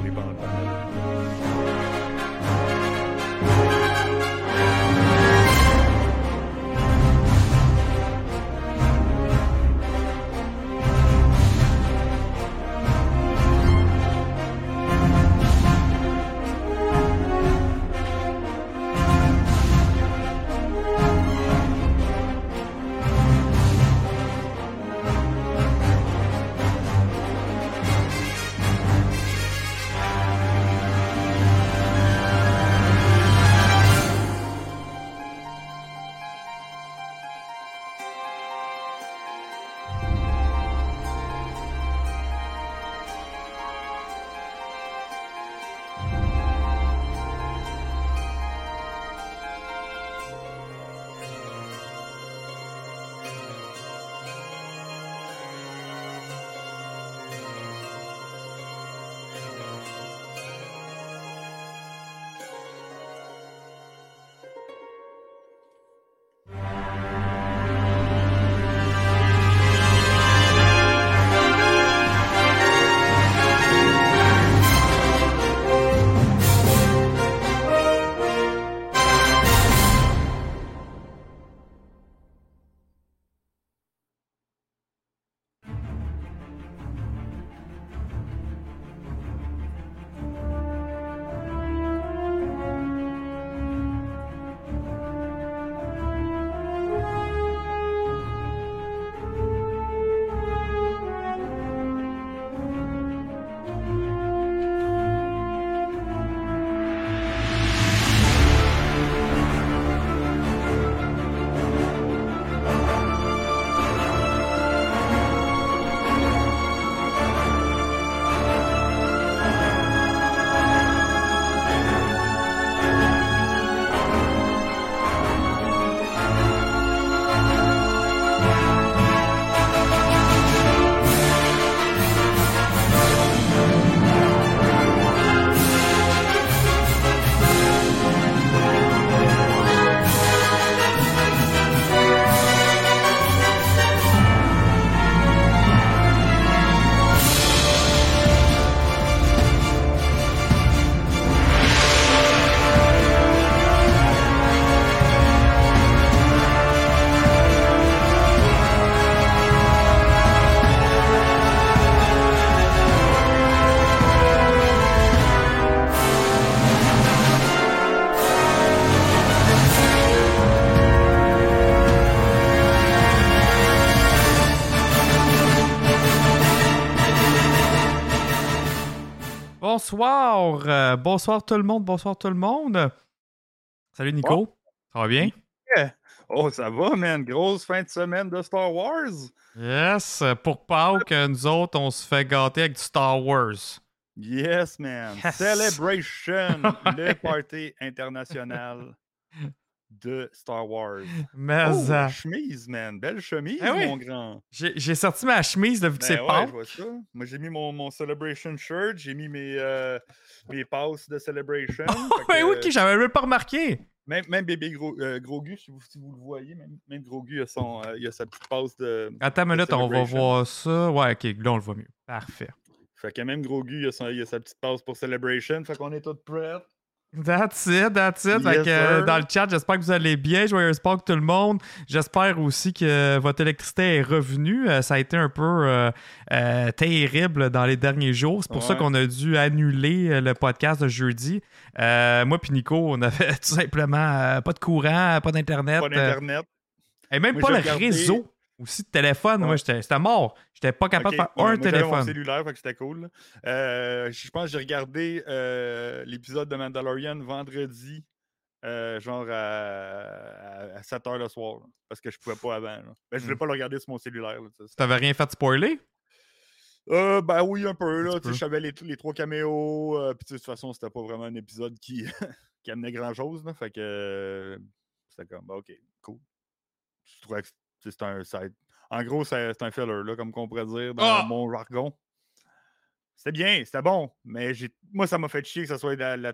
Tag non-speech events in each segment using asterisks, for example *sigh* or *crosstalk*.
parler Bonsoir, euh, bonsoir tout le monde, bonsoir tout le monde. Salut Nico, ça va bien? Oh, ça va, man. Grosse fin de semaine de Star Wars. Yes, pour Pâques, euh, nous autres, on se fait gâter avec du Star Wars. Yes, man. Yes. Celebration, *laughs* le party international de Star Wars. Mais Oh, euh, chemise, man. Belle chemise, Ah oui. mon grand. j'ai sorti ma chemise là, vu que Ben c'est ouais, Pâques. je vois ça. Moi, j'ai mis mon, mon Celebration shirt, j'ai mis mes, euh, mes passes de Celebration. *laughs* Que, oui, j'avais même pas remarqué. Même, même bébé gros, euh, Grogu, si vous, si vous le voyez, même, même Grogu, il a, son, euh, il a sa petite passe de. Attends une minute, on va voir ça. Ouais, ok, là on le voit mieux. Parfait. Fait que même Grogu, il a, son- il a sa petite passe pour Celebration. Fait qu'on est tous prêts. That's it, that's it. Yes, que, dans le chat, j'espère que vous allez bien. Joyeux Pâques tout le monde. J'espère aussi que votre électricité est revenue. Euh, ça a été un peu euh, euh, terrible dans les derniers jours. C'est pour ça qu'on a dû annuler le podcast de jeudi. Euh, moi puis Nico, on avait *laughs* tout simplement pas de courant, pas d'internet. Pas d'Internet. et même Moi, pas le regardé- réseau. Aussi de téléphone. Moi, Ouais. c'était mort. J'étais pas capable de faire ouais, un moi, j'avais mon téléphone. cellulaire, fait que c'était cool. Euh, je pense que j'ai regardé euh, l'épisode de Mandalorian vendredi, euh, genre à, à 7 h le soir, là, parce que je pouvais pas avant. là. Ben, je voulais Mm. pas le regarder sur mon cellulaire. tu. T'avais rien fait de spoiler? Euh, ben oui, un peu. Là, Je savais les, les trois caméos. euh, puis de toute façon, c'était pas vraiment un épisode qui, *laughs* qui amenait grand-chose. là, Fait que euh, c'était comme, bah, ok, cool. Je trouvais que c'était un side. En gros, c'est c'est un filler, là, comme qu'on pourrait dire dans Ah! mon jargon. C'était bien, c'était bon. Mais moi, ça m'a fait chier que ce soit la, la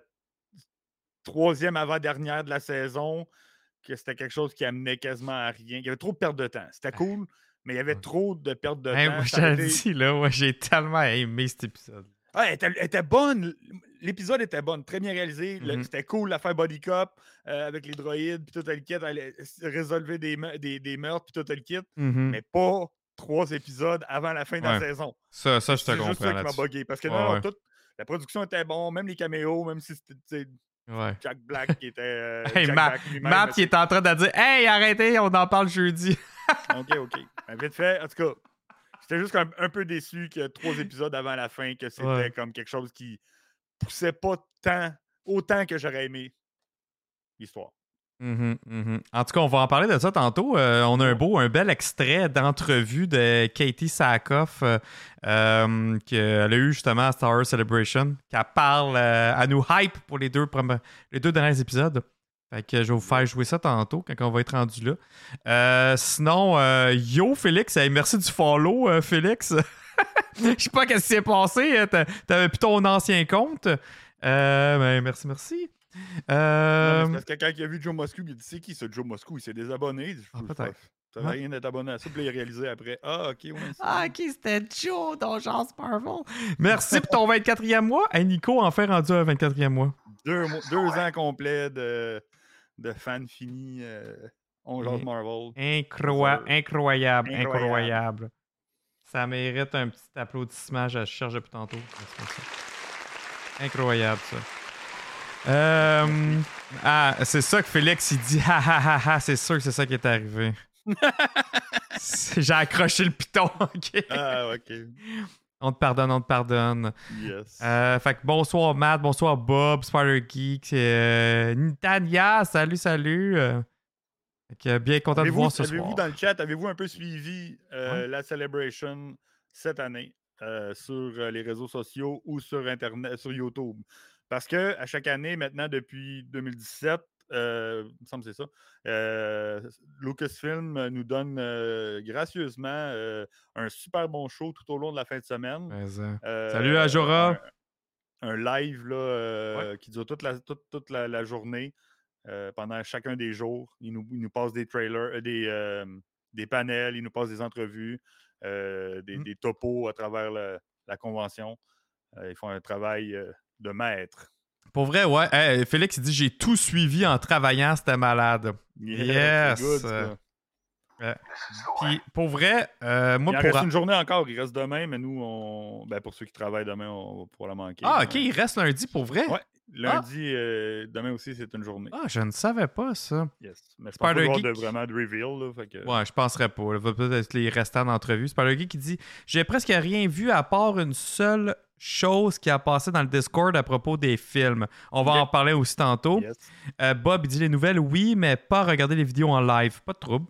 troisième avant-dernière de la saison, que c'était quelque chose qui amenait quasiment à rien. Il y avait trop de perte de temps. C'était cool, mais il y avait trop de perte de Hey, temps. moi, je Ça dis, là, ouais, j'ai tellement aimé cet épisode. Ah, elle, était, elle était bonne. L'épisode était bon, très bien réalisé. Mhm. C'était cool l'affaire Body Cop euh, avec les droïdes, puis tout le kit. Elle résolvait des, me- des, des meurtres, puis tout le kit. Mhm. Mais pas trois épisodes avant la fin de la saison. Ça, ça, je te C'est juste comprends ça qui m'a bugué. Parce que non, Ouais, non, ouais. tout- la production était bon, même les caméos, même si c'était. Jack Black qui était. *laughs* euh, Hey, Jack Ma- Black lui-même, Matt, il est en train de dire Hey, arrêtez, on en parle jeudi. OK, OK. Ben, vite fait, en tout cas, j'étais juste un, un peu déçu que trois *laughs* épisodes avant la fin, que c'était Ouais. comme quelque chose qui poussait pas tant, autant que j'aurais aimé l'histoire. Mhm, mhm. En tout cas, on va en parler de ça tantôt. Euh, on a un beau, un bel extrait d'entrevue de Katie Sackhoff euh, euh, qu'elle a eu justement à Star Wars Celebration, qu'elle parle, à nous hype pour les deux, les deux derniers épisodes. Fait que je vais vous faire jouer ça tantôt quand on va être rendu là. Euh, sinon, euh, yo Félix, hey, merci du follow, euh, Félix. *laughs* Je sais pas qu'est-ce qui s'est passé. t'a- T'avais plus ton ancien compte. Euh, ben, merci, merci. Euh, parce que quand il a vu Joe Moscou, il a dit C'est qui ce Joe Moscou? Il s'est désabonné. Ah, peut-être. Ça va rien d'être abonné à ça. Puis il a réalisé après Ah, ok, ouais. Ah, ok, c'était Joe dans Genre Marvel. Merci pour ton 24e mois. Hey, Nico, enfin rendu à 24e mois. Deux, mois- deux ans complets de, de fans finis. Euh, on jase Mm. Marvel. Incroyable, incroyable, Incroyable. Ça mérite un petit applaudissement. Je cherche depuis tantôt. Incroyable, ça. Euh, ah, c'est ça que Félix, il dit. Ha ha ha ha, c'est sûr que c'est ça qui est arrivé. *laughs* J'ai accroché le piton, *laughs* ok? Ah, ok. On te pardonne, on te pardonne. Yes. Euh, fait que bonsoir Matt, bonsoir Bob, Spider Geek, euh, Nitania, salut, salut. Euh, fait que bien content de Avez-vous voir ce avez-vous soir. dans le chat, avez-vous un peu suivi la Celebration cette année sur les réseaux sociaux ou sur Internet, sur YouTube? Parce que à chaque année, maintenant, depuis 2017, euh, il me semble que c'est ça, euh, Lucasfilm nous donne euh, gracieusement euh, un super bon show tout au long de la fin de semaine. Salut, Ajora. Un, un live là, euh, qui dure toute la, toute, toute la, la journée euh, pendant chacun des jours. Ils nous, ils nous passent des trailers, euh, des, euh, des panels, ils nous passent des entrevues, euh, des, Mm. des topos à travers le- la convention. Euh, ils font un travail euh, de maître. Pour vrai, ouais. Hey, Félix, il dit J'ai tout suivi en travaillant, c'était malade. Yeah, Yes. good, ça. Puis pour vrai, euh, moi Il en pour. reste une journée encore, il reste demain, mais nous, on, ben, pour ceux qui travaillent demain, on va pouvoir la manquer. Ah, mais- ok, il reste lundi pour vrai? Ouais. Lundi, euh, demain aussi, c'est une journée. Ah, je ne savais pas ça. Yes. Mais je pense pas avoir de Geek. vraiment de reveal. Là, fait que... Ouais, je penserais pas. Il va peut-être être les restants d'entrevue. C'est gars qui dit J'ai presque rien vu à part une seule chose qui a passé dans le Discord à propos des films. On va en parler aussi tantôt. Yes. Euh, Bob, il dit les nouvelles, oui, mais pas regarder les vidéos en live. Pas de trouble.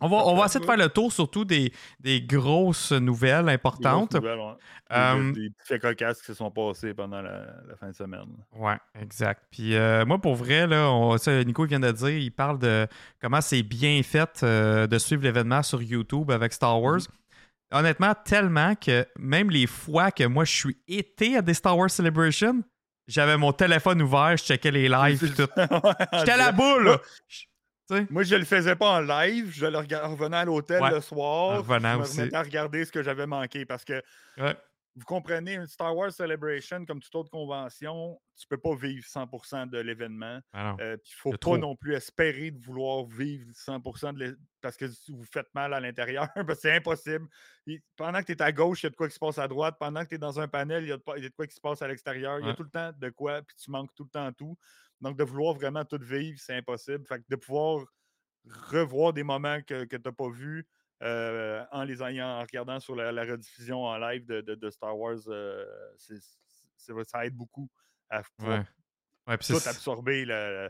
On va, on va essayer de faire le tour surtout des, des grosses nouvelles Des importantes. grosses nouvelles, ouais. Des- Euh, Des, petits faits cocasses qui se sont passés pendant la, la fin de semaine. Ouais, exact. Puis euh, moi, pour vrai, là, on, ça, Nico vient de dire, il parle de comment c'est bien fait euh, de suivre l'événement sur YouTube avec Star Wars. Honnêtement, tellement que même les fois que moi, je suis été à des Star Wars Celebration, j'avais mon téléphone ouvert, je checkais les *laughs* lives et tout. *laughs* J'étais à la boule! Sais? Moi, je le faisais pas en live. Je le revenais à l'hôtel Ouais. le soir. En revenant je me aussi. remettais à regarder ce que j'avais manqué parce que Ouais. vous comprenez, une Star Wars Celebration, comme toute autre convention, tu peux pas vivre 100% de l'événement. Ah. Euh, il faut C'est pas trop. non plus espérer de vouloir vivre 100% de parce que vous faites mal à l'intérieur. parce *laughs* que c'est impossible. Pendant que tu es à gauche, il y a de quoi qui se passe à droite. Pendant que tu es dans un panel, il y, a de, y a de quoi qui se passe à l'extérieur. Il y a tout le temps de quoi, puis tu manques tout le temps tout. Donc, de vouloir vraiment tout vivre, c'est impossible. Fait que de pouvoir revoir des moments que, que tu n'as pas vus euh, en les ayant en regardant sur la, la rediffusion en live de, de- de Star Wars, euh, ça aide beaucoup à pouvoir Ouais. Tout absorber. le-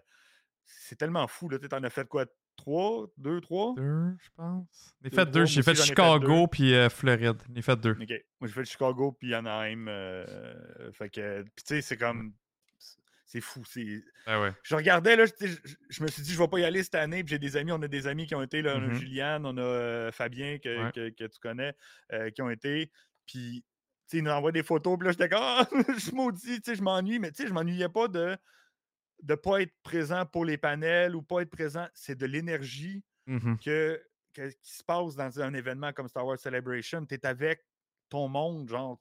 C'est tellement fou. Tu en as fait quoi? Trois? Deux, trois? deux, je pense. J'ai fait trois. deux. Moi J'ai aussi, fait Chicago puis euh, Floride. J'ai fait deux. OK. Moi, j'ai fait Chicago puis Anaheim. euh, fait que, puis tu sais, c'est comme. C'est fou. C'est Ah ouais. je regardais, là, je, je- je me suis dit, je vais pas y aller cette année. Puis j'ai des amis, on a des amis qui ont été, là, Mhm. Juliane, on a euh, Fabien que, Ouais. que- que tu connais, euh, qui ont été. Puis, tu sais, ils nous envoient des photos. Puis là, j'étais comme, ah, *laughs* je suis maudit, tu sais, je m'ennuie. Mais tu sais, je m'ennuyais pas de ne pas être présent pour les panels ou pas être présent. C'est de l'énergie Mhm. que, que- qui se passe dans un événement comme Star Wars Celebration. Tu es avec ton monde. Genre,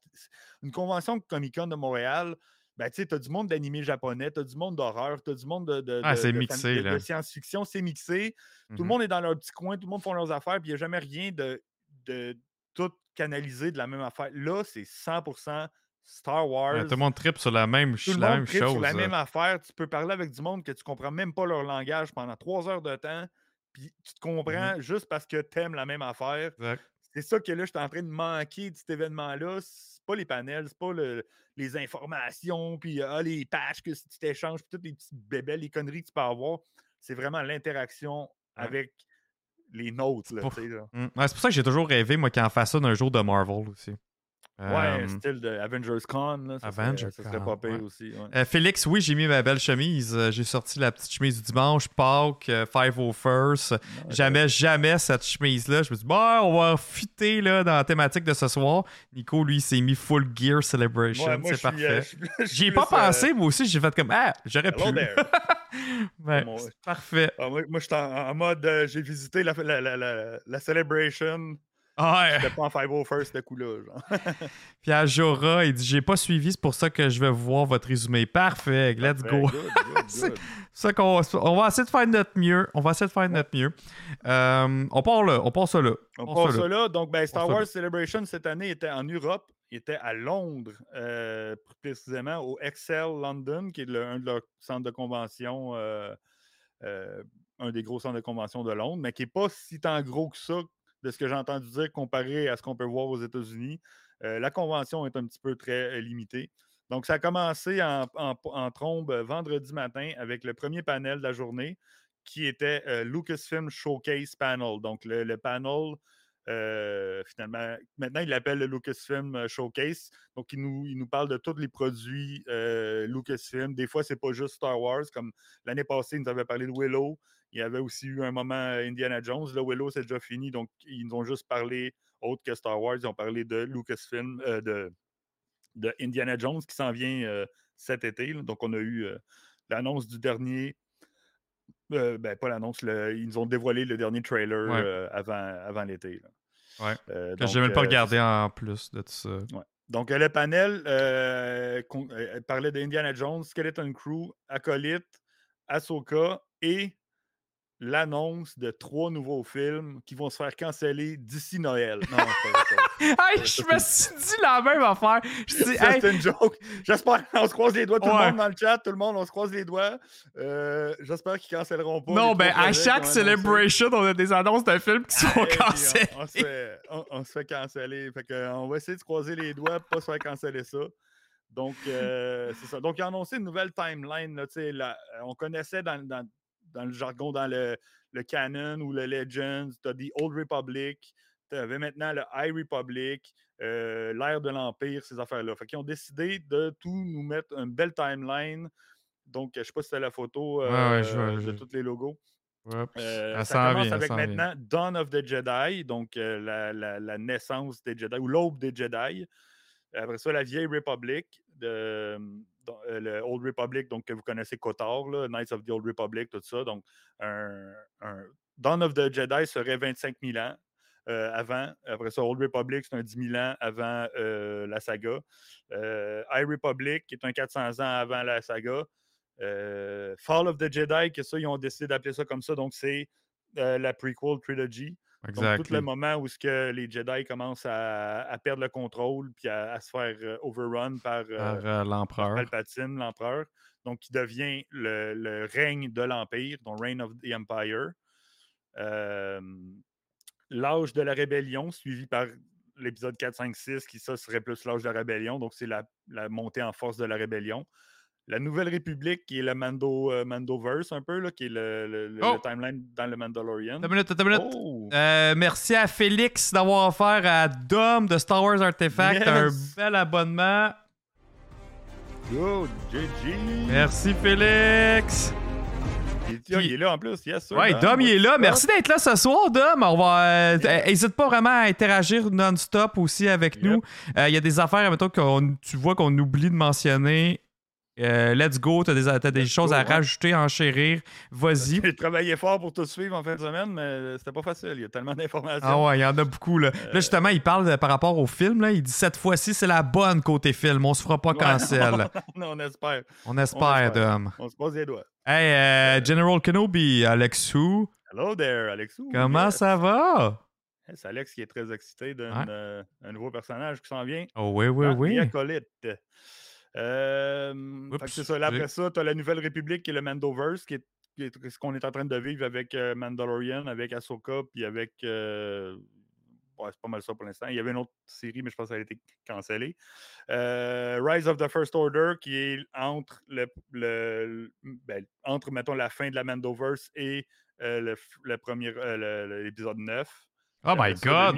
une convention Comic-Con de Montréal, ben, tu sais, t'as du monde d'animé japonais, t'as du monde d'horreur, t'as du monde de, de, Ah, de- mixé, science-fiction, c'est mixé. Tout le Mhm. monde est dans leur petit coin, tout le monde font leurs affaires, puis il n'y a jamais rien de, de tout canalisé de la même affaire. Là, c'est 100% Star Wars. Ouais, tout le monde tripe sur la même, Tout le la monde même chose. sur la même affaire. Tu peux parler avec du monde que tu comprends même pas leur langage pendant trois heures de temps, puis tu te comprends juste parce que tu aimes la même affaire. Exact. C'est ça que là, je suis en train de manquer de cet événement-là. C'est pas les panels, c'est pas le- les informations, puis ah, les pages que tu t'échanges, puis toutes les petites bébelles, les conneries que tu peux avoir. C'est vraiment l'interaction avec les nôtres. Là, pour- tu sais, là. Mm. Ouais, c'est pour ça que j'ai toujours rêvé, moi, qu'on fasse ça d'un jour de Marvel aussi. Ouais, Euh, style de Avengers Con. Là, ça serait- Avengers ça serait pas pire ouais. aussi. ouais. Euh, Félix, oui, j'ai mis ma belle chemise. Euh, J'ai sorti la petite chemise du dimanche, Pâques, euh, Five O First. Ouais, Jamais, jamais cette chemise-là. Je me suis dit, bon, on va fitter là, dans la thématique de ce soir. Nico, lui, il s'est mis full gear celebration. Ouais, c'est je suis, parfait. je suis- je suis J'y ai pas pensé, moi aussi. J'ai fait comme, ah, j'aurais pu. *laughs* C'est parfait. Ah, moi, moi, j'étais en, en mode, j'ai visité la, la, la, la, la celebration. Ouais. C'était pas en 501st, ce coup-là. genre. *laughs* Puis à Jora, il dit, j'ai pas suivi, c'est pour ça que je vais voir votre résumé. Parfait, let's Parfait, go. good, good, *laughs* C'est- good. C'est ça qu'on on va essayer de faire notre mieux. On va essayer de faire notre mieux. Euh, on part là. On part ça là. On part passe ça là. Donc, ben, Star. Wars Celebration cette année était en Europe. Il était à Londres, euh, plus précisément au Excel London, qui est le- un de leurs centres de convention, euh, un des gros centres de convention de Londres, mais qui n'est pas si tant gros que ça, de ce que j'ai entendu dire, comparé à ce qu'on peut voir aux États-Unis. Euh, la convention est un petit peu très euh, limitée. Donc, ça a commencé en, en- trombe euh, vendredi matin avec le premier panel de la journée qui était Lucasfilm Showcase Panel. Donc, le panel, euh, finalement, maintenant, il l'appelle le Lucasfilm euh, Showcase. Donc, il nous, il nous parle de tous les produits euh, Lucasfilm. Des fois, c'est pas juste Star Wars, comme l'année passée, il nous avait parlé de Willow. Il y avait aussi eu un moment Indiana Jones. Là, Willow, c'est déjà fini. Donc, ils nous ont juste parlé autre que Star Wars. Ils ont parlé de Lucasfilm, de, de Indiana Jones qui s'en vient cet été. Donc, on a eu l'annonce du dernier. Euh, ben, pas l'annonce, le- ils nous ont dévoilé le dernier trailer Ouais. euh, avant, avant l'été. Ouais. Euh, Que j'ai même pas euh, regardé en plus de tout ça. donc, euh, le panel parlait d'Indiana Jones, Skeleton Crew, Acolyte, Ahsoka et l'annonce de trois nouveaux films qui vont se faire canceller d'ici Noël. Non. *laughs* Hey, je me suis dit la même affaire. Hey, c'est une joke. J'espère qu'on se croise les doigts. Tout Ouais. le monde dans le chat, tout le monde, on se croise les doigts. Euh, J'espère qu'ils cancelleront pas. non, ben à chaque celebration, on a des annonces de films qui sont cancellés. On, on se fait, on- on se fait canceller. Fait que, on va essayer de se croiser les doigts pour pas se faire canceller ça. Donc, euh, c'est ça. Donc, ils ont annoncé une nouvelle timeline. Là, on connaissait dans, dans- dans le jargon, dans le, le canon ou le Legends, tu as The Old Republic, tu avais maintenant le High Republic, euh, l'ère de l'Empire, ces affaires-là. Fait qu'ils ont décidé de tout nous mettre une belle timeline. Donc, je ne sais pas si c'était la photo Ouais, ouais, euh, je vois, de tous les logos. Ouais. Euh, ça commence avec maintenant Dawn of the Jedi, donc euh, la, la- la naissance des Jedi ou l'aube des Jedi. Après ça, la vieille République, euh, le Old Republic, donc que vous connaissez Kotar, là, Knights of the Old Republic, tout ça. Donc, un, Dawn of the Jedi serait 25 000 ans euh, avant. Après ça, Old Republic, c'est un 10 000 ans avant euh, la saga. Euh, High Republic, qui est un 400 ans avant la saga. Fall of the Jedi, que ça, ils ont décidé d'appeler ça comme ça. Donc, c'est la prequel trilogy. Donc, tout le moment où ce que les Jedi commencent à, à perdre le contrôle puis à, à se faire euh, overrun par, euh, Par euh, l'empereur. Palpatine, l'empereur. Donc, qui devient le, le règne de l'Empire, donc Reign of the Empire. Euh, l'âge de la rébellion, suivi par l'épisode 4, 5, 6, qui ça serait plus l'âge de la rébellion. Donc, c'est la, la montée en force de la rébellion. La Nouvelle République, qui est le Mando, euh, Mandoverse, un peu, là, qui est le, le- le- Oh! le timeline dans le Mandalorian. Une minute, une minute. Oh! Euh, merci à Félix d'avoir offert à Dom de Star Wars Artifact un bel abonnement. Good, GG! Merci Félix. Il, est- il est là en plus, yes, sir. Ouais, Dom, il est là. Merci d'être là ce soir, Dom. On va. N'hésite pas vraiment à interagir non-stop aussi avec Yep. nous. Euh, Il y a des affaires, mettons, qu'on tu vois qu'on oublie de mentionner. Euh, let's go, t'as des, as des choses à rajouter, enchérir. Vas-y. J'ai travaillé fort pour tout suivre en fin de semaine, mais c'était pas facile. Il y a tellement d'informations. Ah ouais, il y en a beaucoup. Là, là justement, il parle par rapport au film. Là, il dit cette fois-ci, c'est la bonne côté film. On se fera pas cancel. *laughs* on espère. On espère, Dom. On se pose les doigts. Hey, euh, General Kenobi, Alexou. Hello there, Alexou. Comment ça va? c'est Alex qui est très excité d'un euh, nouveau personnage qui s'en vient. Oh oui, oui, oui. Acolyte. Euh, c'est ça. Là, après ça, tu as la Nouvelle République qui est le Mandoverse, qui est, ce qu'on est en train de vivre avec euh, Mandalorian, avec Ahsoka, puis avec. Euh, c'est pas mal ça pour l'instant. Il y avait une autre série, mais je pense qu'elle a été cancellée. Rise of the First Order, qui est entre le, ben, entre, mettons, la fin de la Mandoverse et le, le, premier l'épisode 9. Oh my god!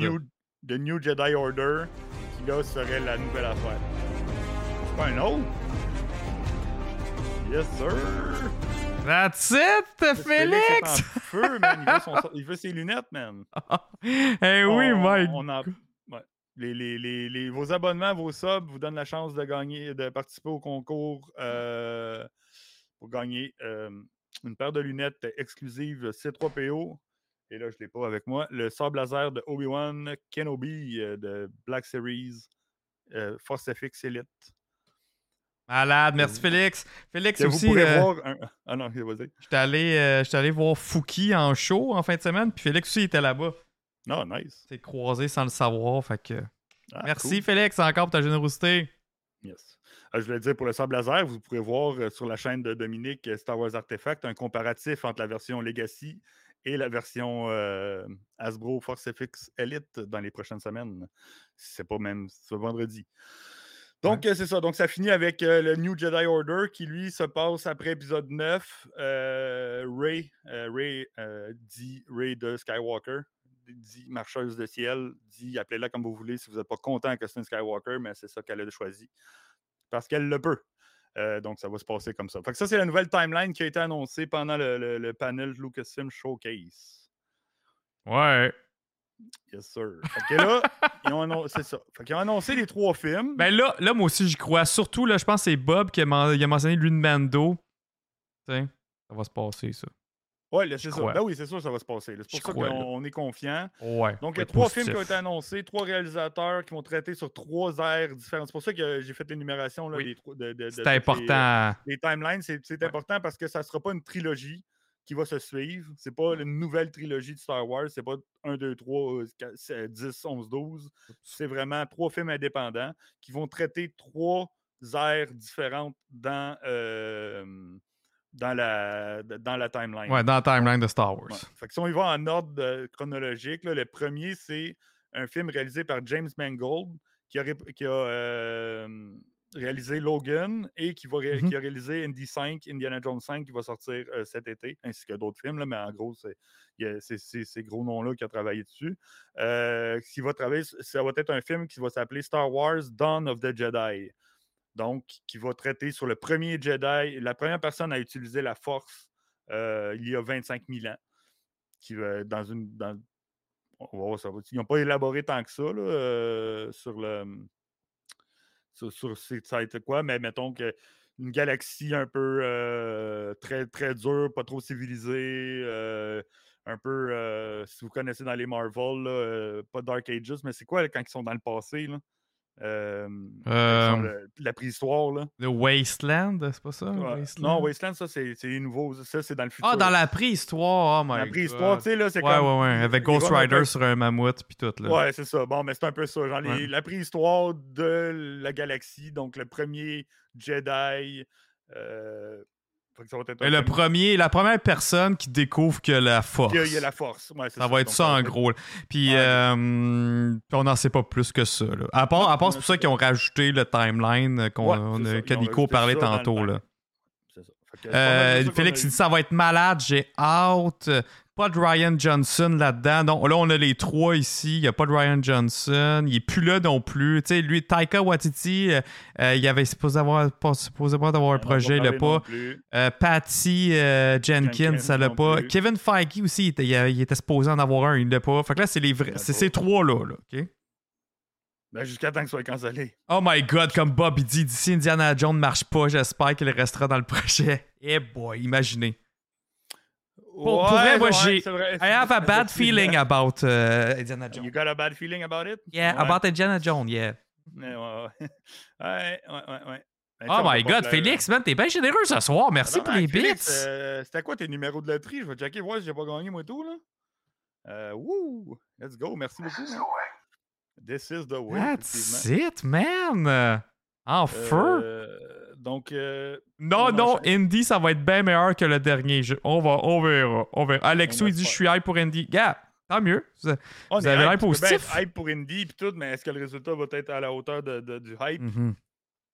The New, Jedi Order, qui là serait la nouvelle affaire. Pas un autre? Yes, sir! That's it, Félix! feu, man. Il veut, son... il veut, ses lunettes, man. *laughs* Eh oui, Mike! On a... ouais. les, les, les, vos abonnements, vos subs vous donnent la chance de gagner, de participer au concours euh, pour gagner euh, une paire de lunettes exclusives C3PO et là, je ne l'ai pas avec moi, le sable laser de Obi-Wan Kenobi euh, de Black Series euh, Force FX Elite. Malade, merci Félix. Félix aussi. Vous euh, voir un... Ah non, vas-y. J'étais allé, allé, voir Fouki en show en fin de semaine, puis Félix aussi était là-bas. Non, oh, nice. C'est croisé sans le savoir, fait que. Ah, merci Félix encore pour ta générosité. Yes. je voulais dire pour le sable laser, vous pourrez voir sur la chaîne de Dominique Star Wars Artefact un comparatif entre la version Legacy et la version euh, Hasbro Force FX Elite dans les prochaines semaines. C'est pas même ce vendredi. Donc, euh, c'est ça. Donc, ça finit avec euh, le New Jedi Order qui, lui, se passe après épisode 9. Ray, Ray dit Ray de Skywalker, dit marcheuse de ciel, dit appelez-la comme vous voulez si vous n'êtes pas content que c'est une Skywalker, mais c'est ça qu'elle a choisi. Parce qu'elle le peut. Euh, donc, ça va se passer comme ça. Fait que ça, c'est la nouvelle timeline qui a été annoncée pendant le, le, panel Lucasfilm Showcase. Ouais. Yes, sir. Fait que là, ils ont annoncé, c'est ça. Fait qu'ils ont annoncé les trois films. Ben là, là moi aussi, j'y crois. Surtout, là, je pense que c'est Bob qui a, mentionné lui de Mando. ça va se passer, ça. Oui, c'est ça. Ben oui, c'est sûr que ça va se passer. C'est pour ça qu'on est confiant. Ouais, Donc, il y a trois films qui ont été annoncés, trois réalisateurs qui vont traiter sur trois aires différentes. C'est pour ça que j'ai fait l'énumération oui. des de, C'est important. Les, timelines, c'est important parce que ça ne sera pas une trilogie qui va se suivre. C'est pas une nouvelle trilogie de Star Wars. C'est pas 1, 2, 3, 10, 11, 12. C'est vraiment trois films indépendants qui vont traiter trois aires différentes dans. Euh, dans la, dans la timeline. Ouais, dans la timeline de Star Wars. Fait que si on y va en ordre chronologique, le premier, c'est un film réalisé par James Mangold qui a, qui a euh, réalisé Logan et qui, va mm-hmm. qui, a réalisé Indy 5, Indiana Jones 5 qui va sortir euh, cet été, ainsi que d'autres films, là, mais en gros, c'est ces gros noms-là qui a travaillé dessus. qui va travailler, ça va être un film qui va s'appeler Star Wars Dawn of the Jedi donc qui va traiter sur le premier Jedi, la première personne à utiliser la force euh, il y a 25 000 ans, qui va dans une. ça ils n'ont pas élaboré tant que ça euh, sur le. Sur, sur a été quoi, mais mettons que une galaxie un peu euh, très, très dure, pas trop civilisée, un peu, si vous connaissez dans les Marvel, pas Dark Ages, mais c'est quoi quand ils sont dans le passé? Là? Euh, la préhistoire, là. Le Wasteland, c'est pas ça? Non, Wasteland, ça, c'est nouveau. Ça, c'est dans le futur. Ah, dans la préhistoire, oh my La préhistoire, tu sais, là, c'est ouais, comme... Ouais, ouais, avec Ghost Rider sur un mammouth, puis tout, là. Ouais, c'est ça. Bon, mais c'est un peu ça. Genre, la préhistoire de la galaxie, donc le premier Jedi... Euh, et le premier, la première personne qui découvre que la force. Il y a, la force. ça, va être ça en gros. Puis euh, on n'en sait pas plus que ça. À part, à part c'est pour ça qu'ils ont rajouté le timeline qu'on, que Nico parlait tantôt. Là. Euh, Félix, il dit ça va être malade, j'ai hâte. Pas de Ryan Johnson là-dedans. Donc là, on a les trois ici. Il n'y a pas de Ryan Johnson. Il n'est plus là non plus. Tu sais, lui, Taika Waititi, euh, euh, il avait supposé avoir, pas, supposé pas d'avoir un projet, il l'a pas. Euh, Patty Jenkins, ça l'a pas. Kevin Feige aussi, il était, il, était, supposé en avoir un, il l'a pas. Fait que là, c'est les vrais. C'est ces trois-là, là, OK? Ben, jusqu'à temps que soit cancellé. Oh my god, comme Bob il dit, d'ici Indiana Jones ne marche pas, j'espère qu'il restera dans le projet. Eh boy, imaginez. Pour, pour vrai, moi, j'ai. I have a bad feeling about uh, Indiana Jones. You got a bad feeling about it? Yeah, Ouais. about Indiana Jones, yeah. Ouais, ouais, ouais. *laughs* Ben, Oh my god, Félix, man, t'es bien généreux ce soir. Merci pour les bits. Euh, C'était quoi tes numéros de loterie? Je vais checker, voir si j'ai pas gagné moi tout, là. Euh, wouh! Let's go, merci beaucoup. man. This is the way. That's it, man. En feu. Donc, euh, Non, on non. Indy, ça va être bien meilleur que le dernier. jeu. On va, on verra. On verra. Alexo, On il dit Je suis hype pour Indy. Gars, tant mieux. Vous- on Vous avez hype, l'air positif. hype pour Indy et tout, mais est-ce que le résultat va être à la hauteur de, de- du hype? Mhm.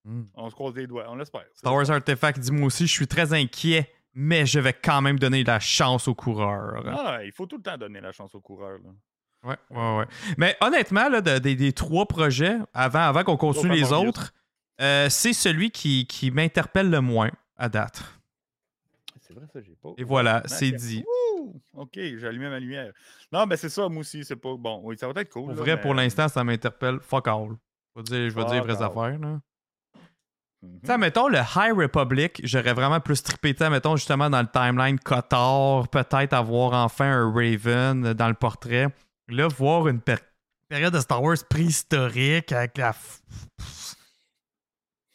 Mhm. On se croise les doigts, on l'espère. Star Wars Artifact dit Moi aussi, je suis très inquiet, mais je vais quand même donner la chance aux coureurs. Ah, il faut tout le temps donner la chance aux coureurs. Là. Ouais, ouais, ouais. Mais honnêtement, là, de- des- des trois projets, avant, avant qu'on continue les autres, euh, c'est celui qui, qui m'interpelle le moins à date. C'est vrai, ça, j'ai pas. Et voilà, c'est dit. Ouh! OK, j'ai allumé ma lumière. Non, mais c'est ça, moi aussi, c'est pas bon. Oui, ça va être cool. Pour là, vrai, mais- pour l'instant, ça m'interpelle fuck all. Je vais dire, je vais dire vraies affaires. Là. Mhm. Sais, mettons le High Republic, j'aurais vraiment plus trippé, mettons justement dans le timeline Kotor, peut-être avoir enfin un Raven dans le portrait. Là, voir une péri- période de Star Wars préhistorique avec la.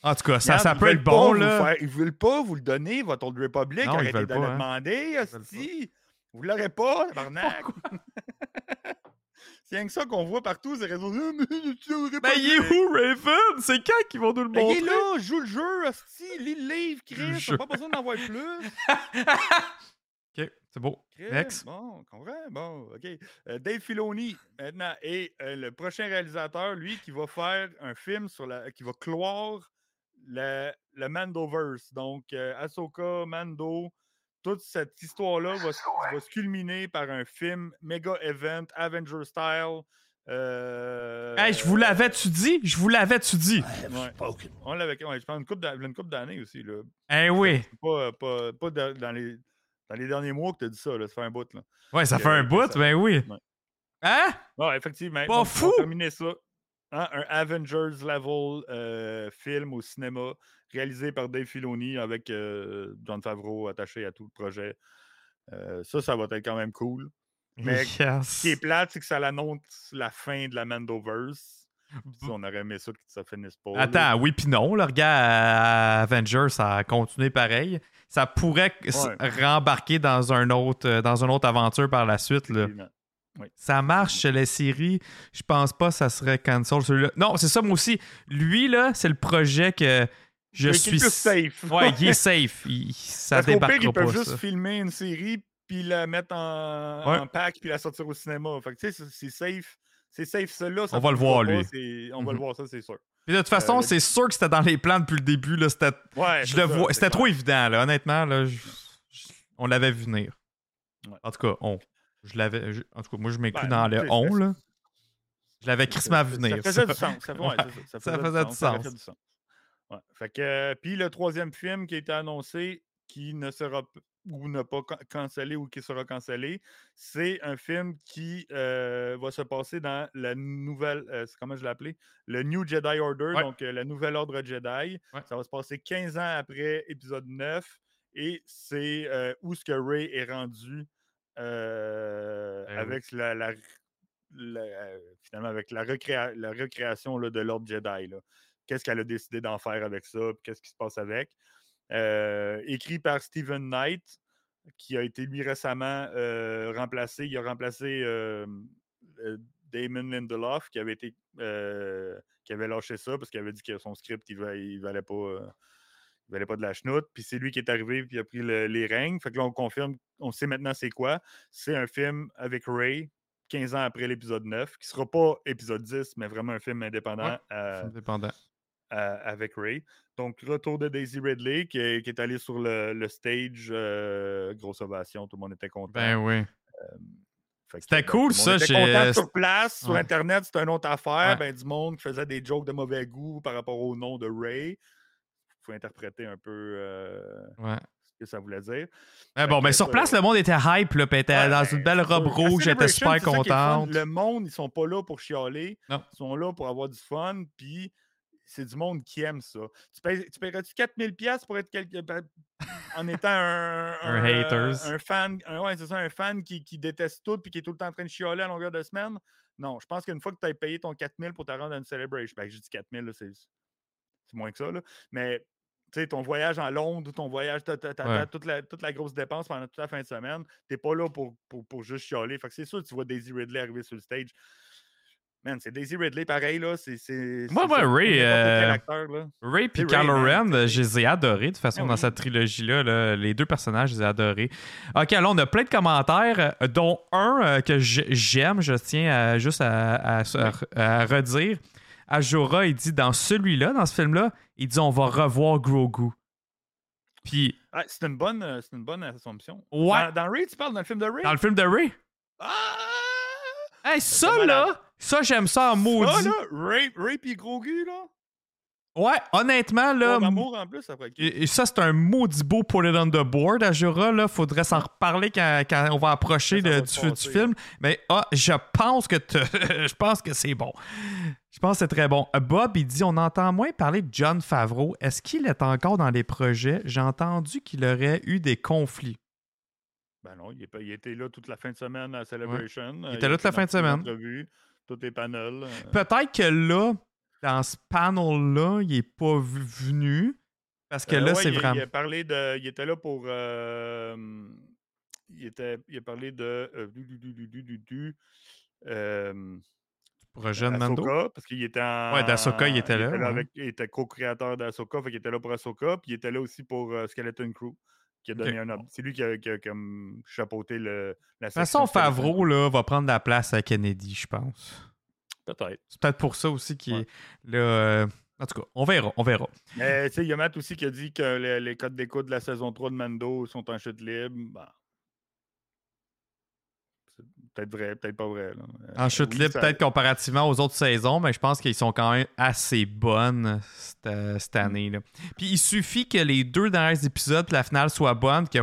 En tout cas, ça, Regarde, ça ils peut être bon, là. faire- ils veulent pas vous le donner, votre Old Republic. Non, ils Arrêtez veulent de pas, le hein. demander, hostie. Vous l'aurez pas, tabarnak. *laughs* C'est rien que ça qu'on voit partout, ces réseaux. Ah, pas Ben, il est où, Raven? C'est quand qu'ils vont nous le Ben, il est montrer? là, joue le jeu, hostie, lis le livre, Chris. T'as pas besoin d'en voir plus. *laughs* ok, c'est beau. Chris, Next. Bon, comprends? Bon, OK. Euh, Dave Filoni, maintenant, est euh, le prochain réalisateur, lui, qui va faire un film sur la. qui va clore le, le Mandoverse. Donc, euh, Ahsoka, Mando, toute cette histoire-là va, se- va se culminer par un film méga event, Avenger style. euh, Hey, je vous l'avais-tu dit? Je vous l'avais-tu dit? Ouais. On l'avait, ouais, je pense, une couple d'a- une couple d'années aussi. Là. Eh oui. Pas, pas, pas dans, les, dans les derniers mois que tu as dit ça, là, ça fait un bout. Là. Ouais, ça fait un que bout, ça- ben oui. Ouais. Hein? Ouais, effectivement. Pas fou! On terminer ça. Hein, un Avengers level euh, film au cinéma réalisé par Dave Filoni avec euh, John Favreau attaché à tout le projet. Euh, ça, ça va être quand même cool. Mais Yes. Ce qui est plate, c'est que ça annonce la fin de la Mandoverse. Si on aurait aimé ça que ça finisse pas. là. Attends, oui puis non. Le regard Avengers, ça a continué pareil. Ça pourrait Ouais. rembarquer dans, un autre, dans une autre aventure par la suite. Là. Ça marche chez les séries. Je pense pas que ça serait cancel celui-là. Non, c'est ça, moi aussi. Lui, là, c'est le projet que je Mais qui est suis. safe. Ouais, il est safe. Il- ça Parce qu'au pire, débarquera ils peuvent pas. juste filmer une série puis la mettre en, Ouais. en pack puis la sortir au cinéma. Fait que tu sais, c'est- safe. C'est safe, celui-là. ça On va le voir, pas, lui. On va le Mhm. voir, ça, c'est sûr. Puis de toute façon, Euh, c'est sûr que c'était dans les plans depuis le début. Là, c'était Ouais, je le vois. C'était trop évident, là. Honnêtement, là, je- je- on l'avait vu venir. Ouais. En tout cas, on. Je l'avais. je- En tout cas, moi, je m'inclus Ben, dans le on, là. Je l'avais crissement vu ça- venir. Ça faisait ça. du sens. Ça, ouais, Ouais, c'est ça, ça faisait du sens. fait sens. Ouais. Fait que, euh, puis le troisième film qui a été annoncé, qui ne sera ou n'a pas can- cancellé ou qui sera cancellé, c'est un film qui euh, va se passer dans la nouvelle, euh, comment je l'ai appelé? Le New Jedi Order, Ouais. donc la nouvelle ordre Jedi. Ça va se passer 15 ans après épisode 9 et c'est où ce que Ray est rendu euh, Eh oui. avec la, la- la- euh, finalement avec la, recréa- la recréation là, de l'ordre Jedi. Qu'est-ce qu'elle a décidé d'en faire avec ça, qu'est-ce qui se passe avec? Euh, écrit par Stephen Knight, qui a été lui récemment euh, remplacé. Il a remplacé Damon Lindelof, qui avait été qui avait lâché ça parce qu'il avait dit que son script, il, il valait pas. Euh, il valait pas de la chenoute, puis c'est lui qui est arrivé puis il a pris le- les règnes. Fait que là, on confirme, on sait maintenant c'est quoi. C'est un film avec Ray, 15 ans après l'épisode 9, qui sera pas épisode 10, mais vraiment un film indépendant Ouais, euh, film dépendant. euh, avec Ray. Donc, retour de Daisy Ridley, qui est, qui est allé sur le, le stage, euh, grosse ovation, tout le monde était content. Ben oui. Que, c'était cool, ça, était j'ai- content sur place, sur Ouais. Internet, c'était une autre affaire. Ouais. Ben, du monde qui faisait des jokes de mauvais goût par rapport au nom de Ray. Interpréter un peu euh, Ouais. que ça voulait dire. Ah bon, mais sur place, le monde était hype, là, était dans une belle robe rouge, j'étais super content. Le monde, ils sont pas là pour chialer. Ils sont là pour avoir du fun, puis c'est du monde qui aime ça. Tu, payes, tu paierais-tu 4000$ pour être quelqu'un en étant un, *laughs* un, fan, ouais, c'est ça, un fan qui, qui déteste tout puis qui est tout le temps en train de chialer à longueur de semaine? Non, je pense qu'une fois que tu as payé ton 4000 pour te rendre à une celebration, ben, je dis 4000, c'est moins que ça, là. mais ton voyage en Londres ou ton voyage, tu as, toute, la, toute la grosse dépense pendant toute la fin de semaine, tu n'es pas là pour, pour, pour juste chialer. Fait que c'est sûr que tu vois Daisy Ridley arriver sur le stage. Man, c'est Daisy Ridley, pareil, là. C'est, Moi, moi, Ray. Euh... Ray puis Kylo Ren, je les ai adorés, de toute façon, ah dans cette trilogie-là. Les deux personnages, je les ai adorés. OK, alors, on a plein de commentaires, euh, dont un euh, que j'aime, je tiens juste à, redire. Ajora, il dit dans celui-là, dans ce film-là, il dit on va revoir Grogu. Puis. Ah, c'est une bonne, euh, c'est une bonne assumption. Ouais. Dans, Ray, tu parles dans le film de Ray? Dans le film de Ray. Ah! Hey, ça, là, ça, j'aime ça en maudit. Ça, là, Ray, Ray pis Grogu, là? Ouais, honnêtement, là. amour en plus, après. Et, ça, c'est un maudit beau put it on the board à Jura, là. Faudrait s'en reparler quand, quand, on va approcher du, du, film. Mais ah, je pense que *laughs* je pense que c'est bon. Je pense que c'est très bon. Bob, il dit on entend moins parler de John Favreau. Est-ce qu'il est encore dans les projets? J'ai entendu qu'il aurait eu des conflits. Ben non, il, il, était là toute la fin de semaine à Celebration. Il était là toute la fin de semaine. Tous les panels. Euh. Peut-être que là, dans ce panel-là, il n'est pas venu. Parce que euh, là, c'est vraiment. Il, a parlé de. Il était là pour. Euh, il, était, il a parlé de. Euh, du, du, du, du, projet de Mando? parce qu'il était en. Ouais, d'Asoka, il était là. Il était, co-créateur d'Asoka, fait qu'il était là pour Asoka, puis il était là aussi pour Skeleton Crew. Qui a donné un C'est lui qui a, qui a, comme chapeauté le, la De toute façon, Favreau là, va prendre la place à Kennedy, je pense. Peut-être. C'est peut-être pour ça aussi qu'il est là. Euh, en tout cas, on verra, on verra. Mais tu sais, il y a Matt aussi qui a dit que les, codes d'écoute de la saison 3 de Mando sont en chute libre. Ben, c'est peut-être vrai, peut-être pas vrai. Euh, en chute libre, peut-être comparativement aux autres saisons, mais je pense qu'ils sont quand même assez bonnes cette, cette mm. année. Là. Puis il suffit que les deux derniers épisodes, la finale soit bonne, que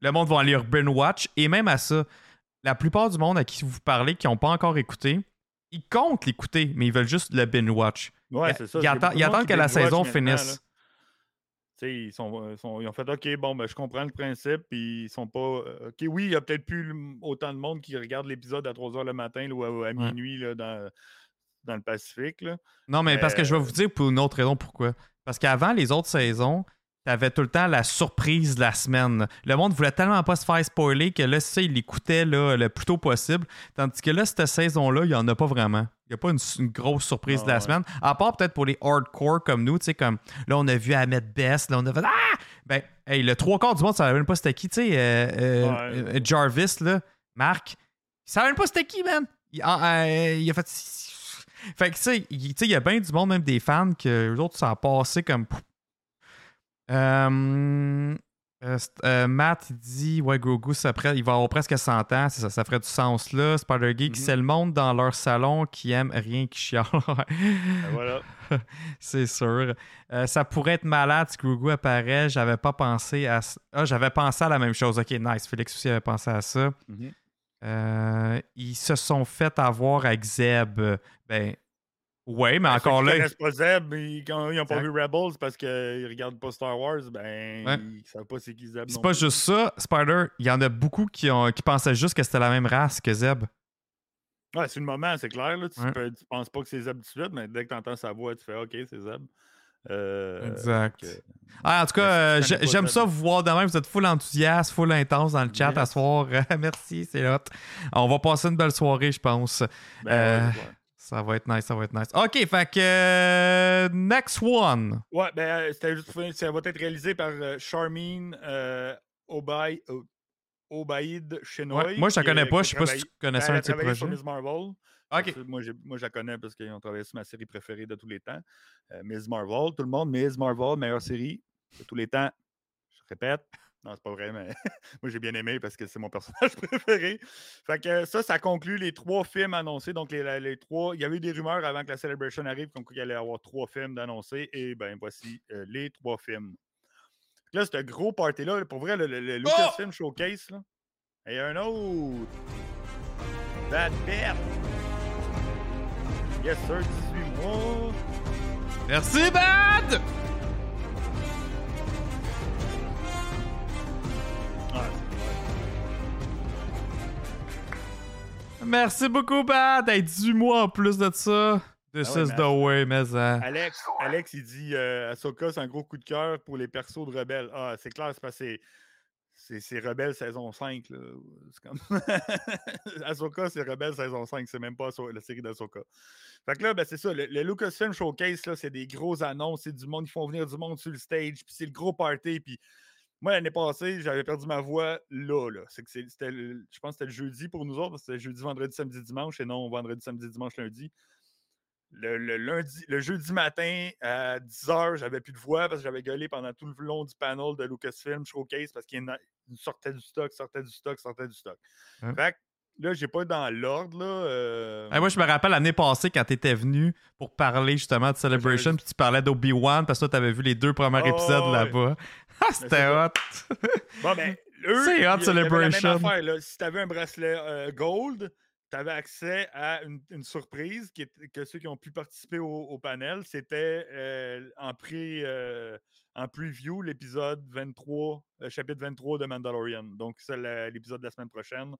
le monde va aller binge watch. Et même à ça, la plupart du monde à qui vous parlez, qui n'ont pas encore écouté, ils comptent l'écouter, mais ils veulent juste le binge watch. Ouais, c'est ça. Ils, attendent, que la saison finisse. Ils, sont, sont, ils ont fait OK, bon, ben, je comprends le principe, puis ils sont pas. Euh, OK, oui, il y a peut-être plus autant de monde qui regarde l'épisode à 3 h le matin ou à, minuit là, dans, dans le Pacifique. Là. Non, mais parce que je vais vous dire pour une autre raison pourquoi. Parce qu'avant les autres saisons, t'avais tout le temps la surprise de la semaine. Le monde voulait tellement pas se faire spoiler que là, ça, il l'écoutait le plus tôt possible. Tandis que là, cette saison-là, il n'y en a pas vraiment. Il n'y a pas une, grosse surprise de la semaine. À part peut-être pour les hardcore comme nous, tu sais, comme là, on a vu Ahmed Best, là, on a fait Ah! Ben, hey, le trois quarts du monde, ça savait même pas c'était qui, tu sais, euh, euh, euh, Jarvis, là, Marc, il savait même pas c'était qui, man. Il, il a fait. Fait que, tu sais, il y a bien du monde, même des fans, que les autres, ça a passé comme euh, euh, euh, Matt dit Ouais, Grogu, ça il va avoir presque 100 ans, ça, ça ferait du sens là. Spider Geek, mm-hmm. c'est le monde dans leur salon qui aime rien qui chiale. *laughs* Ben voilà. *laughs* c'est sûr. ça pourrait être malade si Grogu apparaît. J'avais pas pensé à ah, j'avais pensé à la même chose. Ok, nice. Félix aussi avait pensé à ça. Mm-hmm. ils se sont fait avoir avec Zeb. Ben, oui, mais ben, encore là. Ils connaissent pas Zeb, quand ils n'ont pas vu Rebels parce qu'ils regardent pas Star Wars, ben ils savent pas c'est qui Zeb. C'est pas juste ça, Spider. Il y en a beaucoup qui, ont, qui pensaient juste que c'était la même race que Zeb. Ouais, c'est le moment, c'est clair. Là. Tu, ne penses pas que c'est Zeb tout de suite, mais dès que tu entends sa voix, tu fais OK, c'est Zeb. Euh, exact. ah, en tout cas, j'aime ça vous voir demain. Vous êtes full enthousiaste, full intense dans le chat à soir. *laughs* Merci, c'est hot. On va passer une belle soirée, je pense. Ben, euh, ça va être nice, ça va être nice. OK, fait que euh, next one. Ouais, ben euh, c'était juste ça va être réalisé par euh, Charmine euh, Obay, Obaïd Chenoy. moi, je la connais pas, je sais pas si tu connaissais un de ses projets. Sur Ms. Marvel. OK. Moi, moi, je la connais parce qu'ils ont travaillé sur ma série préférée de tous les temps. Ms. Marvel, tout le monde, Ms. Marvel, meilleure série de tous les temps. Je répète, non, c'est pas vrai, mais *laughs* moi j'ai bien aimé parce que c'est mon personnage *laughs* préféré. Fait que ça, ça conclut les trois films annoncés. Donc les, les trois, il y avait eu des rumeurs avant que la Celebration arrive, comme qu'il allait y avoir trois films d'annoncés. Et ben voici euh, les trois films. Là, ce gros party-là, pour vrai, le, le, Lucasfilm Showcase, là. Et un autre. Bad Bet. Yes, sir, 18 mois. Merci, Bad! Merci beaucoup, Bad! Hey, 18 mois en plus de ça. This ah is the way, mais. Hein. Alex, Alex, il dit euh, Ahsoka, c'est un gros coup de cœur pour les persos de Rebelle. Ah, c'est clair, c'est parce que c'est Rebelle saison 5. C'est comme. *laughs* Ahsoka, c'est Rebelle saison 5. C'est même pas la série d'Ahsoka. Fait que là, ben, c'est ça. Le, Lucasfilm Showcase, c'est des grosses annonces. C'est du monde. Ils font venir du monde sur le stage. Puis c'est le gros party. Puis moi, l'année passée, j'avais perdu ma voix là. là. C'est que c'était, je pense que c'était le jeudi pour nous autres. C'était jeudi, vendredi, samedi, dimanche. Et non vendredi, samedi, dimanche, lundi. Le, lundi, le jeudi matin à 10h, j'avais plus de voix parce que j'avais gueulé pendant tout le long du panel de Lucasfilm Showcase parce qu'il sortait du stock, sortait du stock, sortait du stock. Hein? Fait que là, j'ai pas dans l'ordre. là. Euh, moi, je me rappelle l'année passée quand tu étais venu pour parler justement de Celebration, puis tu parlais d'Obi-Wan parce que tu avais vu les deux premiers ah, épisodes là-bas. Ah, c'était hot! bon, ben, *laughs* c'est hot, Celebration. Si tu avais un bracelet euh, gold, tu avais accès à une, surprise qui que ceux qui ont pu participer au, panel, c'était euh, en, pré, euh, en preview l'épisode 23, euh, chapitre 23 de Mandalorian. Donc, c'est l'épisode de la semaine prochaine.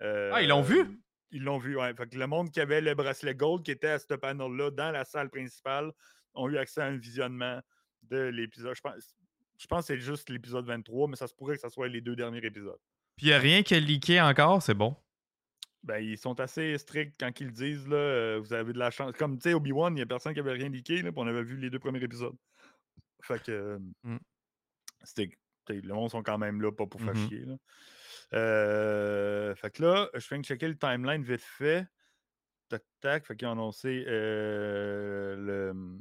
ah, ils l'ont vu? Ils l'ont vu, oui. le monde qui avait le bracelet gold qui était à ce panel-là dans la salle principale ont eu accès à un visionnement de l'épisode. Je pense, je pense que c'est juste l'épisode 23, mais ça se pourrait que ce soit les deux derniers épisodes. Puis il n'y a rien qui est leaké encore, c'est bon. Ben, ils sont assez stricts quand ils disent. Là, euh, vous avez de la chance. Comme tu sais, Obi-Wan, il n'y a personne qui avait rien leaké. Là, on avait vu les deux premiers épisodes. Fait que. Mmh. C'était. Le monde sont quand même là, pas pour faire mmh chier. Là. Euh, fait que là, je viens de checker le timeline vite fait. Tac, tac. Fait qu'ils ont annoncé euh, le.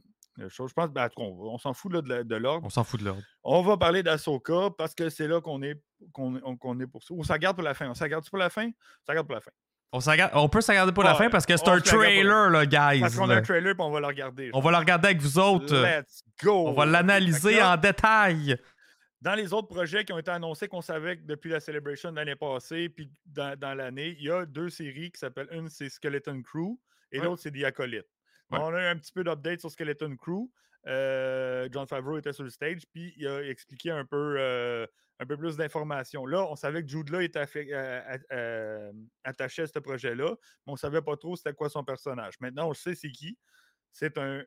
Chose. Je pense, ben, on, s'en fout là, de, l'ordre. On s'en fout de l'ordre. On va parler d'Asoka parce que c'est là qu'on est, qu'on, est pour ça. Ou ça garde pour la fin. On s'en garde pour la fin? Ça garde pour la fin. On, peut s'en pour la fin parce que c'est un trailer, là, guys. Parce qu'on a un trailer et on va le regarder. On va le regarder avec vous autres. Let's go! On va l'analyser en détail. Dans les autres projets qui ont été annoncés, qu'on savait depuis la Celebration de l'année passée, puis dans, l'année, il y a deux séries qui s'appellent une, c'est Skeleton Crew, et l'autre, c'est The Acolyte. On a eu un petit peu d'update sur Skeleton Crew. Euh, John Favreau était sur le stage, puis il a expliqué un peu euh, un peu plus d'informations. Là, on savait que Jude Law était euh, attaché à ce projet-là, mais on ne savait pas trop c'était quoi son personnage. Maintenant, on sait c'est qui. C'est un,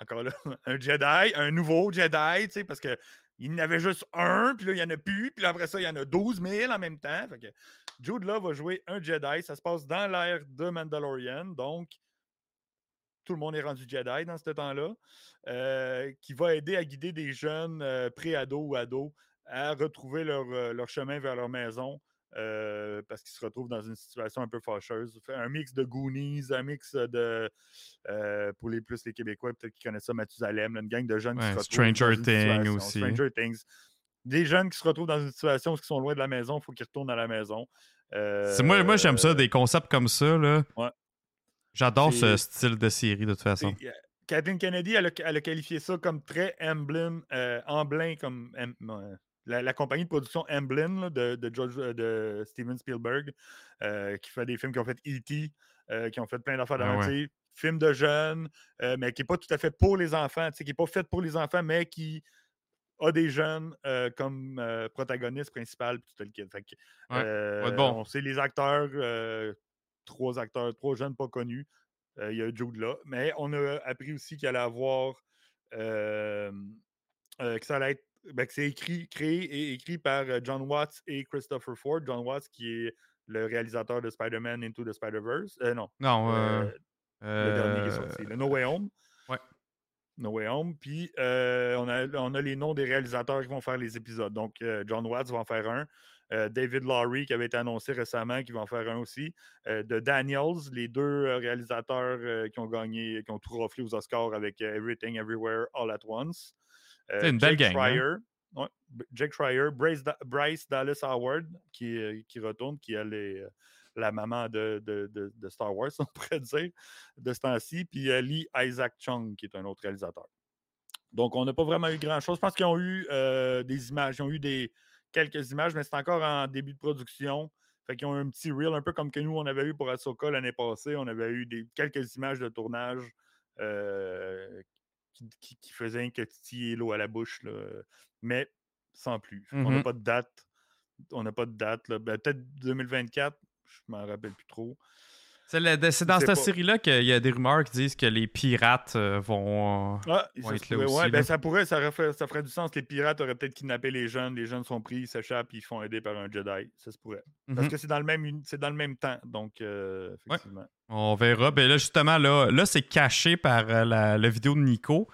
encore là, *laughs* un Jedi, un nouveau Jedi, tu sais, parce qu'il y en avait juste un, puis là, il n'y en a plus, puis après ça, il y en a 12 000 en même temps. Fait que Jude Law va jouer un Jedi. Ça se passe dans l'ère de Mandalorian, donc tout le monde est rendu Jedi dans ce temps-là, euh, qui va aider à guider des jeunes pré-ados ou ados à retrouver leur, euh, leur chemin vers leur maison euh, parce qu'ils se retrouvent dans une situation un peu fâcheuse. Un mix de Goonies, un mix de. Euh, pour les plus les Québécois, peut-être qu'ils connaissent ça, Mathusalem, une gang de jeunes qui se retrouvent. Stranger Things aussi. Stranger Things. Des jeunes qui se retrouvent dans une situation où ils sont loin de la maison, il faut qu'ils retournent à la maison. moi, moi j'aime ça, des concepts comme ça. Là. Ouais. J'adore ce style de série, de toute façon. Kathleen Kennedy, elle a, qualifié ça comme très emblème, emblème comme la, compagnie de production Emblem de, George, euh, de Steven Spielberg, euh, qui fait des films qui ont fait E.T., euh, qui ont fait plein d'affaires ah, ouais. Film de jeunes, mais qui n'est pas tout à fait pour les enfants, qui n'est pas fait pour les enfants, mais qui a des jeunes comme protagonistes principal. Tout le kit. bon. On sait les acteurs, trois acteurs, trois jeunes pas connus. Il y a Jude là. Mais on a appris aussi qu'il allait avoir. que ça allait être ben, c'est écrit, créé et écrit par euh, John Watts et Christopher Ford. John Watts, qui est le réalisateur de Spider-Man Into the Spider-Verse. Euh, non. Non. Euh, le dernier qui est sorti. Le No Way Home. Ouais. No Way Home. Puis on, a, on a les noms des réalisateurs qui vont faire les épisodes. Donc, John Watts va en faire un. David Lowry, qui avait été annoncé récemment, qui va en faire un aussi. de Daniels, les deux réalisateurs qui ont gagné, qui ont tout raflé aux Oscars avec Everything Everywhere All at Once. Euh, c'est une belle gang. Hein? Jake Schreier, Bryce, Dallas Howard, qui, euh, qui retourne, qui est euh, la maman de, de, de, Star Wars, *laughs* on pourrait dire, de ce temps-ci, puis Lee Isaac Chung, qui est un autre réalisateur. Donc, on n'a pas vraiment eu grand-chose. Je pense qu'ils ont eu euh, des images. Ils ont eu des, quelques images, mais c'est encore en début de production. Fait qu'ils ont un petit reel, un peu comme que nous, on avait eu pour Ahsoka l'année passée. On avait eu des, quelques images de tournage euh, qui, qui, faisaient que titiller l'eau à la bouche. Là. Mais sans plus. On n'a Mhm. pas de date. On n'a pas de date. Ben, Peut-être 2024. Je m'en rappelle plus trop. C'est dans cette série-là qu'il y a des rumeurs qui disent que les pirates euh, vont. euh, Ah, vont être là pourrait, aussi, ouais, ben, ça pourrait, ça, ferait, ça ferait du sens. Les pirates auraient peut-être kidnappé les jeunes. Les jeunes sont pris, ils s'échappent, ils font aider par un Jedi. Ça se pourrait. Parce Mhm. que c'est dans le même, c'est dans le même temps. Donc, euh, effectivement. On verra. Ben là, justement, là, là c'est caché par la, la vidéo de Nico,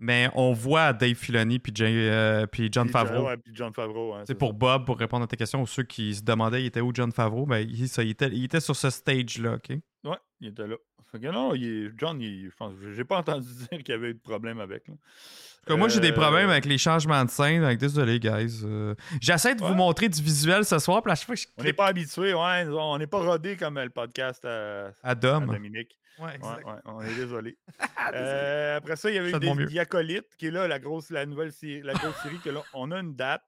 mais on voit Dave Filoni puis, Jay- euh, puis John Puis, Favreau. ouais, puis John Favreau. hein, C'est pour ça. Bob, pour répondre à tes questions, ou ceux qui se demandaient il était où John Favreau, ben, il, ça, il était, il était sur ce stage-là, OK? Ouais, il était là. Fait que non, il John, il- je pense, j'ai pas *laughs* entendu dire qu'il y avait eu de problème avec. là. En tout cas, moi, j'ai des Euh, problèmes avec les changements de scène. Avec désolé, guys. Euh, J'essaie de vous montrer du visuel ce soir, puis à chaque fois que je On n'est pas habitué, ouais. On n'est pas rodé comme le podcast à, à à Dom. Dominique. Ouais, Ouais, exact. ouais, on est désolé. *laughs* Ah. Euh, après ça, il y avait eu des mieux. Diacolites, qui est là, la grosse, la nouvelle série, la grosse série que là, on a une date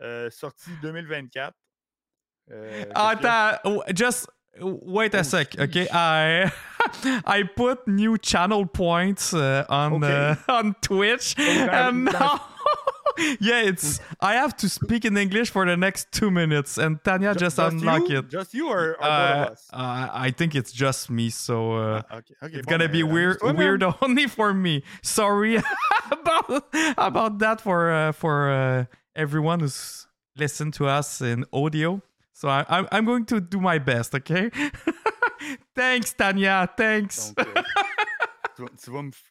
euh, sortie 2024. Euh, Ah, attends, oh, just wait a Oh, sec, OK? I, *laughs* I put new channel points uh, on Okay. uh, *laughs* on Twitch, Oh, and now, *laughs* yeah, it's I have to speak in English for the next two minutes, and Tanya Ju- just unlock you? it. Just you or, or both Uh, of us? I I think it's just me, so uh, Ah, ok, ok, it's gonna be weird, weird *laughs* only for me. Sorry *laughs* about about that for uh, for uh, everyone who's listened to us in audio. So I, I'm I'm going to do my best, okay? thanks, Tanya. Thanks. Tu, tu vas me, f-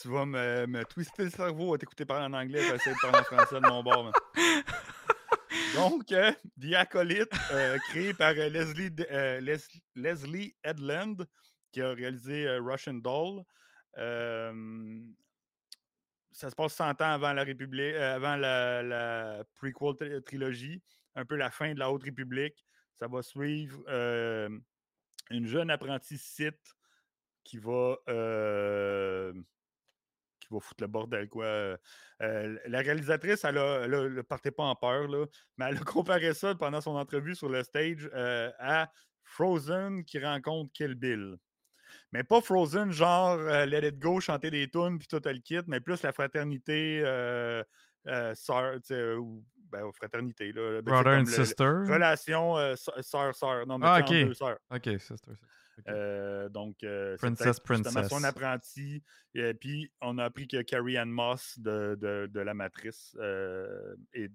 tu vas me, me twister le cerveau à t'écouter parler en anglais, et essayer de parler en français de mon bord. *laughs* Donc, euh, The Acolyte, euh, créé par euh, Leslie, euh, Les- Leslie Edland, qui a réalisé Russian Doll. Ça se passe 100 ans avant la République, avant la, la prequel tri- trilogie, un peu la fin de la Haute République. Ça va suivre une jeune apprentie Sith qui va euh, qui va foutre le bordel quoi. Euh, euh, la réalisatrice, elle a, elle a- elle partait pas en peur là, mais elle a *laughs* comparé ça pendant son entrevue sur le stage euh, à Frozen qui rencontre Kill Bill. Mais pas Frozen, genre Let It Go, chanter des tunes puis tout le kit, mais plus la fraternité sœur, tu ou ben, fraternité là. tu Brother and le- sister? relation sœur- sœur-sœur. Non, mais Ah, tu sais, entre ok. deux sœurs. Ok, sister. sister. Euh, donc, euh, Princess, princess. son apprenti. Et puis, on a appris que Carrie Ann Moss de, de, de La Matrice euh, et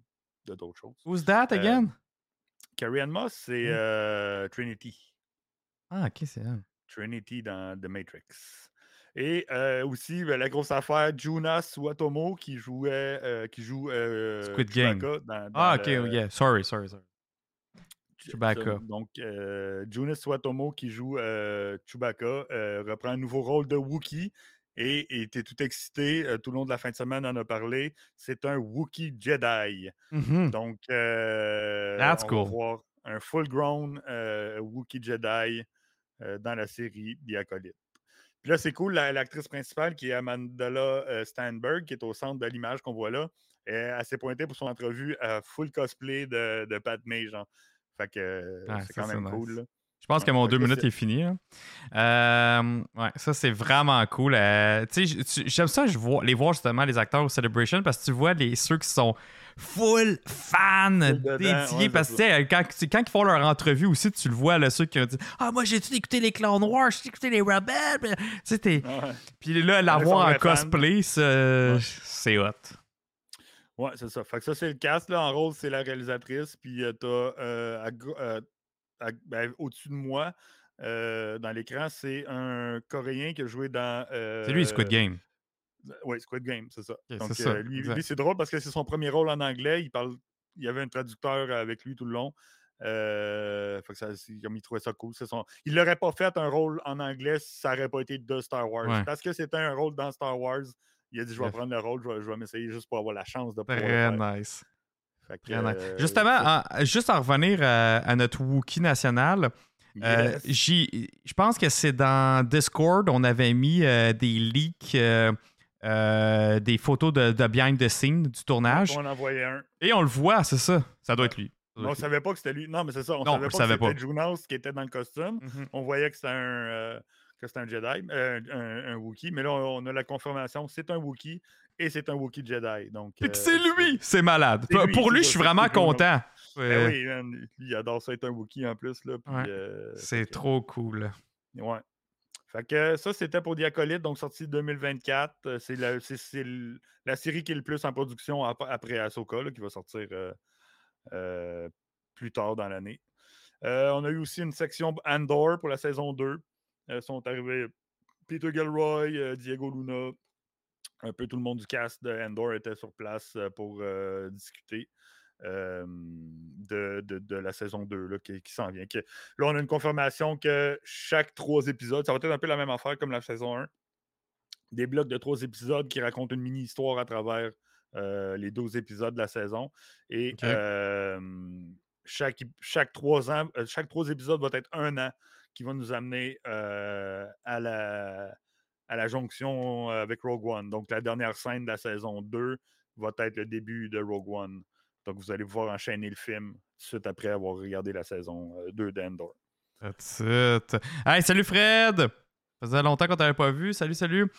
de d'autres choses. Who's that Euh, again? Carrie Ann Moss, c'est euh, Trinity. Ah, ok, c'est elle. Trinity dans The Matrix. Et euh, aussi, ben, la grosse affaire, Jonas Watomo qui jouait, euh, qui joue euh, Squid Game. Chewbacca dans, dans Ah, ok, le- yeah. Sorry, sorry, sorry. Ch- Chewbacca. Donc, euh, Jonas Watomo qui joue euh, Chewbacca euh, reprend un nouveau rôle de Wookiee et était tout excité euh, tout le long de la fin de semaine, on en a parlé. C'est un Wookiee Jedi. Mhm. Donc, That's on cool. va voir un full-grown Wookiee Jedi dans la série The Acolyte. Puis là, c'est cool, la- l'actrice principale qui est Amandla euh, Steinberg, qui est au centre de l'image qu'on voit là, elle, elle s'est pointée pour son entrevue à full cosplay de, de Padmé, genre. Fait que euh, Ah, c'est quand même cool. là. Je pense que mon deux minutes est fini. hein. Euh, ouais, ça, c'est vraiment cool. Euh, j'aime ça, je vois, les voir justement, les acteurs au Celebration, parce que tu vois les, ceux qui sont full fans, dedans, dédiés. ouais, parce que quand, ils font leur entrevue aussi, tu le vois, là, ceux qui ont dit Ah, moi, j'ai tout écouté les Clone Wars, j'ai écouté les Rebels. Puis, tu sais, t'es- Ouais, Puis là, l'avoir en cosplay, c'est hot. Ouais, c'est ça. Fait que ça, c'est le cast. Là, en rôle, c'est la réalisatrice. Puis euh, t'as euh, ben, au-dessus de moi, euh, dans l'écran, c'est un Coréen qui a joué dans. C'est lui, Squid Game. Oui, Squid Game, c'est ça. Donc, ça, lui, c'est drôle parce que c'est son premier rôle en anglais. Il parle, il y avait un traducteur avec lui tout le long. Euh, fait que ça, comme il trouvait ça cool. c'est Son... Il l'aurait pas fait un rôle en anglais si ça n'aurait pas été de Star Wars. Ouais. Parce que c'était un rôle dans Star Wars. Il a dit Je vais prendre le rôle, je vais, je vais m'essayer juste pour avoir la chance de pouvoir. le Très faire. nice. Fait que, Très nice. euh, Justement, ça- en- juste en revenir à, à notre Wookiee national, euh, yes. je pense que c'est dans Discord, on avait mis euh, des leaks euh, des photos de, de behind the scene du tournage. On en envoyait un. Et on le voit, c'est ça. Ça doit être lui. Doit On lui. savait pas que c'était lui. Non, mais c'est ça. On Non, savait je pas savais que c'était. Junos qui était dans le costume. Mhm. On voyait que c'était un, euh, que c'était un Jedi, euh, un, un Wookiee. Mais là, on a la confirmation. C'est un Wookiee et c'est un Wookiee Jedi. Donc, euh, c'est lui! C'est malade. C'est lui, Pour lui, c'est je suis vraiment c'est content. Ben oui, man, il adore ça être un Wookiee en plus. Là, puis, Ouais. euh, C'est trop cool. Ouais. Fait que ça, c'était pour Diacolite, donc sorti 2024. Euh, C'est la, c'est- c'est série qui est le plus en production ap- après Ahsoka, là, qui va sortir plus tard dans l'année. Euh, on a eu aussi une section Andor pour la saison 2. Sont arrivés Peter Gilroy, euh, Diego Luna, un peu tout le monde du cast de Andor était sur place euh, pour euh, discuter euh, de, de- de la saison 2 là, qui, qui s'en vient. Là, on a une confirmation que chaque trois épisodes, ça va être un peu la même affaire comme la saison 1. Des blocs de trois épisodes qui racontent une mini-histoire à travers euh, les 12 épisodes de la saison. Et chaque, chaque, trois ans, chaque trois épisodes va être un an qui va nous amener euh, à, la, à la jonction euh, avec Rogue One. Donc, la dernière scène de la saison 2 va être le début de Rogue One. Donc, vous allez pouvoir enchaîner le film suite après avoir regardé la saison euh, 2 d'Endor. That's it. Hey, salut Fred! Ça faisait longtemps qu'on t'avait pas vu. Salut, salut.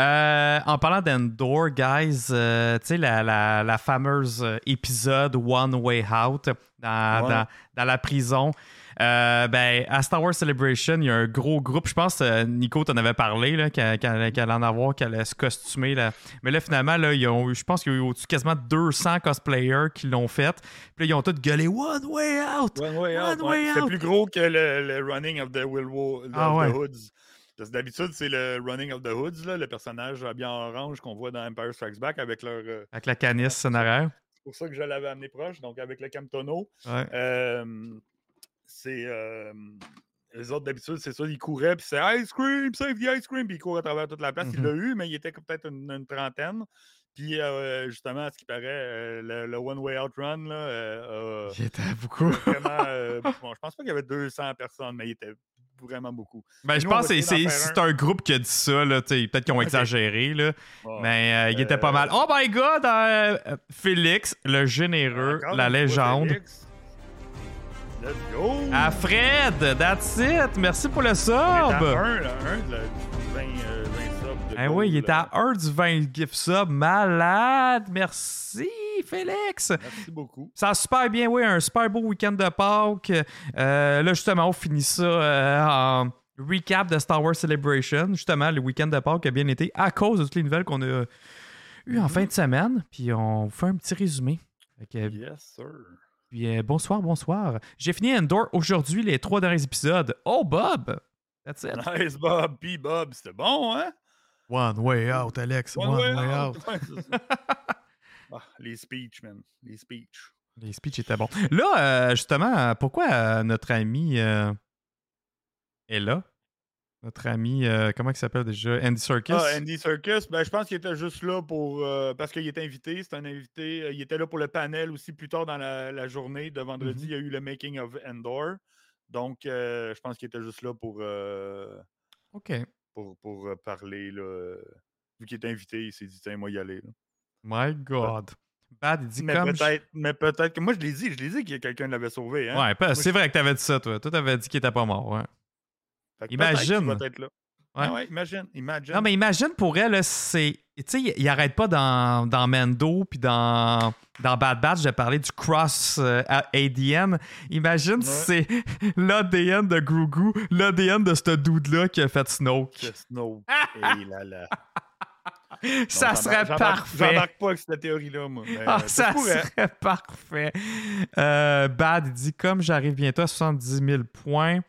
Euh, en parlant d'Endor, guys, euh, tu sais, la, la, la fameuse euh, épisode One Way Out dans, Ouais. dans, dans la prison. Euh, ben, à Star Wars Celebration, il y a un gros groupe. Je pense, euh, Nico t'en avait parlé, là, qu'elle qu'elle- qu'elle allait en avoir, qu'elle allait se costumer. Là. Mais là, finalement, là, ils ont, je pense qu'il y a eu au-dessus quasiment 200 cosplayers qui l'ont fait. Puis là, ils ont tous gueulé One Way Out! One Way One Out. Way C'est Out. plus gros que le, le Running of the Will Ah of ouais. the Hoods. Parce que d'habitude, c'est le Running of the Hoods, là, le personnage habillé en orange qu'on voit dans Empire Strikes Back avec leur. euh, Avec la canisse en arrière. c'est pour ça que je l'avais amené proche, donc avec le Camtono. Ouais. Euh, c'est. euh, les autres, d'habitude, c'est ça, ils couraient, puis c'est Ice Cream, save the ice cream, puis ils courent à travers toute la place. Il Mhm. l'a eu, mais il était peut-être une, une trentaine. Puis, euh, justement, à ce qui paraît, euh, le, le One Way Out Run, là, euh, Il était beaucoup. *laughs* vraiment. bon, je pense pas qu'il y avait 200 personnes, mais il était vraiment beaucoup. Ben, je nous, pense que c'est un groupe qui a dit ça. là, Peut-être qu'ils ont exagéré, là, Bon, mais euh, il était pas Euh, mal. Oh my god! Félix, le généreux, la légende. Félix. Let's go! À Fred, that's it! Merci pour le Il est à sub! un, là, un de la- du 20, euh, 20 subs de Ah oui, il était à là. 1 du 20 gift sub. Malade! Merci, Félix! Merci beaucoup. Ça a super bien, oui, un super beau week-end de Pâques. Euh, là, justement, on finit ça euh, en recap de Star Wars Celebration. Justement, le week-end de Pâques a bien été à cause de toutes les nouvelles qu'on a eues en fin de semaine. Puis on vous fait un petit résumé. Que, Yes, sir. Puis, euh, bonsoir, bonsoir. J'ai fini Endor aujourd'hui, les trois derniers épisodes. Oh, Bob! That's it. Nice, Bob. Puis Bob, c'était bon, hein? One way out, Alex. One, way, out. *laughs* Ah, les speeches, man. Les speeches. Les speeches étaient bons. Là, euh, justement, pourquoi euh, notre ami euh, est là? Notre ami, euh, comment il s'appelle déjà? Andy Serkis? Ah, Andy Serkis, ben, je pense qu'il était juste là pour. euh, parce qu'il était invité. C'est un invité. euh, il était là pour le panel aussi plus tard dans la, la journée de vendredi. Mhm. Il y a eu le Making of Endor. Donc, je pense qu'il était juste là pour, OK. pour, pour parler. Là, vu qu'il était invité, il s'est dit, tiens, moi y aller. là. My God. Bad, il dit Mais comme... je- peut-être mais peut-être que. Moi, je l'ai dit. Je l'ai dit que quelqu'un l'avait sauvé. Hein? Ouais, c'est vrai que t'avais dit ça, toi. Toi, t'avais dit qu'il était pas mort, ouais. Fait que Imagine. va être là. Ouais. Ah ouais, imagine. Imagine. Non, mais imagine pour elle, c'est. Tu sais, il, il arrête pas dans, dans Mando puis dans, dans Bad Batch de parler du cross euh, ADN. Imagine si c'est *laughs* l'ADN de Grogu, l'ADN de ce dude-là qui a fait Snoke. Que Snoke. *laughs* Eh là là. Non, ça serait parfait. J'embarque pas avec cette théorie-là, moi. mais, Ah, euh, ça serait *laughs* parfait. Euh, Bad, il dit comme j'arrive bientôt à 70 000 points,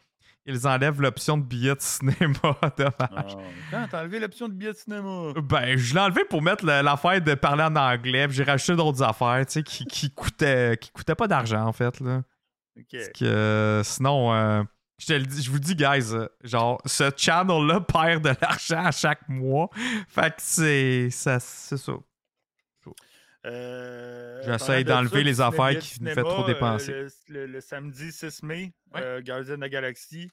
ils enlèvent l'option de billet de cinéma. *laughs* Dommage. Ah, Quand t'as enlevé l'option de billet de cinéma? Ben, je l'ai enlevé pour mettre l'affaire de parler en anglais, j'ai rajouté d'autres affaires, tu sais, qui, qui coûtaient, qui coûtaient pas d'argent, en fait, là. Parce que, sinon, euh, je, te le dis- je vous dis, guys, euh, genre, ce channel-là perd de l'argent à chaque mois. Fait que c'est ça. C'est ça. Euh, J'essaie d'enlever les affaires cinéma, qui nous fait trop euh, dépenser. le, le- le samedi 6 mai, Ouais. euh, Gardien de la Galaxie,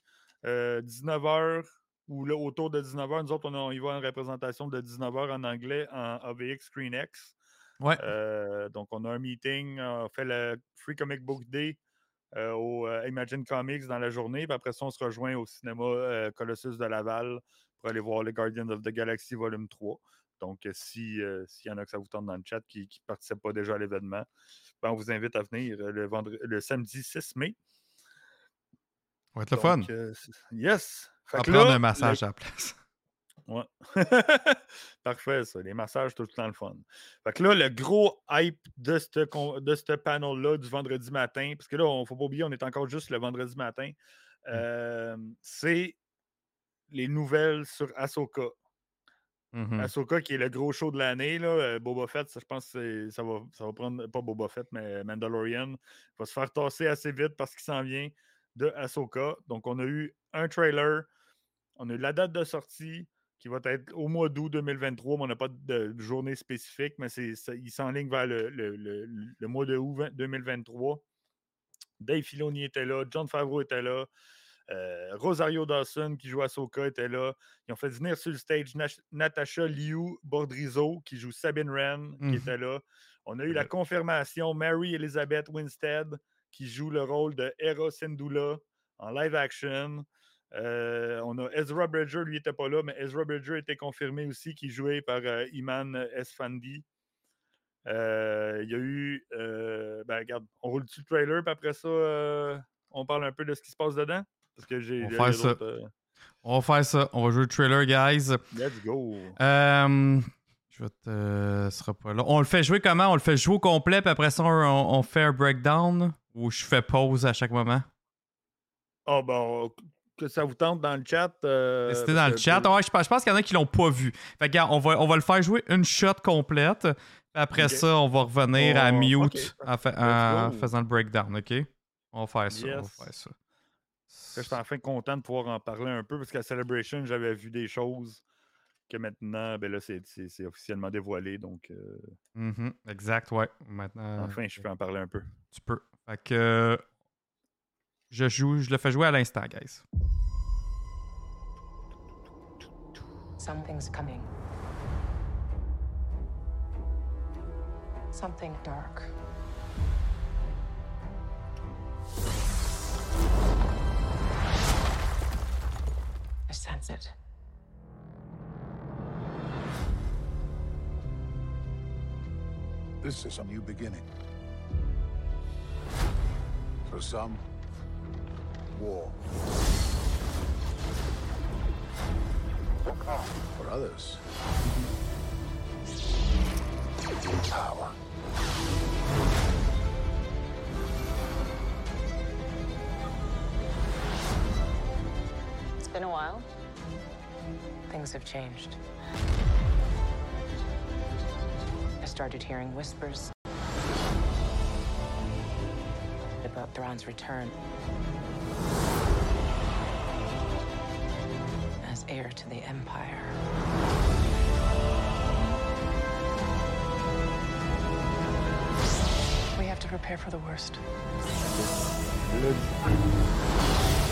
euh, 19h, ou là, autour de 19h. Nous autres, on, y va en représentation de 19h en anglais en AVX ScreenX. Ouais. Euh, donc, on a un meeting, on fait le Free Comic Book Day au Imagine Comics dans la journée. Puis après ça, on se rejoint au cinéma Colossus de Laval pour aller voir les Guardians of the Galaxy Volume 3. Donc, s'il y en a que ça vous tente dans le chat qui ne participent pas déjà à l'événement, ben, on vous invite à venir le, le samedi 6 mai. Ça va être le fun. yes! Fait prendre un massage à la place. *laughs* Ouais. *laughs* Parfait, ça. Les massages, tout le temps le fun. Fait que là, le gros hype de ce de panel-là du vendredi matin, parce que là, il ne faut pas oublier, on est encore juste le vendredi matin, mmh. euh, c'est les nouvelles sur Ahsoka. Mmh Ahsoka, qui est le gros show de l'année, euh, Boba Fett, je pense que ça va, ça va prendre, pas Boba Fett, mais Mandalorian, va se faire tasser assez vite parce qu'il s'en vient de Ahsoka. Donc, on a eu un trailer, on a eu la date de sortie qui va être au mois d'août 2023, mais on n'a pas de journée spécifique, mais c'est, il s'enligne vers le, le, mois de août 2023. Dave Filoni était là, John Favreau était là, euh, Rosario Dawson qui joue à Soka était là. Ils ont fait venir sur le stage Natasha Liu Bordrizzo qui joue Sabine Wren qui mmh. était là. On a eu la confirmation Mary Elizabeth Winstead qui joue le rôle de Hera Syndulla en live action. Euh, on a Ezra Bridger, lui n'était pas là, mais Ezra Bridger était confirmé aussi, qui jouait par euh, Iman Esfandi. Euh, il y a eu. ben, regarde, on roule le trailer, puis après ça, on parle un peu de ce qui se passe dedans? Parce que j'ai. On va faire ça. On va faire ça. On va jouer le trailer, guys. Let's go. je vais te. sera pas là. On le fait jouer comment? On le fait jouer au complet, puis après ça, on, fait un breakdown? Ou je fais pause à chaque moment? Ah, oh, ben, que ça vous tente dans le chat. Euh, C'était dans le chat. Ouais, je pense, pense qu'il y en a qui l'ont pas vu. Fait que, on va, on va le faire jouer une shot complète. Après ça, on va revenir à mute en, faisant le breakdown, OK? On va faire ça. On va faire ça. Je suis enfin content de pouvoir en parler un peu parce qu'à Celebration, j'avais vu des choses que maintenant, ben là, c'est officiellement dévoilé. Donc, euh, mm-hmm. Exact, ouais. Maintenant, enfin, je peux en parler un peu. Tu peux. Fait que je joue, je le fais jouer à l'instant, guys. Something's coming. Something dark. I sense it. This is a new beginning. For some, war. For others, power. Been a while. Things have changed. I started hearing whispers about Thrawn's return. As heir to the Empire. We have to prepare for the worst. The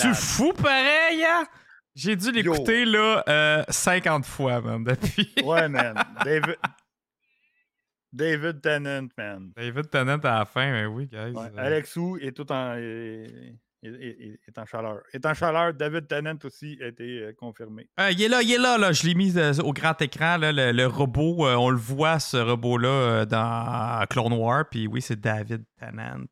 Tu fous pareil, hein? J'ai dû l'écouter là 50 euh, fois, même, depuis. *laughs* ouais, man. *laughs* David... David Tennant, man. David Tennant à la fin, mais oui, guys. Ouais, euh. Alexou est tout en. Est, est, en chaleur. Est en chaleur. David Tennant aussi a été euh, confirmé. il est là, il est là, là. Je l'ai mis au grand écran, là, le, robot. on le voit, ce robot-là, dans Clone War. Puis oui, c'est David Tennant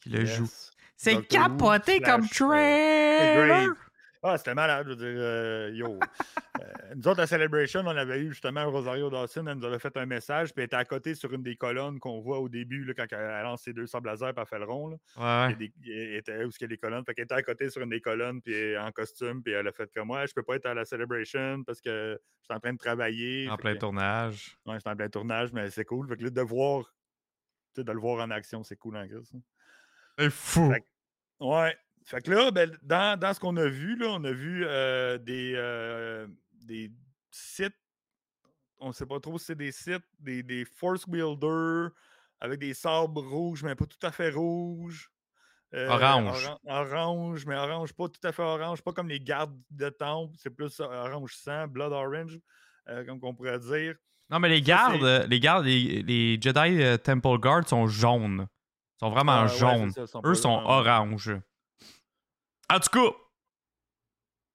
qui le joue. C'est capoté comme trailer! Ah, c'était malade. Je veux dire, euh, yo. *laughs* Euh, nous autres, à Celebration, on avait eu justement Rosario Dawson. Elle nous avait fait un message, puis elle était à côté sur une des colonnes qu'on voit au début, là, quand elle lance ses deux sables laser, puis elle fait le rond. Là. Ouais, des- il était où est-ce qu'il y a des colonnes? Fait qu'elle était à côté sur une des colonnes, puis elle en costume, puis elle a fait comme moi, je peux pas être à la Celebration parce que je suis en train de travailler. en plein que- tournage. Ouais, j'étais en plein tournage, mais c'est cool. Fait que là, de voir, tu sais, de le voir en action, c'est cool en Christ, hein. C'est fou. Fait Ouais. Fait que là, ben, dans, dans ce qu'on a vu, là, on a vu euh, des, euh, des sites, on ne sait pas trop si c'est des sites, des, des force wielders avec des sabres rouges, mais pas tout à fait rouges. Euh, Orange. oran- orange, mais orange, pas tout à fait orange, pas comme les gardes de temple, c'est plus orange sang, blood orange, comme on pourrait dire. Non, mais les gardes, les gardes, les, les Jedi Temple Guards sont jaunes. Ils sont vraiment Ah, ouais, jaunes. ça, ils sont Eux sont orange. En tout cas,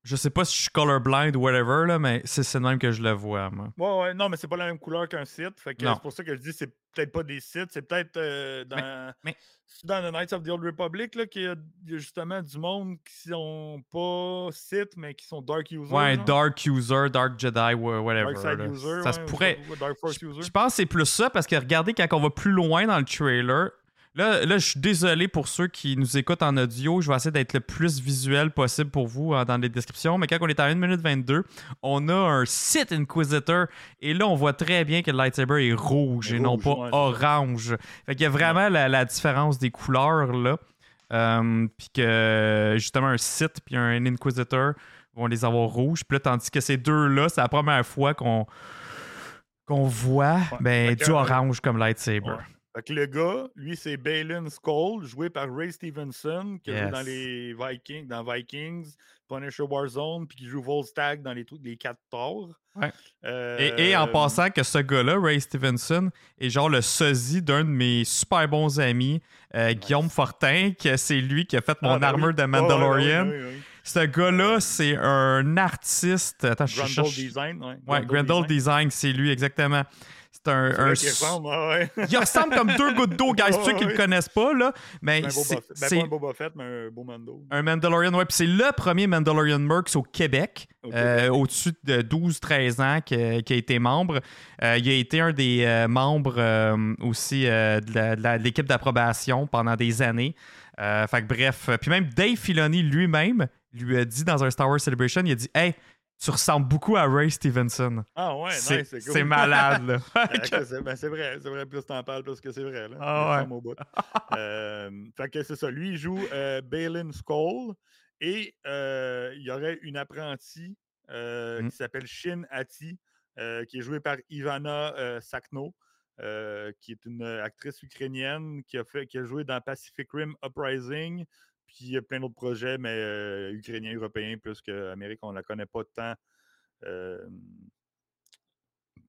je sais pas si je suis colorblind ou whatever, là, mais c'est c'est de même que je le vois, moi. Ouais, ouais, non, mais c'est pas la même couleur qu'un site. Fait que Non. c'est pour ça que je dis c'est peut-être pas des sites, c'est peut-être euh, dans, mais- dans the Knights of the Old Republic là, qu'il y a il y a justement du monde qui sont pas sites, mais qui sont Dark Users. Ouais, genre. Dark User, Dark Jedi, wha- whatever. Dark Side. User. ça ouais, se pourrait. pas, Dark Force Je, je pense que c'est plus ça parce que regardez, quand on va plus loin dans le trailer, là, là je suis désolé pour ceux qui nous écoutent en audio. Je vais essayer d'être le plus visuel possible pour vous euh, dans les descriptions. Mais quand on est à 1 minute 22, on a un Sith Inquisitor et là, on voit très bien que le lightsaber est rouge et non pas ouais, orange. Fait qu'il y a vraiment la, la différence des couleurs là. Euh, puis que justement un Sith puis un Inquisitor vont les avoir rouges. Puis là, tandis que ces deux-là, c'est la première fois qu'on qu'on voit ben, du euh, orange comme lightsaber. Fait que le gars, lui, c'est Balin Skull, joué par Ray Stevenson, qui joué dans Yes. les Vikings, dans Vikings, Punisher Warzone, puis qui joue Volstagg dans les trucs, les quatre torts. Ouais. Et, et en Euh, passant que ce gars-là, Ray Stevenson, est genre le sosie d'un de mes super bons amis, euh, Guillaume Fortin, que c'est lui qui a fait mon ah, ben armure oui. de ouais, Mandalorian. ouais. Ce gars-là, c'est un artiste. Attends, je Grendel cherche. Design, ouais. Ouais, Grendel Design, c'est lui, exactement. C'est un. Ressemble, ouais. Il ressemble comme deux gouttes d'eau, guys. *laughs* Pour ceux qui ne le connaissent pas, là. Mais c'est. Ben, c'est pas un Boba Fett, mais un beau Mando. un Mandalorian, ouais. Puis c'est le premier Mandalorian Mercs au Québec, euh, au-dessus de 12-13 ans, qui, qui a été membre. Euh, il a été un des euh, membres aussi de l'équipe d'approbation pendant des années. Fait que bref, puis même Dave Filoni lui-même lui a dit dans un Star Wars Celebration, il a dit Hey, tu ressembles beaucoup à Ray Stevenson. Ah ouais, c'est nice, cool. c'est malade, là. *laughs* C'est ben, c'est vrai, c'est vrai, plus t'en parles, plus que c'est vrai. Là. Ah ouais. ressemble au bout. *laughs* Euh, fait que c'est ça. Lui, il joue euh, Balin Skull et euh, il y aurait une apprentie euh, Mm. qui s'appelle Shin Hati, qui est jouée par Ivana Sakno, qui est une actrice ukrainienne qui a, fait, qui a joué dans Pacific Rim Uprising, puis il y a plein d'autres projets, mais euh, ukrainiens, européens, plus qu'Amérique, on ne la connaît pas tant. Euh,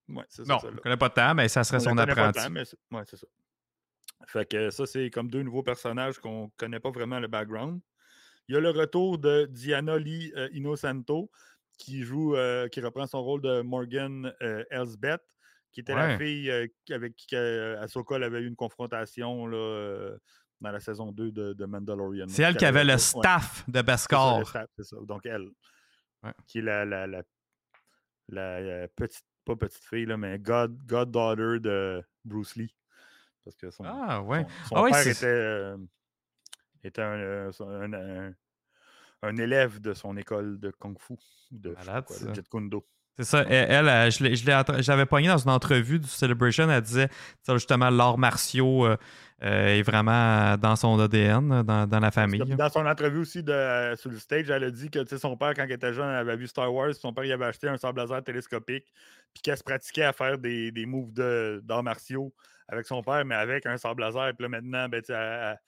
ouais, ça, Non, je celle-là. ne connais pas tant, mais ça serait On son la connaît pas apprenti. tant, mais c'est- ouais, c'est ça. Fait que ça, c'est comme deux nouveaux personnages qu'on connaît pas vraiment le background. Il y a le retour de Diana Lee euh, Innocento, qui joue, euh, qui reprend son rôle de Morgan euh, Elsbeth, qui était Ouais. la fille euh, avec qui Ahsoka elle avait eu une confrontation là, dans la saison 2 de, de Mandalorian. C'est elle qui avait le ouais, staff de Beskar. c'est ça. Donc elle, Ouais. qui est la, la, la, la, euh, petite, pas petite fille, là, mais god, goddaughter de Bruce Lee. Parce que son, Ah, ouais. son, Ah père était, euh, était un, son- un, un- un élève de son école de Kung Fu, de, Malade, quoi, de. C'est ça. Elle, elle, je l'ai- je l'ai entra- j'avais pogné dans une entrevue du Celebration. Elle disait justement l'art martiaux euh, euh, est vraiment dans son ADN, dans, dans la famille. Dans son entrevue aussi de, euh, sur le stage, elle a dit que son père, quand il était jeune, elle avait vu Star Wars. Son père, il avait acheté un sable laser télescopique, puis qu'elle se pratiquait à faire des, des moves de- d'arts martiaux avec son père, mais avec un sable laser. Puis là, maintenant, ben, elle, elle-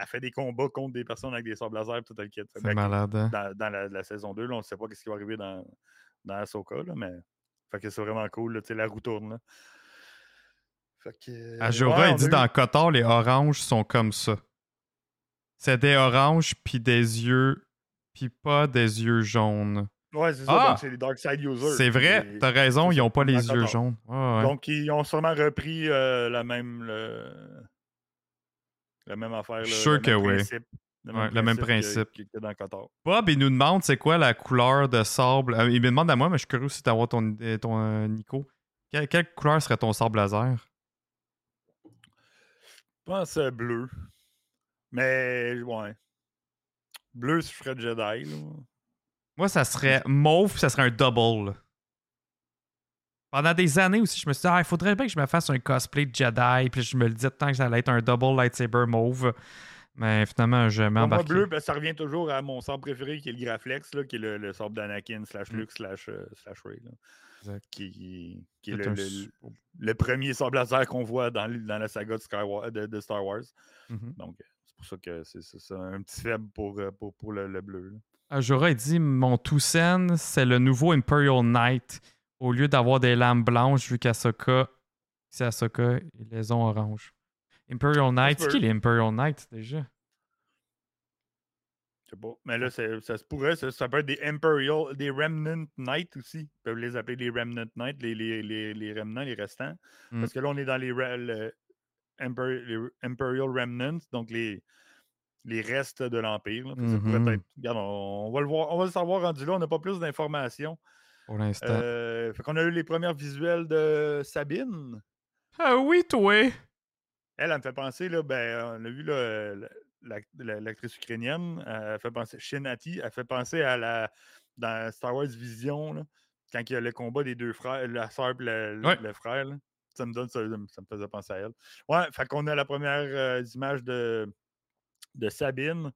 elle fait des combats contre des personnes avec des sables laser, puis tout C'est malade. hein. Dans, dans la, la saison 2, là, on ne sait pas ce qui va arriver dans, dans Ahsoka, là, mais fait que c'est vraiment cool. là, la roue tourne. Là. Fait que, euh, Ajora, ouais, il dit eu- dans Kotor, les oranges sont comme ça. C'est des oranges, puis des yeux, puis pas des yeux jaunes. Ouais, c'est ça. Ah! donc c'est les Dark Side Users. C'est vrai, Les- t'as raison, ils ont pas les yeux jaunes. Ouais. Donc, ils ont sûrement repris euh, la même le... la même affaire. Je là, suis sûr le que même Ouais, le même principe. Que, que dans Qatar. Bob, il nous demande c'est quoi la couleur de sable. Euh, il me demande à moi, mais je suis curieux si t'as ton, euh, ton euh, Nico. Quelle, quelle couleur serait ton sable laser? Je pense bleu. Mais, ouais. Bleu, si je ferais Jedi. Là. Moi, ça serait mauve, puis ça serait un double. Pendant des années aussi, je me suis dit, ah, il faudrait bien que je me fasse un cosplay de Jedi, puis je me le disais temps que ça allait être un double lightsaber mauve. Mais finalement, je m'embarque. bleu, ben, ça revient toujours à mon sable préféré qui est le Graflex, là, qui est le, le sable d'Anakin slash Mm. Luke slash, euh, slash Ray. là. Exact. Qui, qui- est le, un le- su- le premier sable laser qu'on voit dans, dans la saga de, Skywar- de- de Star Wars. Mhm. Donc, euh, c'est pour ça que c'est un petit faible pour, euh, pour, pour le, le bleu. Ajora, il dit Mon Toussaint, c'est le nouveau Imperial Knight. Au lieu d'avoir des lames blanches, vu qu'Asoka, c'est Asoka, ils les ont oranges. Imperial Knight, c'est qui les Imperial Knights déjà? Je sais pas. Mais là, ça se pourrait. Ça, ça peut être des Imperial, des Remnant Knights aussi. Ils peuvent les appeler les Remnant Knights, les, les, les, les remnants, les restants. Mm. Parce que là, on est dans les, le Imperial Remnants, donc les, les restes de l'Empire. Mhm. être. Regarde, on, on va le voir, on va le savoir rendu là. On n'a pas plus d'informations. Pour l'instant. Euh, fait qu'on a eu les premières visuels de Sabine. Ah oui, toi Elle, elle me fait penser, là, ben, on a vu là, l'actrice ukrainienne, elle fait penser, Shinati, elle fait penser à la, dans Star Wars Vision, là, quand il y a le combat des deux frères, la soeur et le, le- Ouais. le frère. là. Ça me donne ça, ça me faisait penser à elle. Ouais, fait qu'on a la première euh, image de, de Sabine.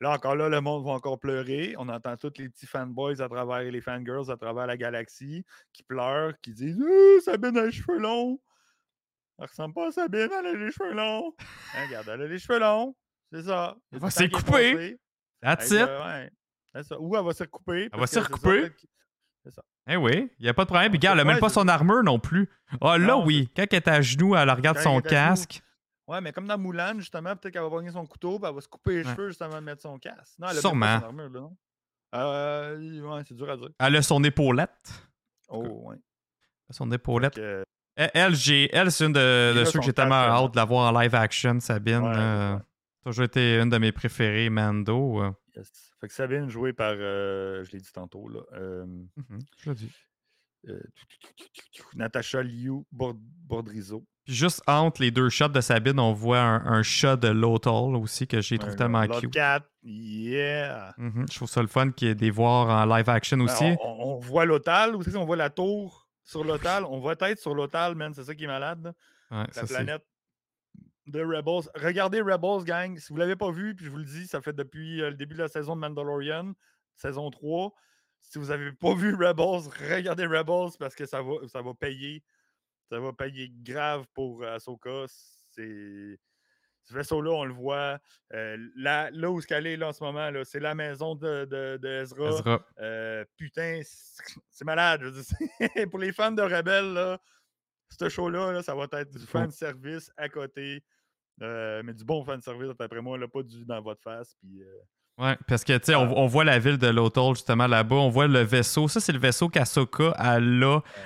Là, encore là, le monde va encore pleurer. On entend tous les petits fanboys à travers les fangirls à travers la galaxie qui pleurent, qui disent Sabine a les cheveux longs. Elle ressemble pas à Sabine, elle a les cheveux longs. Hein, regarde, elle a les cheveux longs. C'est ça. Elle va est couper. That's it. ben, ouais, c'est ça. Ou elle va se recouper. Elle va se que c'est ça, recouper. Eh oui, il n'y a pas de problème. Puis, regarde, elle a même pas, son armure non plus. Ah, là, Non, oui. Quand elle est à genoux, elle regarde son casque. Ouais, mais comme dans Moulin, justement, peut-être qu'elle va pogner son couteau, puis elle va se couper les Ouais. cheveux justement de mettre son casque. Non, elle a Sûrement. pas son armure, là, non? Euh, ouais, c'est dur à dire. Elle a son épaulette. Oh, ouais. Son épaulette. Elle, elle, c'est une de, ceux que j'ai tellement hâte de la voir en live action, Sabine. Ouais, euh, ouais. Toujours été une de mes préférées, Mando. euh. yes. Fait que Sabine, jouée par, euh, je l'ai dit tantôt, là, euh, Mhm, je dis. euh, Natacha Liu Bord- Bordrizzo. Puis juste entre les deux shots de Sabine, on voit un, un shot de Lothal aussi que j'ai trouvé tellement cute. Cat, yeah! Mhm, Je trouve ça le fun qu'il y ait des voir en live action Ben, aussi. on, on- on voit l'Otal, aussi, on voit la tour sur l'Otal. On voit tête sur l'Otal, man. C'est ça qui est malade. Ouais, La planète de Rebels. Regardez Rebels, gang. Si vous ne l'avez pas vu, puis je vous le dis, ça fait depuis euh, le début de la saison de Mandalorian, saison 3. Si vous n'avez pas vu Rebels, regardez Rebels parce que ça va, ça va payer. Ça va payer grave pour euh, Ahsoka. C'est. Ce vaisseau-là, on le voit. euh, là, là où ce qu'elle est là, en ce moment, là, c'est la maison de, de, de Ezra. Ezra. Euh, putain, c'est malade. je veux dire, c'est- *laughs* pour les fans de Rebelle, là, ce show-là, là, ça va être du fan service à côté. Euh, mais du bon fan service, d'après moi, là, pas du dans votre face. Puis, Ouais, parce que, tu sais, on, on voit la ville de Lothal, justement, là-bas. On voit le vaisseau. Ça, c'est le vaisseau qu'Asoka a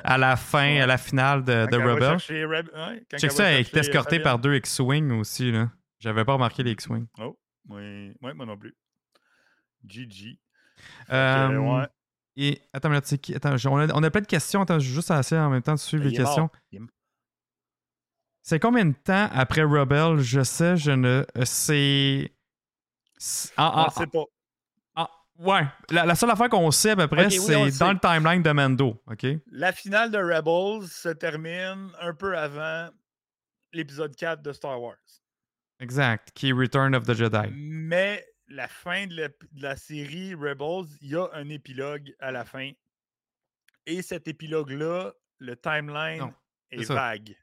à la fin, à la finale de, de Rebel. Reb- ouais, quand Check ça, elle est escortée par deux X-Wing aussi, là. J'avais pas remarqué les X-Wing. Oh, oui, ouais, moi non plus. GG. Euh, ouais. Et, attends, là, tu sais qui- attends, on a, on a plein de questions. Attends, je vais juste essayer en même temps de suivre Il les questions. C'est combien de temps après Rebel Je sais, je ne. euh, C'est. c'est- On ah, ne sait pas. ah, ouais. La, la seule affaire qu'on sait à peu près, c'est dans le timeline de Mando. OK? La finale de Rebels se termine un peu avant l'épisode 4 de Star Wars. Exact. Qui est Return of the Jedi. Mais la fin de la, de la série Rebels, il y a un épilogue à la fin. Et cet épilogue-là, le timeline Non, est, vague.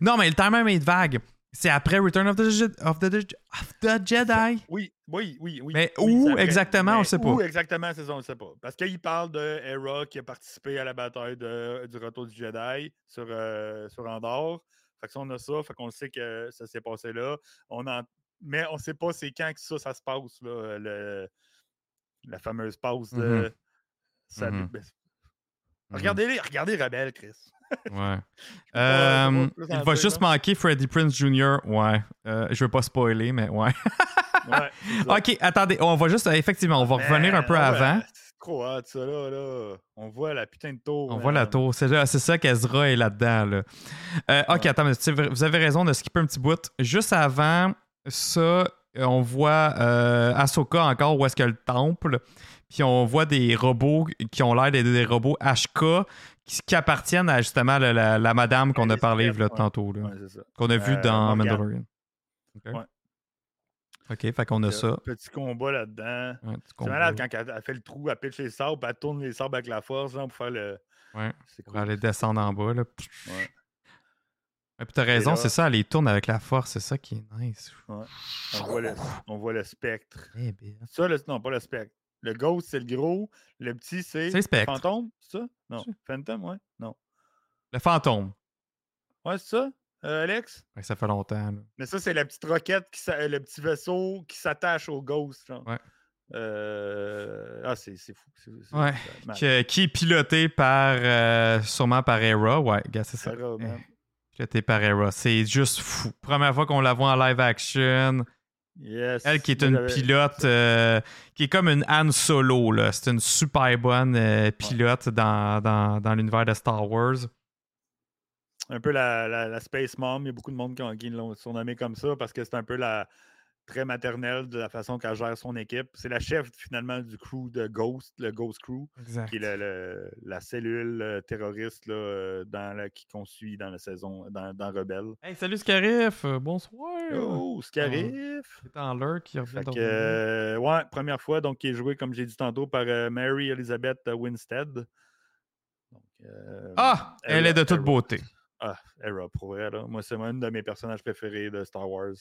Non, mais le timeline est vague. C'est après Return of the, of the, of the Jedi. Oui, oui, oui, oui. Mais oui, où exactement, on Mais sait pas. Où exactement, c'est ça, on ne sait pas. Parce qu'il parle de Hera qui a participé à la bataille de- du retour du Jedi sur, euh, sur Andorre. Fait que ça, on a ça, fait qu'on sait que ça s'est passé là. On en... Mais on ne sait pas c'est quand que ça, ça se passe, là, le... la fameuse pause de... Mhm. Salut. Mhm. Ben, Mhm. Regardez, regardez Rebelle, Chris. Ouais. *laughs* Euh, il va juste là. manquer Freddie Prince Jr. Ouais. Euh, je veux pas spoiler, mais ouais. *laughs* Ok, attendez. On va juste. Effectivement, on va revenir un peu ah ouais, avant. Trop ça, là, là. On voit la putain de tour. On man. voit la tour. C'est là- c'est ça qu'Ezra est là-dedans. Là. Euh, ok, Ouais. attends, mais vous avez raison de skipper un petit bout. Juste avant ça, euh, on voit euh, Ahsoka encore où est-ce qu'il y a le temple. Puis on voit des robots qui ont l'air d'être des robots HK qui, appartiennent à justement la, la- la madame qu'on a parlé là, tantôt. là, Ouais. Qu'on a vu Euh, dans. Mandalorian. Ok. Ouais. Ok, fait qu'on a ça. Petit combat là-dedans. Ouais, C'est malade quand elle, elle fait le trou, elle pitch les sabres, puis elle tourne les sabres avec la force pour faire le. Ouais, pour aller descendre en bas. Là. Ouais. Ouais, puis t'as raison, c'est ça, elle les tourne avec la force, c'est ça qui est nice. On voit le, on voit le spectre. Eh bien. Ça, le, non, pas le spectre. Le ghost, c'est le gros. Le petit, c'est. C'est spectre. Fantôme, c'est ça? Non. Phantom, ouais? Non. Le fantôme. Ouais, c'est ça, euh, Alex? Ouais, ça fait longtemps. là. Mais ça, c'est la petite roquette, qui le petit vaisseau qui s'attache au ghost. Genre. Ouais. Euh, Ah, c'est c'est fou. Que- qui est piloté par. euh, sûrement par Hera. Ouais, gars, c'est ça. Man. Eh, Piloté par Hera. C'est juste fou. Première fois qu'on la voit en live action. Yes. Elle qui est une pilote euh, qui est comme une Han Solo. C'est une super bonne euh, pilote dans, dans, dans l'univers de Star Wars. un peu la, la- la Space Mom. Il y a beaucoup de monde qui, qui l'ont surnommée comme ça parce que c'est un peu la très maternelle de la façon qu'elle gère son équipe. C'est la chef finalement du crew de Ghost, le Ghost Crew, Exact. qui est le- le- la cellule euh, terroriste là, euh, dans la, qui qu'on suit dans la saison, dans, dans Rebelle. Hey, salut Scarif. Euh, bonsoir. Oh, Scarif! C'est en l'heure qui revient Fait que, euh, ouais, première fois, donc qui est joué, comme j'ai dit tantôt, par euh, Mary Elizabeth Winstead. Donc, euh, Ah, elle est de toute beauté. Ah, Hera, pour vrai, là. Moi, c'est une de mes personnages préférés de Star Wars.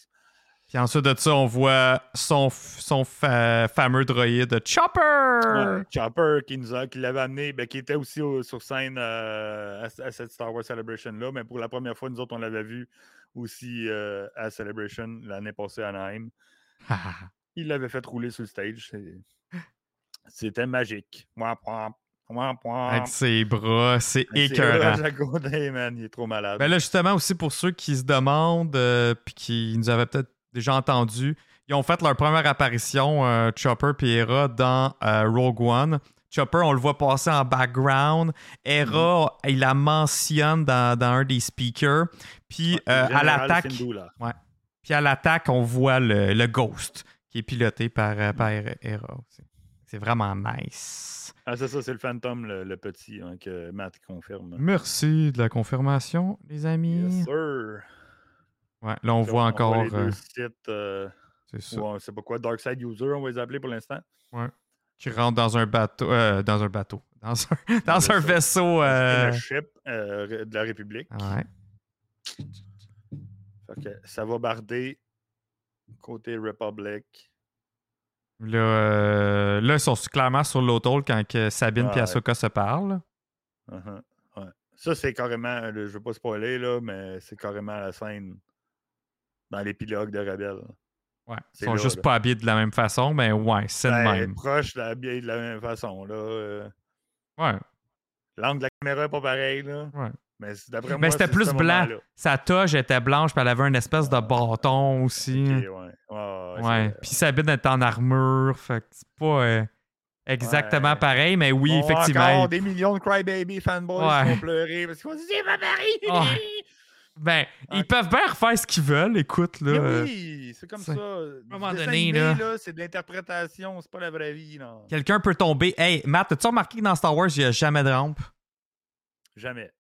Puis ensuite de ça, on voit son, son fa- fameux droïde Chopper. Ouais, Chopper qui nous a, qui l'avait amené, ben, qui était aussi au- sur scène euh, à, à cette Star Wars Celebration-là, mais pour la première fois, nous autres, on l'avait vu aussi euh, à Celebration l'année passée à Anaheim. *laughs* Il l'avait fait rouler sur le stage. C'était magique. Wamp. Avec ses bras, c'est écœurant. *laughs* man, il est trop malade. Ben là, justement, aussi pour ceux qui se demandent, euh, puis qui nous avaient peut-être déjà entendu, ils ont fait leur première apparition, euh, Chopper et Hera, dans euh, Rogue One. Chopper, on le voit passer en background. Hera, il la mentionne dans, dans un des speakers. Puis Ouais, euh, à l'attaque, puis à l'attaque, on voit le, le Ghost qui est piloté par, par Hera aussi. C'est vraiment nice. Ah, c'est ça, c'est le Phantom, le, le petit, hein, que Matt confirme. Merci de la confirmation, les amis. Yes, sir. Ouais, là, on voit encore. les deux euh, sites, euh, c'est ça. c'est pas quoi, Darkside User, on va les appeler pour l'instant. qui rentre dans un bateau. euh, dans un bateau. *laughs* Dans un, dans un vaisseau. Euh, le ship de la République. ouais. Fait que ça va barder côté Republic. Là, euh, là, ils sont clairement sur l'automne quand que Sabine et Ouais. Ahsoka se parlent. Uh-huh, ouais. Ça, c'est carrément, je veux pas spoiler, là, mais c'est carrément la scène dans l'épilogue de Rebelle. Ouais. Ils sont là, juste là. pas habillés de la même façon, mais ouais, c'est de Ben, même. proche bien de la même façon. Là, euh, Ouais. L'angle de la caméra n'est pas pareil. Là, Ouais. Mais c'est- d'après moi, Mais c'était plus blanc. Sa toge était blanche, puis elle avait une espèce de bâton aussi. Ok, ouais. Ouais, ouais, c'est ouais. Puis Sabine est en armure. Fait que c'est pas euh, exactement Ouais. pareil, mais oui, On effectivement. Encore des millions de crybaby fanboys qui vont pleurer parce qu'ils vont se dire C'est pas pareil! Ben, ils peuvent bien refaire ce qu'ils veulent, écoute, là. Mais oui, c'est comme ça. un Du moment donné, là. là, c'est de l'interprétation, c'est pas la vraie vie. Quelqu'un peut tomber. Hey, Matt, as-tu remarqué que dans Star Wars, il n'y a jamais de rampe? Jamais.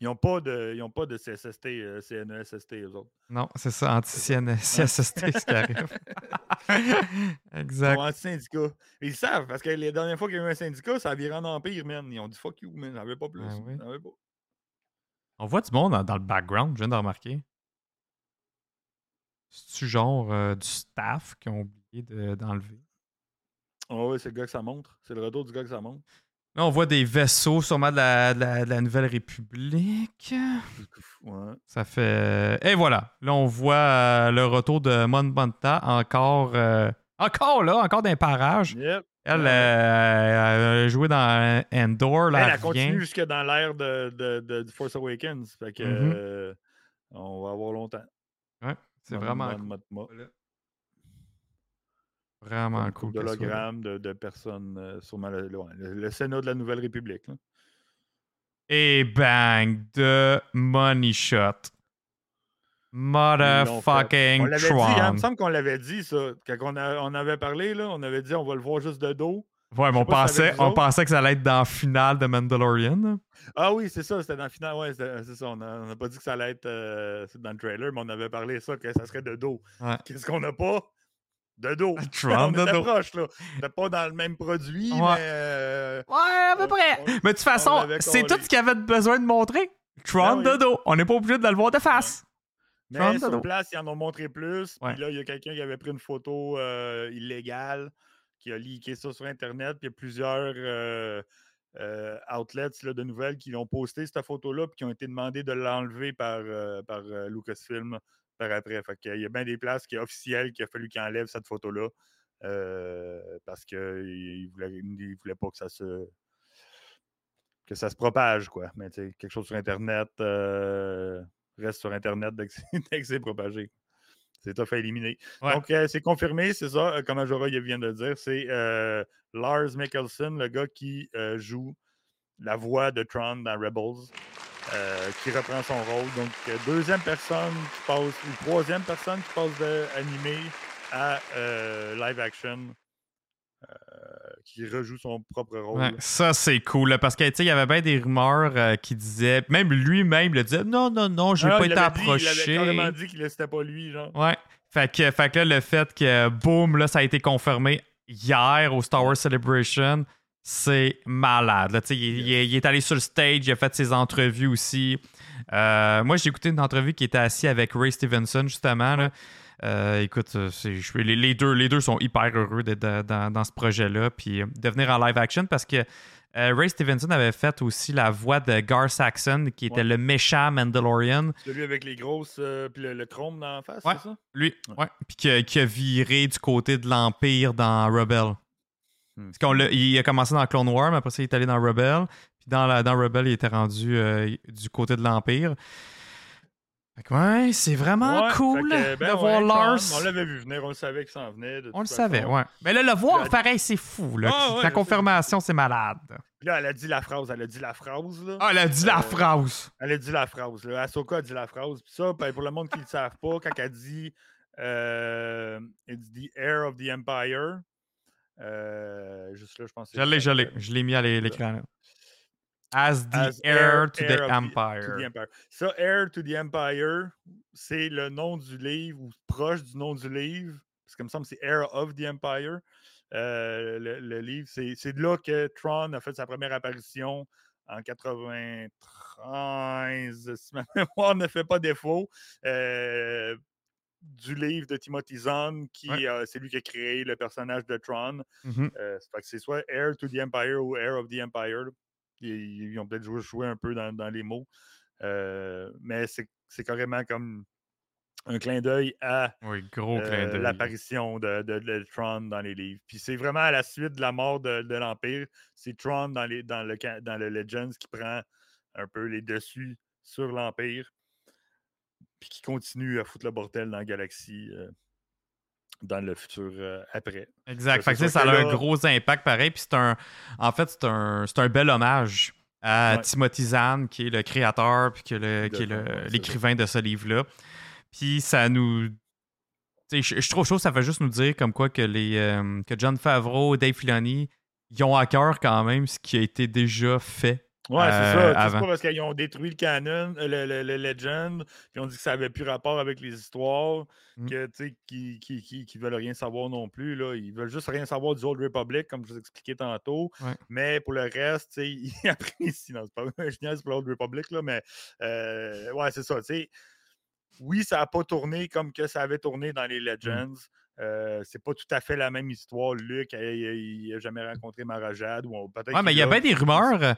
Ils n'ont pas de, ils ont pas de CSST, euh, CNESST, eux autres. Non, c'est ça, anti-CSST, ce qui *laughs* arrive. Ils exact. sont anti-syndicats. Ils savent, parce que les dernières fois qu'il y a eu un syndicat, ça a viré en empire, man. Ils ont dit fuck you, man. J'en veux pas plus. Ah oui. J'en veux pas. On voit du monde dans, dans le background, je viens de remarquer. C'est-tu genre euh, du staff qui ont oublié de- d'enlever? Ah ouais, c'est le gars que ça montre. C'est le retour du gars que ça montre. Là, on voit des vaisseaux, sûrement de la, de la- de la Nouvelle République. Ouais. Ça fait. Et voilà. Là, on voit euh, le retour de Mon Bonta encore. euh, Encore là, encore d'un parage. Yep. Elle, euh, elle a joué dans Endor. Là, Elle, elle elle continue jusque dans l'ère de, de, de- du Force Awakens. Fait que, Mhm. euh, on va avoir longtemps. Ouais, c'est vraiment cool. Vraiment cool. De l'hologramme de, de personnes, euh, sûrement le, le- le Sénat de la Nouvelle République. là. Et bang, de money shot. Motherfucking On l'avait dit, hein, il me semble qu'on l'avait dit, ça. Quand on, a- on avait parlé, là, on avait dit on va le voir juste de dos. Ouais, mais on si pensait, on pensait que ça allait être dans la finale de Mandalorian. là. Ah oui, c'est ça, c'était dans le final. Ouais, c'était- c'est ça. On n'a pas dit que ça allait être euh, dans le trailer, mais on avait parlé de ça, que ça serait de dos. Ouais. Qu'est-ce qu'on n'a pas? De dos. Tron *laughs* *laughs* on de dos. proche, là. C'était pas dans le même produit, Ouais. mais. euh, Ouais, à peu on- près. on- Mais de toute on façon, c'est tout ce qu'il y avait besoin de montrer. Tron oui. de dos. On n'est pas obligé de le voir de face. Mais de sur place, ils en ont montré plus. Puis là, il y a quelqu'un qui avait pris une photo euh, illégale, qui a leaké ça sur Internet. Puis il y a plusieurs euh, euh, outlets là, de nouvelles qui ont posté cette photo-là, puis qui ont été demandés de l'enlever par, par Lucasfilm par après. Fait qu'il y a bien des places qui est officielles qu'il a fallu qu'ils enlèvent cette photo-là. parce qu'ils ne voulaient, ils voulaient pas que ça se que ça se propage, quoi. Mais tu sais, quelque chose sur Internet euh, reste sur Internet *laughs* dès que c'est- propagé. C'est tough à éliminer. Ouais. Donc, euh, c'est confirmé, c'est ça, euh, comme Ajora vient de le dire. C'est euh, Lars Mikkelsen, le gars qui joue la voix de Tron dans Rebels, qui reprend son rôle. Donc, deuxième personne qui passe, ou troisième personne qui passe de animé à live action, qui rejoue son propre rôle. Ouais, ça, c'est cool. là, parce que, tu sais, il y avait bien des rumeurs euh, qui disaient, même lui-même le disait, non, non, non, je vais Ah, pas l'avait dit, Il avait approché. carrément dit que c'était pas lui, genre. Ouais. Fait que, fait que là, le fait que, boum, là, ça a été confirmé hier au Star Wars Celebration, c'est malade. Là, il, il est- il est allé sur le stage, il a fait ses entrevues aussi. Euh, moi, j'ai écouté une entrevue qui était assis avec Ray Stevenson, justement. Là. Euh, écoute, euh, je- les, les deux, les deux sont hyper heureux d'être dans, ce projet-là, puis euh, de venir en live action parce que euh, Ray Stevenson avait fait aussi la voix de Gar Saxon, qui était Ouais. le méchant Mandalorian. Celui avec les grosses. euh, puis le, le chrome dans la face, Ouais. c'est ça? Lui, ouais. Puis qui, a- qui a viré du côté de l'Empire dans Rebel. Hmm. Parce il a commencé dans Clone War, mais après ça, il est allé dans Rebel. Puis dans, la, dans Rebel, il était rendu euh, du côté de l'Empire. Que ouais, c'est vraiment Ouais, cool que, ben de ouais, voir Lars. On l'avait vu venir, on le savait qu'il s'en venait. de On le savait, ouais. Mais là, le voir, pareil, c'est fou. Là. Ah, la je confirmation, c'est malade. Puis là, elle a dit la phrase, elle a dit la phrase, là. Ah, elle a dit la Euh, phrase. Elle a dit la phrase, là. Ahsoka a dit la phrase. Puis ça, ben, pour le monde qui ne le savent pas, quand elle dit euh, It's the heir of the empire. euh, juste là, je pense que Je l'ai, je l'ai. Je l'ai mis à l'é- l'écran. As the as heir to heir the Empire. to the Empire. Ça, Heir to the Empire, c'est le nom du livre ou proche du nom du livre. Parce que, me semble c'est Heir of the Empire. euh, le, le livre, c'est de là que Tron a fait sa première apparition en 93, *laughs* si ma mémoire ne fait pas défaut, euh, du livre de Timothy Zahn, qui Ouais. euh, c'est lui qui a créé le personnage de Tron. Euh, que c'est soit Heir to the Empire ou Heir of the Empire. Ils, ils ont peut-être joué, joué un peu dans, dans les mots. Euh, mais c'est carrément comme un clin d'œil à Oui, euh, l'apparition de, de- de Tron dans les livres. Puis c'est vraiment à la suite de la mort de, de l'Empire. C'est Tron dans, les, dans, le, dans le Legends qui prend un peu les dessus sur l'Empire. Puis qui continue à foutre le bordel dans la galaxie euh, dans le futur euh, après. Exact. Fait que, ça a un gros impact pareil. Puis c'est un. En fait, c'est un, c'est un bel hommage à Ouais. Timothy Zahn, qui est le créateur, puis qui est l'écrivain de ce livre-là. Puis ça nous. Je je trouve chaud, ça fait juste nous dire comme quoi que, les, euh, que John Favreau, Dave Filoni, ils ont à cœur quand même ce qui a été déjà fait. Ouais, c'est Euh, ça. Sais, C'est pas parce qu'ils ont détruit le canon, euh, le, le- le Legend, puis on dit que ça avait plus rapport avec les histoires, Mm. que tu sais, qui, qui, qui, qui veulent rien savoir non plus. Là. Ils veulent juste rien savoir du Old Republic, comme je vous expliquais tantôt. Ouais. Mais pour le reste, *laughs* ils apprécient. C'est pas niaise pour l'Old Republic, là, mais euh, ouais, c'est ça. Oui, ça n'a pas tourné comme que ça avait tourné dans Mm. les Legends. Euh, c'est pas tout à fait la même histoire. Luke, il n'a jamais rencontré Marajad. Ou peut-être Ouais, mais il y a bien des rumeurs euh,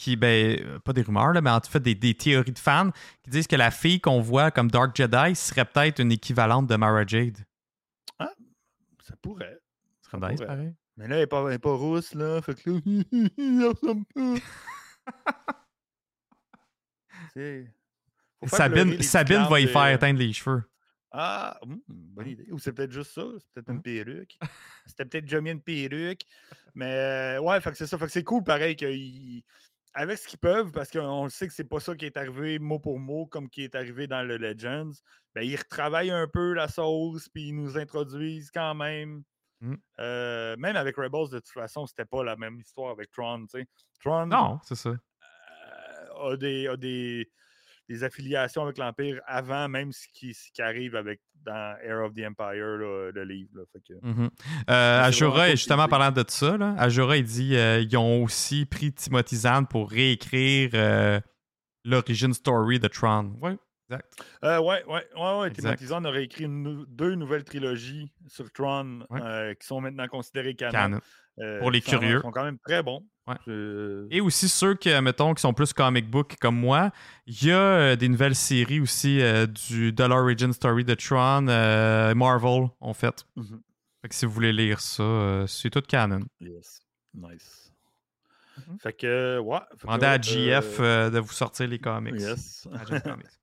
qui, ben, euh, pas des rumeurs, là, mais en fait des, des théories de fans qui disent que la fille qu'on voit comme Dark Jedi serait peut-être une équivalente de Mara Jade. Ça pourrait. Serait nice, pourrait. pareil. Mais là, elle n'est pas, elle est pas rousse, là. Fait que là, *laughs* *laughs* Sabine, Sabine va y faire de- éteindre les cheveux. Ah, hum, bonne idée. Ou c'est peut-être juste ça. C'est peut-être une perruque. *laughs* C'était peut-être déjà mis une perruque. Mais euh, ouais, fait que c'est ça. Fait que c'est cool, pareil, qu'ils- avec ce qu'ils peuvent, parce qu'on sait que c'est pas ça qui est arrivé mot pour mot, comme qui est arrivé dans le Legends. Ben, ils retravaillent un peu la sauce, puis ils nous introduisent quand même. Mm. Euh, même avec Rebels, de toute façon, c'était pas la même histoire avec Tron. tu sais. Tron Non, c'est ça. euh, a des, a des, des affiliations avec l'Empire avant même ce qui, ce qui arrive avec dans Air of the Empire, là, le livre. là. Fait que- Mhm. Euh, Ajura, justement, qu'ils parlant de ça, là, Ajura, il dit euh, ils ont aussi pris Timothy Zahn pour réécrire euh, l'origine story de Tron. Oui, exact. Euh, ouais, ouais, ouais, ouais. Exact. Timothy Zahn aurait écrit une nou- deux nouvelles trilogies sur Tron Ouais. euh, qui sont maintenant considérées canon. Canon. Euh, Pour les curieux. sont quand même très bons. Ouais. Je- Et aussi ceux qui, mettons, qui sont plus comic book comme moi, il y a euh, des nouvelles séries aussi euh, du, de l'origin story de Tron, euh, Marvel, en fait. Mhm. Fait que si vous voulez lire ça, euh, c'est tout canon. Yes. Nice. Mhm. Fait que, ouais. fait que, Demandez à euh, GF euh, de vous sortir les comics. Yes. Comics. *laughs*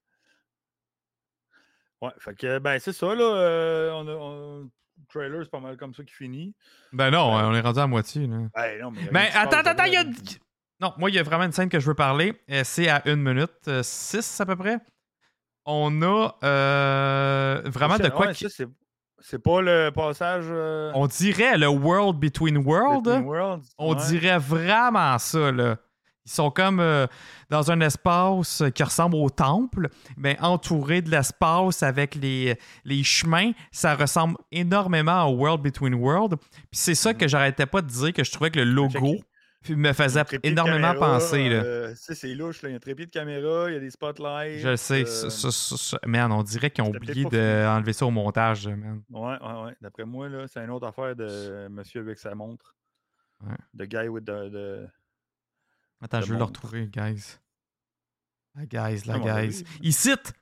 Ouais, fait que, ben, c'est ça, là. euh, on a, on- trailer, c'est pas mal comme ça qui finit. Ben non, on est rendu à moitié. Là. Ben, non, mais. attends, attends, il y a. dedans. Non, moi, il y a vraiment une scène que je veux parler. Euh, C'est à une minute, euh, six à peu près. On a euh, vraiment de quoi. qui- c'est- pas le passage. euh, On dirait le World Between Worlds. Between Worlds. On ouais. dirait vraiment ça, là. Ils sont comme euh, dans un espace qui ressemble au temple, mais entouré de l'espace avec les, les chemins. Ça ressemble énormément au World Between Worlds. Puis c'est ça Mhm. que j'arrêtais pas de dire, que je trouvais que le logo me faisait énormément caméra, penser. Euh, c'est louche, là. Il y a un trépied de caméra, il y a des spotlights. Je le sais. euh, ça- ça- ça- ça- man, on dirait qu'ils ont oublié d'enlever ça au montage, man. Ouais, ouais, ouais. D'après moi, c'est une autre affaire de monsieur avec sa montre. Ouais. The guy with the. the- Attends, je vais le retrouver, guys. La guys, la Ah, guys. Il cite.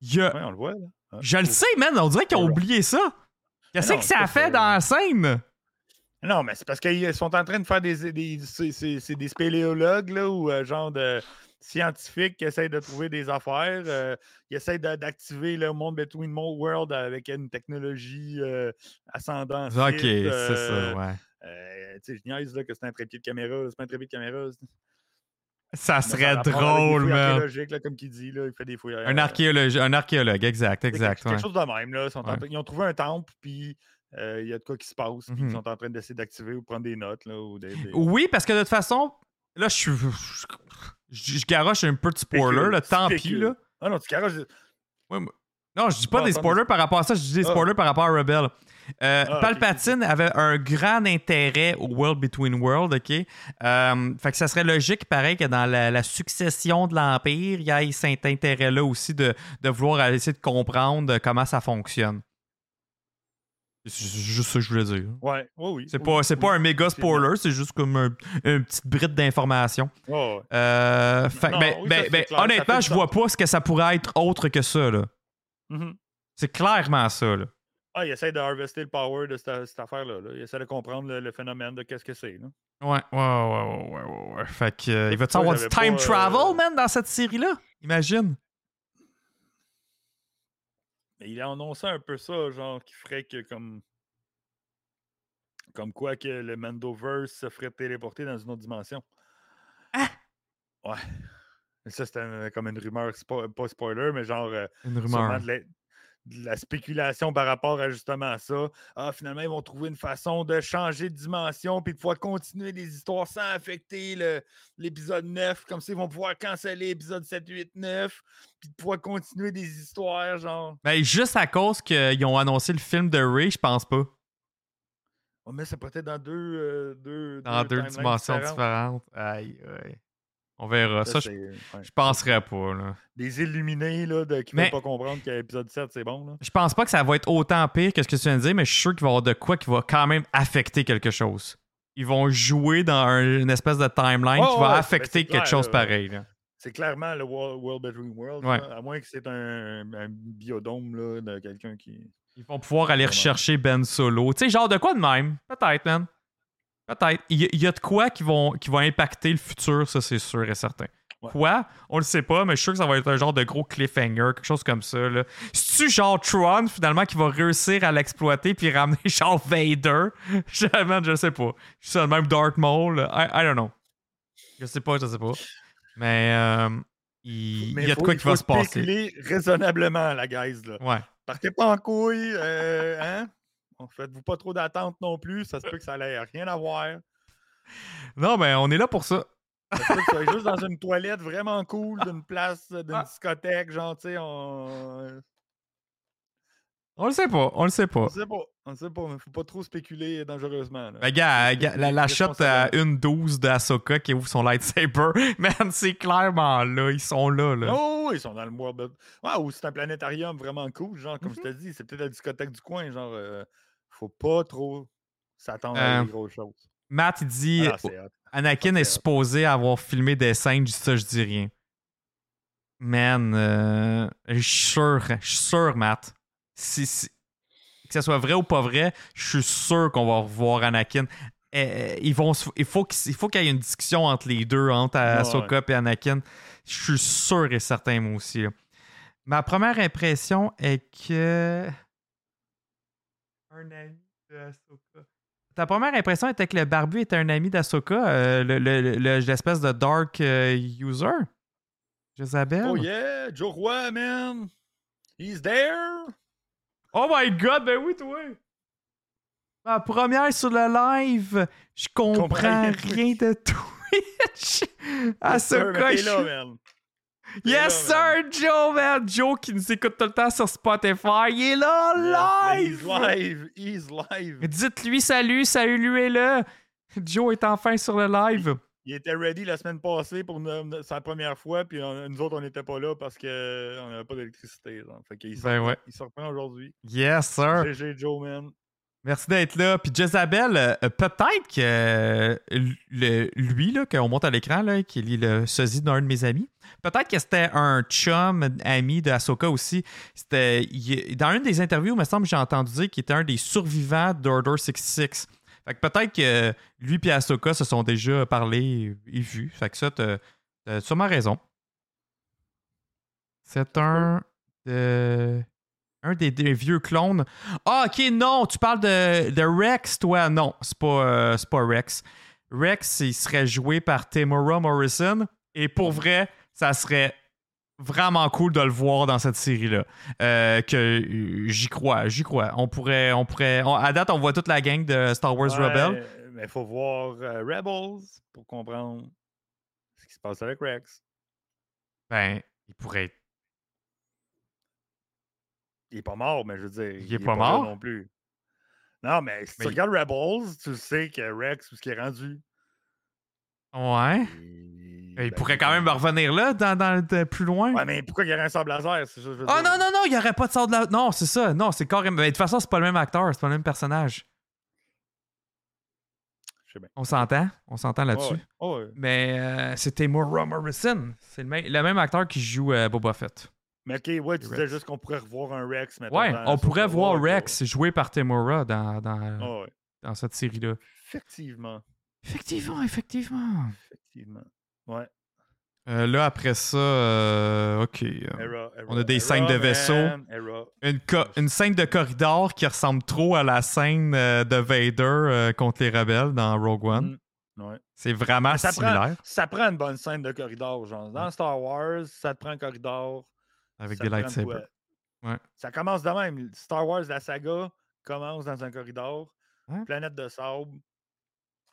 Il y a Ouais, on le voit, là. Ah, Je le sais, man. On dirait qu'ils ont oublié ça. Qu'est-ce que ça pas fait dans la scène? Non, mais c'est parce qu'ils sont en train de faire des. des c'est des spéléologues, là, ou euh, genre de scientifiques qui essayent de trouver des affaires. euh, ils essayent de- d'activer le monde Between World avec une technologie euh, ascendante. Ok, c'est ça, ouais. Euh, tu sais, je niaise là, que c'est un trépied de caméra. C'est pas un trépied de caméra. Ça Mais serait drôle, là, comme qu'il dit, là, il fait des fouilles. Un euh, archéologue, un archéologue, exact, quelque- exact. quelque ouais. chose de même. Là. Ils, en ont trouvé un temple, puis euh, il y a de quoi qui se passe, puis ils sont en train d'essayer d'activer ou prendre des notes. Là, ou des, des- Oui, parce que de toute façon, là, je suis. Je, je garoche un peu de spoiler, là, tant pis, là. Ah non, tu. Ouais, moi- Non, je dis pas des spoilers par rapport à ça, je dis des Ah. spoilers par rapport à Rebel. Euh, Ah, Palpatine avait un grand intérêt au World Between Worlds, OK? Euh, fait que ça serait logique, pareil, que dans la, la succession de l'Empire, il y ait cet intérêt-là aussi de, de vouloir essayer de comprendre comment ça fonctionne. C'est juste ça que je voulais dire. Ouais, oui, oui. C'est oui, pas, oui, pas un méga spoiler, c'est juste comme un, une petite bride d'information. Ouais, ouais. Euh, ben, ben- ben, honnêtement, je vois pas ce que ça pourrait être autre que ça. Là. Mhm. C'est clairement ça. Là. Ah, il essaie de harvester le power de cette, cette affaire-là. là. Il essaie de comprendre le, le phénomène de qu'est-ce que c'est. là. Ouais, ouais, ouais, ouais, ouais, ouais, ouais. Fait que, euh, il va-tu avoir du time pas, euh, travel, man, dans cette série-là? Imagine. Mais il a annoncé un peu ça, genre, qui ferait que comme. Comme quoi que le Mandoverse se ferait téléporter dans une autre dimension. Ah! Ouais. Ça, c'était comme une rumeur, spo- pas spoiler, mais genre. euh, Une sûrement rumeur. de de la spéculation par rapport à justement à ça. Ah, finalement, ils vont trouver une façon de changer de dimension puis de pouvoir continuer les histoires sans affecter l'épisode 9. Comme ça, ils vont pouvoir canceller l'épisode 7, 8, 9 puis de pouvoir continuer des histoires, genre. Ben, juste à cause qu'ils ont annoncé le film de Ray, je pense pas. On met ça peut-être dans deux, euh, deux, Dans deux dimensions différentes. différentes. Aïe, aïe. On verra. Ça, je, ouais. je penserais pas, là. Des illuminés là, de, qui ne veulent pas comprendre que l'épisode 7, c'est bon. Là. Je pense pas que ça va être autant pire que ce que tu viens de dire, mais je suis sûr qu'il va y avoir de quoi qui va quand même affecter quelque chose. Ils vont jouer dans un- une espèce de timeline qui va ouais, affecter ben, quelque clair, chose là. pareil. là. C'est clairement le World, world. Ouais. là, à moins que c'est un, un biodôme là, de quelqu'un qui. Ils vont pouvoir aller rechercher Ben Solo. Tu sais, genre de quoi de même? Peut-être, man. Peut-être. Il y, a- il y a de quoi qui vont, qui vont impacter le futur, ça, c'est sûr et certain. Ouais. Quoi? On le sait pas, mais je suis sûr que ça va être un genre de gros cliffhanger, quelque chose comme ça. Là. C'est-tu genre Tron, finalement, qui va réussir à l'exploiter puis ramener *laughs* genre Vader? *laughs* Je, man, je sais pas. Je suis le même Darth Maul. I, I don't know. Je sais pas, je sais pas. Mais euh, il, Mais il y a de quoi qui va se passer. raisonnablement, la guys. Là. Ouais. Partez pas en couille, euh, hein? Bon, Faites-vous pas trop d'attente non plus, ça se peut que ça n'ait rien à voir. Non, mais on est là pour ça. Ça se peut que sois juste dans une toilette vraiment cool, d'une place, d'une Ah. discothèque, genre, tu sais, on... On le sait pas, on le sait pas. on sait pas, on sait pas, mais faut pas trop spéculer dangereusement. là. Ben, gars, la, la shot à responsable. 1-12 d'Asoka qui ouvre son lightsaber, *laughs* man, c'est clairement là, ils sont là. là. Oh, ils sont dans le mois. Ouais, ou c'est un planétarium vraiment cool, genre, comme je te dis, c'est peut-être la discothèque du coin, genre, euh, faut pas trop s'attendre Euh, à des grosses choses. Matt, il dit Ah. Anakin est supposé avoir filmé des scènes, ça, je dis rien. Man, euh, je suis sûr, je suis sûr, Matt. Si, si- que ce soit vrai ou pas vrai, je suis sûr qu'on va revoir Anakin. Eh, ils vont, il faut qu'il y ait une discussion entre les deux, entre Ouais, Ahsoka et Anakin. Je suis sûr et certain, moi aussi. là. Ma première impression est que. Un ami d'Ahsoka. Ta première impression était que le barbu était un ami d'Ahsoka, euh, le- le- le- l'espèce de dark euh, user? Jezabel? Oh yeah, Joe Roy, man! He's there! Oh my god, ben oui, toi! Ma première sur le live, je comprends comprends rien. de *laughs* Twitch. Ahsoka, T'es je-. T'es Yes, là, sir, Joe, man! Joe qui nous écoute tout le temps sur Spotify, il est là, live! He's live! He's live! Dites-lui salut, salut, lui est là! Joe est enfin sur le live. Il était ready la semaine passée pour sa première fois, puis on- nous autres, on n'était pas là parce qu'on n'avait pas d'électricité. genre. Fait qu'il Ben ouais. il se reprend aujourd'hui. Yes, sir. GG Joe, man. Merci d'être là. Puis Jezabel, euh, peut-être que euh, le- lui, là, qu'on monte à l'écran, là, qui est le sosie d'un de mes amis, peut-être que c'était un chum ami de Ahsoka aussi. C'était, dans une des interviews, il me semble j'ai entendu dire qu'il était un des survivants d'Order 66. Fait que peut-être que lui et Ahsoka se sont déjà parlé et vus. Fait que ça, t'as, t'as sûrement raison. C'est un de- un des, des vieux clones. Ah, ok, non, tu parles de, de Rex, toi. Non, c'est pas, euh, c'est pas Rex. Rex, il serait joué par Tamora Morrison. Et pour vrai, ça serait vraiment cool de le voir dans cette série-là. Euh, que euh, j'y crois, j'y crois. On pourrait, on pourrait. on- à date, on voit toute la gang de Star Wars Ouais, Rebel. Mais il faut voir euh, Rebels pour comprendre ce qui se passe avec Rex. Ben, il pourrait être. Il est pas mort, mais je veux dire. Il est est pas mort? non plus. Non, mais si Mais tu il- regardes Rebels, tu sais que Rex, où ce qui est rendu. Ouais. Il, Il ben, pourrait quand même revenir là, dans, plus loin. Ouais, mais pourquoi il y aurait un sable laser? veux Oh non, non, non, il n'y aurait pas de sort de la. Non, c'est ça. Non, c'est carrément. Mais de toute façon, c'est pas le même acteur, c'est pas le même personnage. Bien. On s'entend? On s'entend là-dessus. Mais euh, c'est Tamora Morrison. C'est le, même- le même acteur qui joue euh, Boba Fett. Mais ok, ouais, tu disais juste qu'on pourrait revoir un Rex. mettons, Ouais, on pourrait voir Rex joué par Tamora dans, dans. Ah ouais. dans cette série-là. Effectivement. Effectivement, effectivement. Effectivement. Ouais. Euh, là, après ça, euh, OK. euh, Era, era, On a des era, scènes de vaisseau. Une, une scène de corridor qui ressemble trop à la scène euh, de Vader contre les rebelles dans Rogue One. Mm. Ouais. C'est vraiment ça, similaire prend, ça prend une bonne scène de corridor, genre. Dans Star Wars, ça te prend un corridor. Avec ça des lightsabers. Ouais. Ça commence de même. Star Wars, la saga, commence dans un corridor. Planète de sable.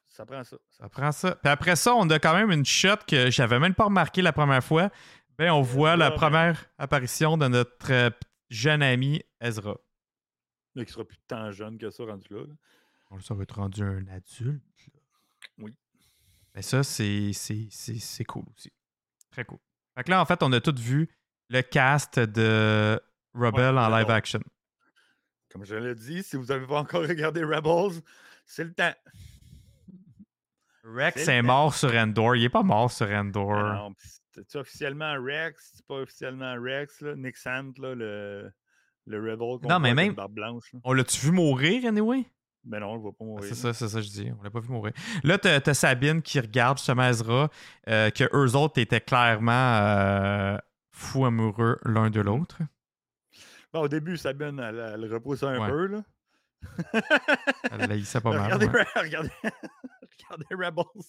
Ça prend ça. Ça prend ça. Puis après ça, on a quand même une shot que j'avais même pas remarqué la première fois. Ben, on voit la Ezra, première apparition de notre euh, jeune ami Ezra. Mais qui sera plus tant jeune que ça rendu là. là. On ça va être rendu un adulte. là. Oui. Mais ça, c'est cool aussi. Très cool. Fait que là, en fait, on a tout vu le cast de Rebel Ouais, en live action. Comme je l'ai dit, si vous n'avez pas encore regardé Rebels, c'est le temps. Rex C'est est mort sur Endor. Il est pas mort sur Ah Endor. non, pis C'est-tu officiellement Rex? C'est pas officiellement Rex, là? Nick Sant, là, le, le Rebel qu'on Non, mais même- blanche. là. On l'a-tu vu mourir, anyway? Ben non, on le voit pas Ah, mourir. C'est ça, c'est ça que je dis. On l'a pas vu mourir. Là, t'as t'as Sabine qui regarde justement Ezra, euh, que eux autres étaient clairement euh, fous amoureux l'un de l'autre. Bon, au début, Sabine, elle, elle repousse un Ouais. peu, là. Elle haïssait *laughs* pas mal. regardez, ouais. regardez, *laughs* regardez Rebels.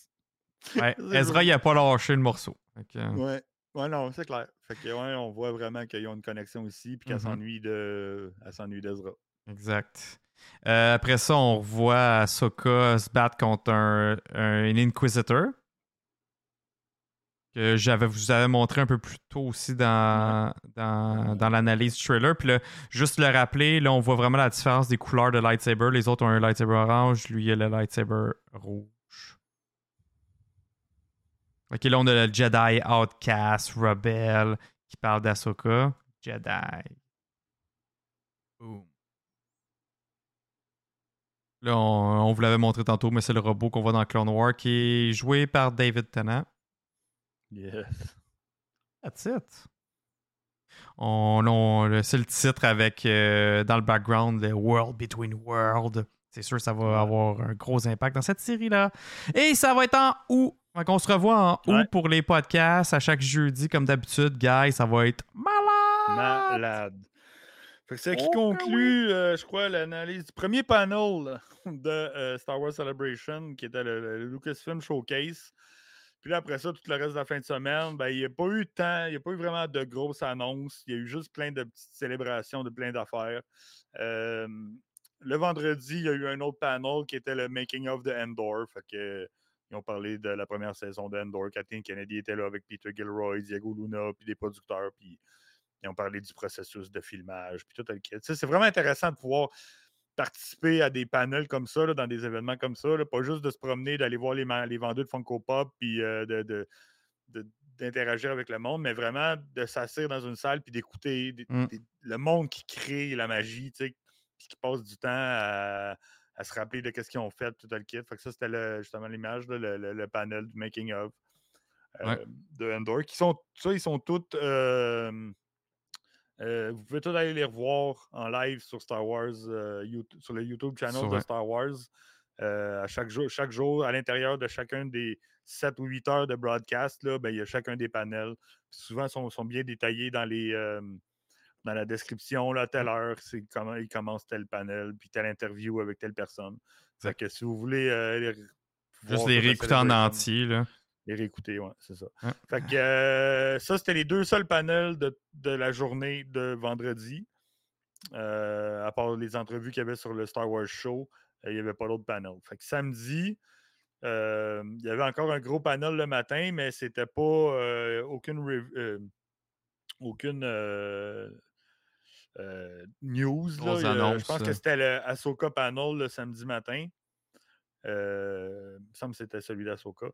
Ouais, *laughs* Ezra, il a pas lâché le morceau. Fait que, Ouais. Ouais, non, c'est clair. Fait que, ouais, on voit vraiment qu'ils ont une connexion ici, puis qu'elle s'ennuie de. Elle s'ennuie d'Ezra. Exact. Euh, après ça, on revoit Ahsoka se battre contre un, un Inquisitor. Que j'avais, vous avais montré un peu plus tôt aussi dans, dans, dans l'analyse du trailer. Puis là, juste le rappeler, là, on voit vraiment la différence des couleurs de lightsaber. Les autres ont un lightsaber orange, lui, il a le lightsaber rouge. Ok, là, on a le Jedi Outcast, Rebel, qui parle d'Ahsoka. Jedi. Boom. Là, on, on vous l'avait montré tantôt, mais c'est le robot qu'on voit dans Clone Wars qui est joué par David Tennant. Yes. That's it. On, c'est le titre avec euh, dans le background le World Between World. C'est sûr ça va avoir un gros impact dans cette série-là. Et ça va être en août. Donc on se revoit en août Ouais. pour les podcasts à chaque jeudi, comme d'habitude, guys. Ça va être malade. Malade. Fait que c'est qui Oh, que conclut, euh, je crois, l'analyse du premier panel de euh, Star Wars Celebration, qui était le, le Lucasfilm Showcase. Puis là, après ça, tout le reste de la fin de semaine, ben, il n'y a pas eu tant, il n'y a pas eu vraiment de grosses annonces. Il y a eu juste plein de petites célébrations de plein d'affaires. Le vendredi, il y a eu un autre panel qui était le Making of the Endor. Ils ont parlé de la première saison de Endor. Kathleen Kennedy était là avec Peter Gilroy, Diego Luna, puis des producteurs. Puis ils ont parlé du processus de filmage, puis tout le C'est vraiment intéressant de pouvoir participer à des panels comme ça, là, dans des événements comme ça. là, pas juste de se promener, d'aller voir les, les vendeurs de Funko Pop, puis euh, de, d'interagir avec le monde, mais vraiment de s'asseoir dans une salle puis d'écouter Mm. des- le monde qui crée la magie, tu sais, puis qui passe du temps à, à se rappeler de qu'est-ce qu'ils ont fait, tout le kit. Fait que ça, c'était justement l'image, le, le- le panel du making of euh, Ouais. de Endor, qui sont, ça, ils sont toutes euh, euh, vous pouvez tous aller les revoir en live sur Star Wars, euh, YouTube- sur le YouTube channel Sur- de. Star Wars. Euh, à chaque jour, chaque jour, à l'intérieur de chacun des 7 ou 8 heures de broadcast, là, ben, il y a chacun des panels. Souvent, ils sont, sont bien détaillés dans les dans la description, là, à telle heure, c'est comment il commence tel panel, puis telle interview avec telle personne. Fait Exact. que si vous voulez les Juste les réécouter en entier. Là. Les réécouter, ouais, c'est ça. Fait que euh, ça, c'était les deux seuls panels de, de la journée de vendredi. Euh, à part les entrevues qu'il y avait sur le Star Wars Show, euh, il n'y avait pas d'autres panels. Fait que samedi, il y avait encore un gros panel le matin, mais c'était pas aucune aucune euh, euh, news. là. Annonce, je pense que c'était le Ahsoka panel le samedi matin. Euh, il me semble que c'était celui d'Ahsoka.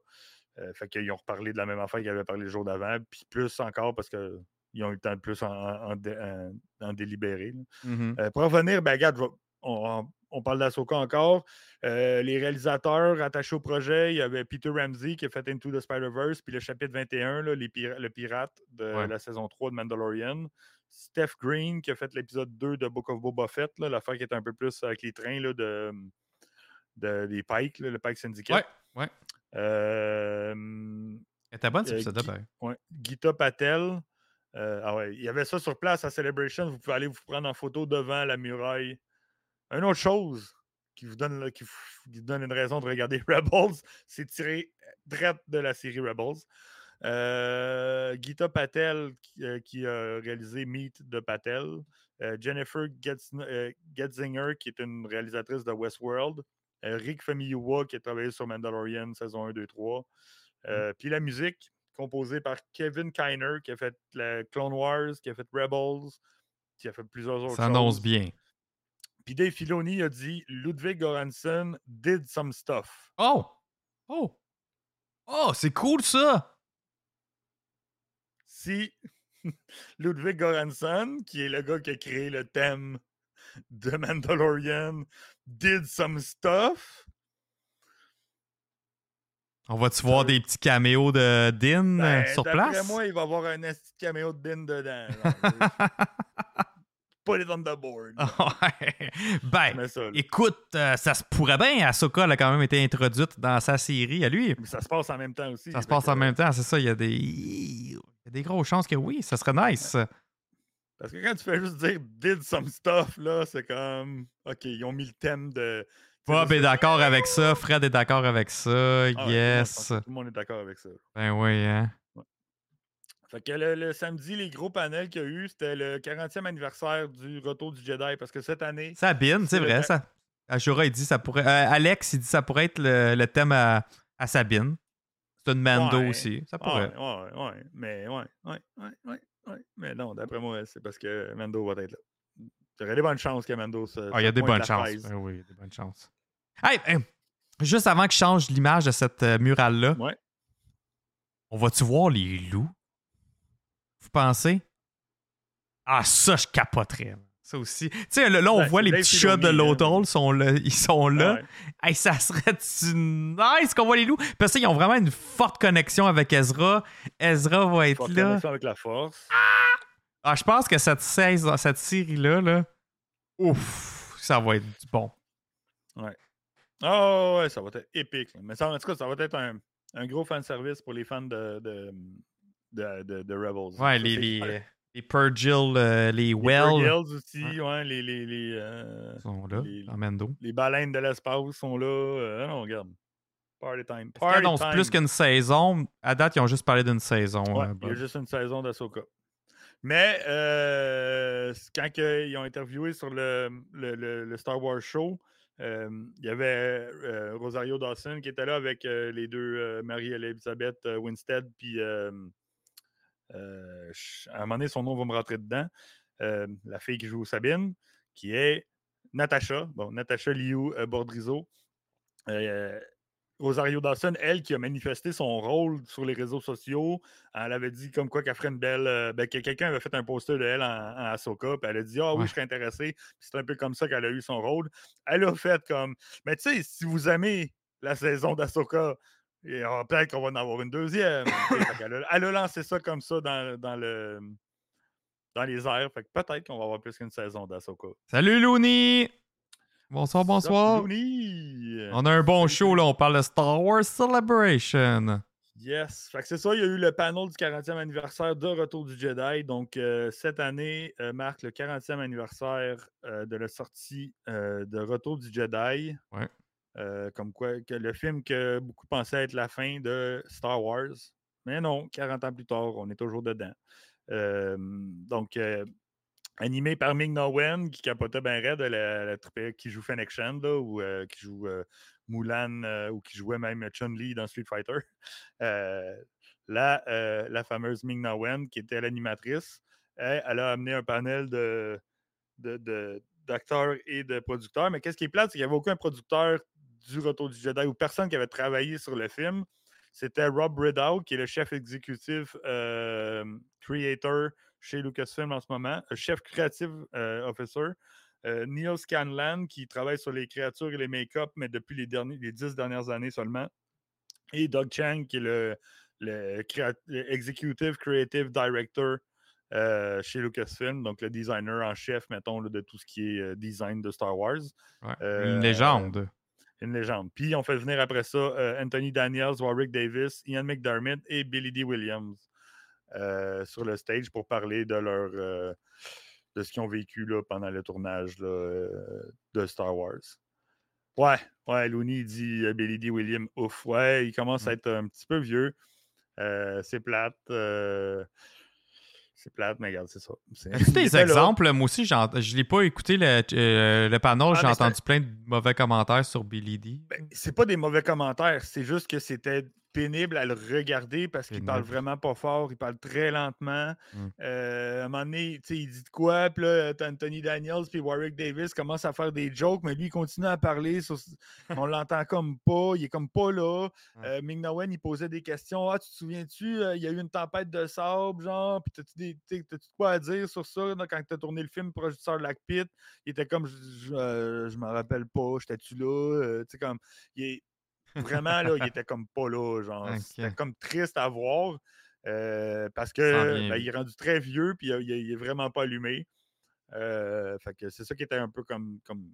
Euh, fait qu'ils ont reparlé de la même affaire qu'ils avaient parlé le jour d'avant, puis plus encore parce qu'ils ont eu le temps de plus en, en- en dé- en- en délibérer. Mhm. Euh, pour revenir, ben, regarde, on, on parle d'Ahsoka encore. Euh, les réalisateurs attachés au projet, il y avait Peter Ramsey qui a fait Into the Spider-Verse, puis le chapitre 21, là, les pira- le pirate de Ouais. la saison 3 de Mandalorian. Steph Green qui a fait l'épisode 2 de Book of Boba Fett, l'affaire qui est un peu plus avec les trains là, de, de- des Pikes, là, le Pike Syndicate. Ouais, ouais. Euh, Elle était bonne, cet Euh, épisode-là, Guy- pareil. Ouais. Gita Patel. euh, ah ouais, il y avait ça sur place à Celebration. Vous pouvez aller vous prendre en photo devant la muraille. Une autre chose qui vous donne, là, qui vous qui vous donne une raison de regarder *laughs* Rebels, c'est tiré direct de la série Rebels. Euh, Gita Patel qui, euh, qui a réalisé Meet de Patel. Euh, Jennifer Getz- euh, Getzinger qui est une réalisatrice de Westworld. Euh, Rick Famuyiwa qui a travaillé sur Mandalorian saison 1, 2, 3. Euh, Puis la musique, composée par Kevin Kiner, qui a fait la Clone Wars, qui a fait Rebels, qui a fait plusieurs autres Ça annonce choses. bien. Puis Dave Filoni a dit Ludwig Göransson did some stuff. Oh! Oh! Oh, c'est cool ça! Si *laughs* Ludwig Göransson, qui est le gars qui a créé le thème de Mandalorian, did some stuff, On va-tu voir des petits caméos de Din euh, ben, sur d'après place? moi, il va y avoir un de caméo de Din dedans. *laughs* put it on the board. Ben, ça, écoute, euh, ça se pourrait bien. Ahsoka elle a quand même été introduite dans sa série à lui. Mais ça se passe en même temps aussi. Ça se passe en même temps, c'est ça. Il y a des. Il y a des grosses chances que oui, ça serait nice. Parce que quand tu fais juste dire did some stuff, là, c'est comme. Ok, ils ont mis le thème de. Bob est d'accord avec ça, Fred est d'accord avec ça. Ah ouais, yes. Tout le monde est d'accord avec ça. Ben oui, hein. Fait que le, le samedi, les gros panels qu'il y a eu, c'était le 40e anniversaire du retour du Jedi. Parce que cette année, Sabine, c'est vrai, ça. Ashura, il dit ça pourrait. euh, Alex, il dit ça pourrait être le, le thème à, à Sabine. C'est une Mando Ouais. aussi. Ça Ouais, pourrait. ouais, ouais. Mais ouais, ouais, ouais, ouais, ouais. Mais non, d'après moi, c'est parce que Mando va être là. Il y aurait des bonnes chances que Mando se. Ah, il y a des bonnes chances. Ben oui, il y a des bonnes chances. Hey, hey, juste avant que je change l'image de cette euh, murale-là, Ouais. on va-tu voir les loups? Vous pensez? Ah, ça, je capoterais. Ça aussi. Tu sais, là, on voit les petits chats de hall, sont là, ils sont là. Ouais. Hey, ça serait-tu nice qu'on voit les loups? Parce qu'ils ont vraiment une forte connexion avec Ezra. Ezra va être Forte là. connexion avec la force. Ah, je pense que cette, cette série-là, là, ouf, ça va être du bon. Ah ouais, ça va être épique. Mais ça, en tout cas, ça va être un, un gros fanservice pour les fans de, de, de, de- de Rebels. Ouais, Ça, les, les, clair. euh, les euh, les aussi, ouais, les, les, les, euh, sont là, les- les baleines de l'espace sont là. Euh, non, regarde. Party time. Party time. plus qu'une saison? À date, ils ont juste parlé d'une saison. Ouais, euh, il y a juste une saison d'Asoka. Mais euh, quand ils ont interviewé sur le, le- le- le Star Wars Show, il y avait Rosario Dawson qui était là avec les deux Marie-Elisabeth Winstead, puis euh, à un moment donné, son nom va me rentrer dedans. euh, la fille qui joue Sabine, qui est Natacha, bon, Natacha Liu euh, Bordrizzo. Euh, Rosario Dawson, elle, qui a manifesté son rôle sur les réseaux sociaux, elle avait dit comme quoi qu'elle ferait une belle. euh, ben, que quelqu'un avait fait un poster de elle en, en Ahsoka, puis elle a dit Ah oui, Ouais. je serais intéressée. C'est un peu comme ça qu'elle a eu son rôle. Elle a fait comme. Mais tu sais, si vous aimez la saison d'Ahsoka, et, peut-être qu'on va en avoir une deuxième. A, elle a lancé ça comme ça dans, dans le. Dans les airs. Fait que peut-être qu'on va avoir plus qu'une saison d'Ahsoka. Salut Looney! Bonsoir, bonsoir. Looney! On a un bon show, là. On parle de Star Wars Celebration. Yes. Fait que c'est ça, il y a eu le panel du 40e anniversaire de Retour du Jedi. Donc, euh, cette année euh, marque le 40e anniversaire euh, de la sortie de Retour du Jedi. Ouais. Euh, comme quoi, que le film que beaucoup pensaient être la fin de Star Wars. Mais non, 40 ans plus tard, on est toujours dedans. Donc, euh, animé par Ming Na Wen, qui capotait bien raide, la, qui joue Fennec Shand, là, ou euh, qui joue Mulan, ou qui jouait même Chun-Li dans Street Fighter. *laughs* Euh, la, fameuse Ming Na Wen, qui était l'animatrice, elle, a amené un panel de, de- de- d'acteurs et de producteurs. Mais qu'est-ce qui est plate, c'est qu'il n'y avait aucun producteur du Retour du Jedi ou personne qui avait travaillé sur le film. C'était Rob Ridout, qui est le chef exécutif euh, creator chez Lucasfilm en ce moment, euh, chef creative euh, officer. Neil Scanlan, qui travaille sur les créatures et les make-up, mais depuis les, derniers, les dix dernières années seulement. Et Doug Chang, qui est le, le executive creative director euh, chez Lucasfilm, donc le designer en chef, mettons, là, de tout ce qui est euh, design de Star Wars. Ouais, Euh, Une légende. Une légende. Puis on fait venir après ça euh, Anthony Daniels, Warwick Davis, Ian McDermott et Billy D. Williams euh, sur le stage pour parler de leur euh, de ce qu'ils ont vécu là, pendant le tournage là, de Star Wars. Ouais, ouais, Looney dit Billy D. Williams, ouf, ouais, il commence à Mm. être un petit peu vieux. C'est plate. C'est plate, mais regarde, c'est ça. As-tu *laughs* des là. exemples? Moi aussi, je l'ai pas écouté le, euh, le panel. Ah, J'ai entendu plein de mauvais commentaires sur Billy D. Ben, c'est pas des mauvais commentaires, c'est juste que c'était pénible à le regarder parce qu'il parle vraiment pas fort, il parle très lentement. Mm. Euh, à un moment donné, il dit de quoi, puis là, Anthony Daniels puis Warwick Davis commencent à faire des jokes, mais lui, il continue à parler. sur- On l'entend comme pas, il est comme pas là. Euh, Wen, il posait des questions. Ah, tu te souviens-tu, euh, il y a eu une tempête de sable, genre, puis t'as-tu des- de quoi à dire sur ça là, quand t'as tourné le film Producteur de Pit? Il était comme, je, je, je m'en rappelle pas, j'étais-tu là? Tu sais, comme, il est vraiment là, il était comme pas là, genre, c'était comme triste à voir euh, parce que ben, il est rendu très vieux, puis il, il est vraiment pas allumé. Euh, fait que c'est ça qui était un peu comme, comme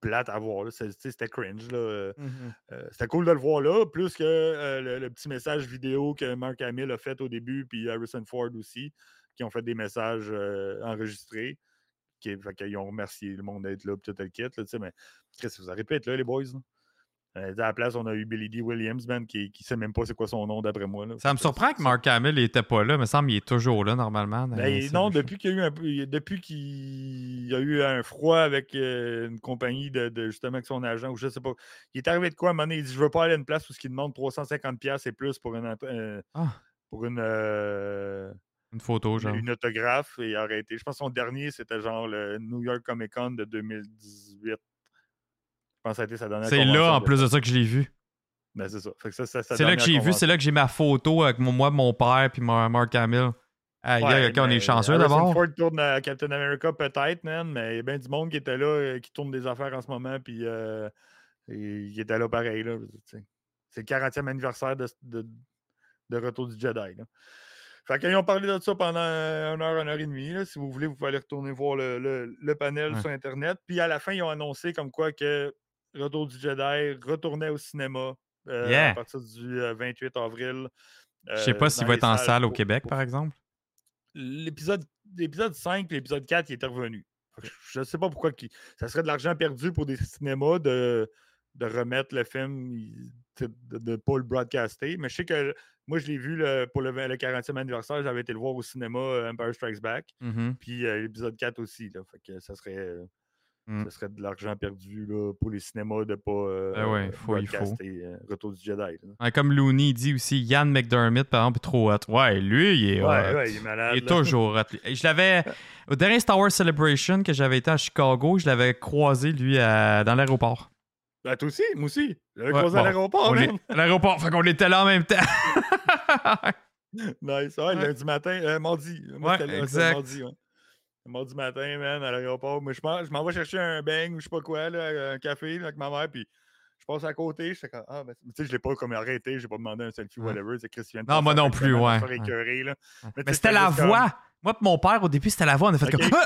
plate à voir. C'était cringe. Là. Euh, euh, C'était cool de le voir là, plus que euh, le, le petit message vidéo que Mark Hamill a fait au début, puis Harrison Ford aussi, qui ont fait des messages euh, enregistrés. Qui, fait qu'ils ont remercié le monde d'être là, puis tout le kit. Là, mais Chris, vous arrêtez là, les boys. Euh, à la place, on a eu Billy D. Williams, man, qui, qui sait même pas c'est quoi son nom d'après moi. là. Ça me surprend que Mark Hamill n'était pas là. Il me semble qu'il est toujours là normalement. Ben, non, depuis qu'il y a eu un peu, depuis qu'il y a eu un froid avec euh, une compagnie de, de- justement avec son agent ou je sais pas. Il est arrivé de quoi à un moment donné, il dit je veux pas aller à une place où ce qui demande 350 pièces et plus pour une euh, Ah. pour une, euh, Une photo, genre. une autographe et il arrêté. Je pense que son dernier c'était genre le New York Comic Con de 2018. Je pense que ça a été sa dernière C'est là, en plus de ça, que je l'ai vu. Ben, c'est ça. C'est là que j'ai vu, c'est là que j'ai ma photo avec moi, mon père, puis Mark Hamill. Aïe, Ouais, aïe, ok, on est chanceux d'abord. Ford tourne à Captain America peut-être, man, mais il y a bien du monde qui était là, euh, qui tourne des affaires en ce moment, puis euh, il était là pareil. Là, c'est le 40e anniversaire de, de- de Retour du Jedi. Là. Fait qu'ils ont parlé de ça pendant une heure, une heure et demie. là. Si vous voulez, vous pouvez aller retourner voir le, le- le panel Ouais. sur Internet. Puis à la fin, ils ont annoncé comme quoi que Retour du Jedi retournait au cinéma euh, Yeah. à partir du euh, 28 avril. Je sais euh, pas s'il va être en salle au Québec, pour par exemple. l'épisode l'épisode 5 et l'épisode 4 il était revenu. Je ne sais pas pourquoi ça serait de l'argent perdu pour des *laughs* cinémas de, de remettre le film, de ne pas le broadcaster. Mais je sais que moi, je l'ai vu le- pour le, 20 le 40e anniversaire, j'avais été le voir au cinéma euh, Empire Strikes Back. Mhm. Puis euh, l'épisode 4 aussi. Là, fait que ça serait, euh, Mm. ça serait de l'argent perdu là, pour les cinémas de ne pas euh, Ben ouais, faut- il faut. euh, Retour du Jedi. Ouais, comme Looney dit aussi, Yann McDermott, par exemple, est trop hot. Ouais, lui, il est hot. Ouais, il est malade. Il est là. toujours hot. *laughs* Je l'avais. Au dernier Star Wars Celebration que j'avais été à Chicago, je l'avais croisé, lui, à- dans l'aéroport. Ben, toi aussi, moi aussi. J'avais Ouais, croisé à l'aéroport, man. à l'aéroport, fait qu'on était là en même temps. *laughs* Nice. Ouais, lundi matin, euh, mardi. Moi, Ouais, exact. Mardi, ouais. Mardi matin, man, à l'aéroport. Moi, je m'en vais chercher un bang ou je sais pas quoi, là, un café là, avec ma mère, puis je passe à côté. Je comme, ah, ben, tu sais, je l'ai pas comme arrêté, j'ai pas demandé un selfie, whatever. C'est Christian. Non, moi non plus, ouais. Écœuré, là. Mais, c'était la comme- voix. Moi et mon père, au début, c'était la voix. On a fait Ok. comme. *laughs*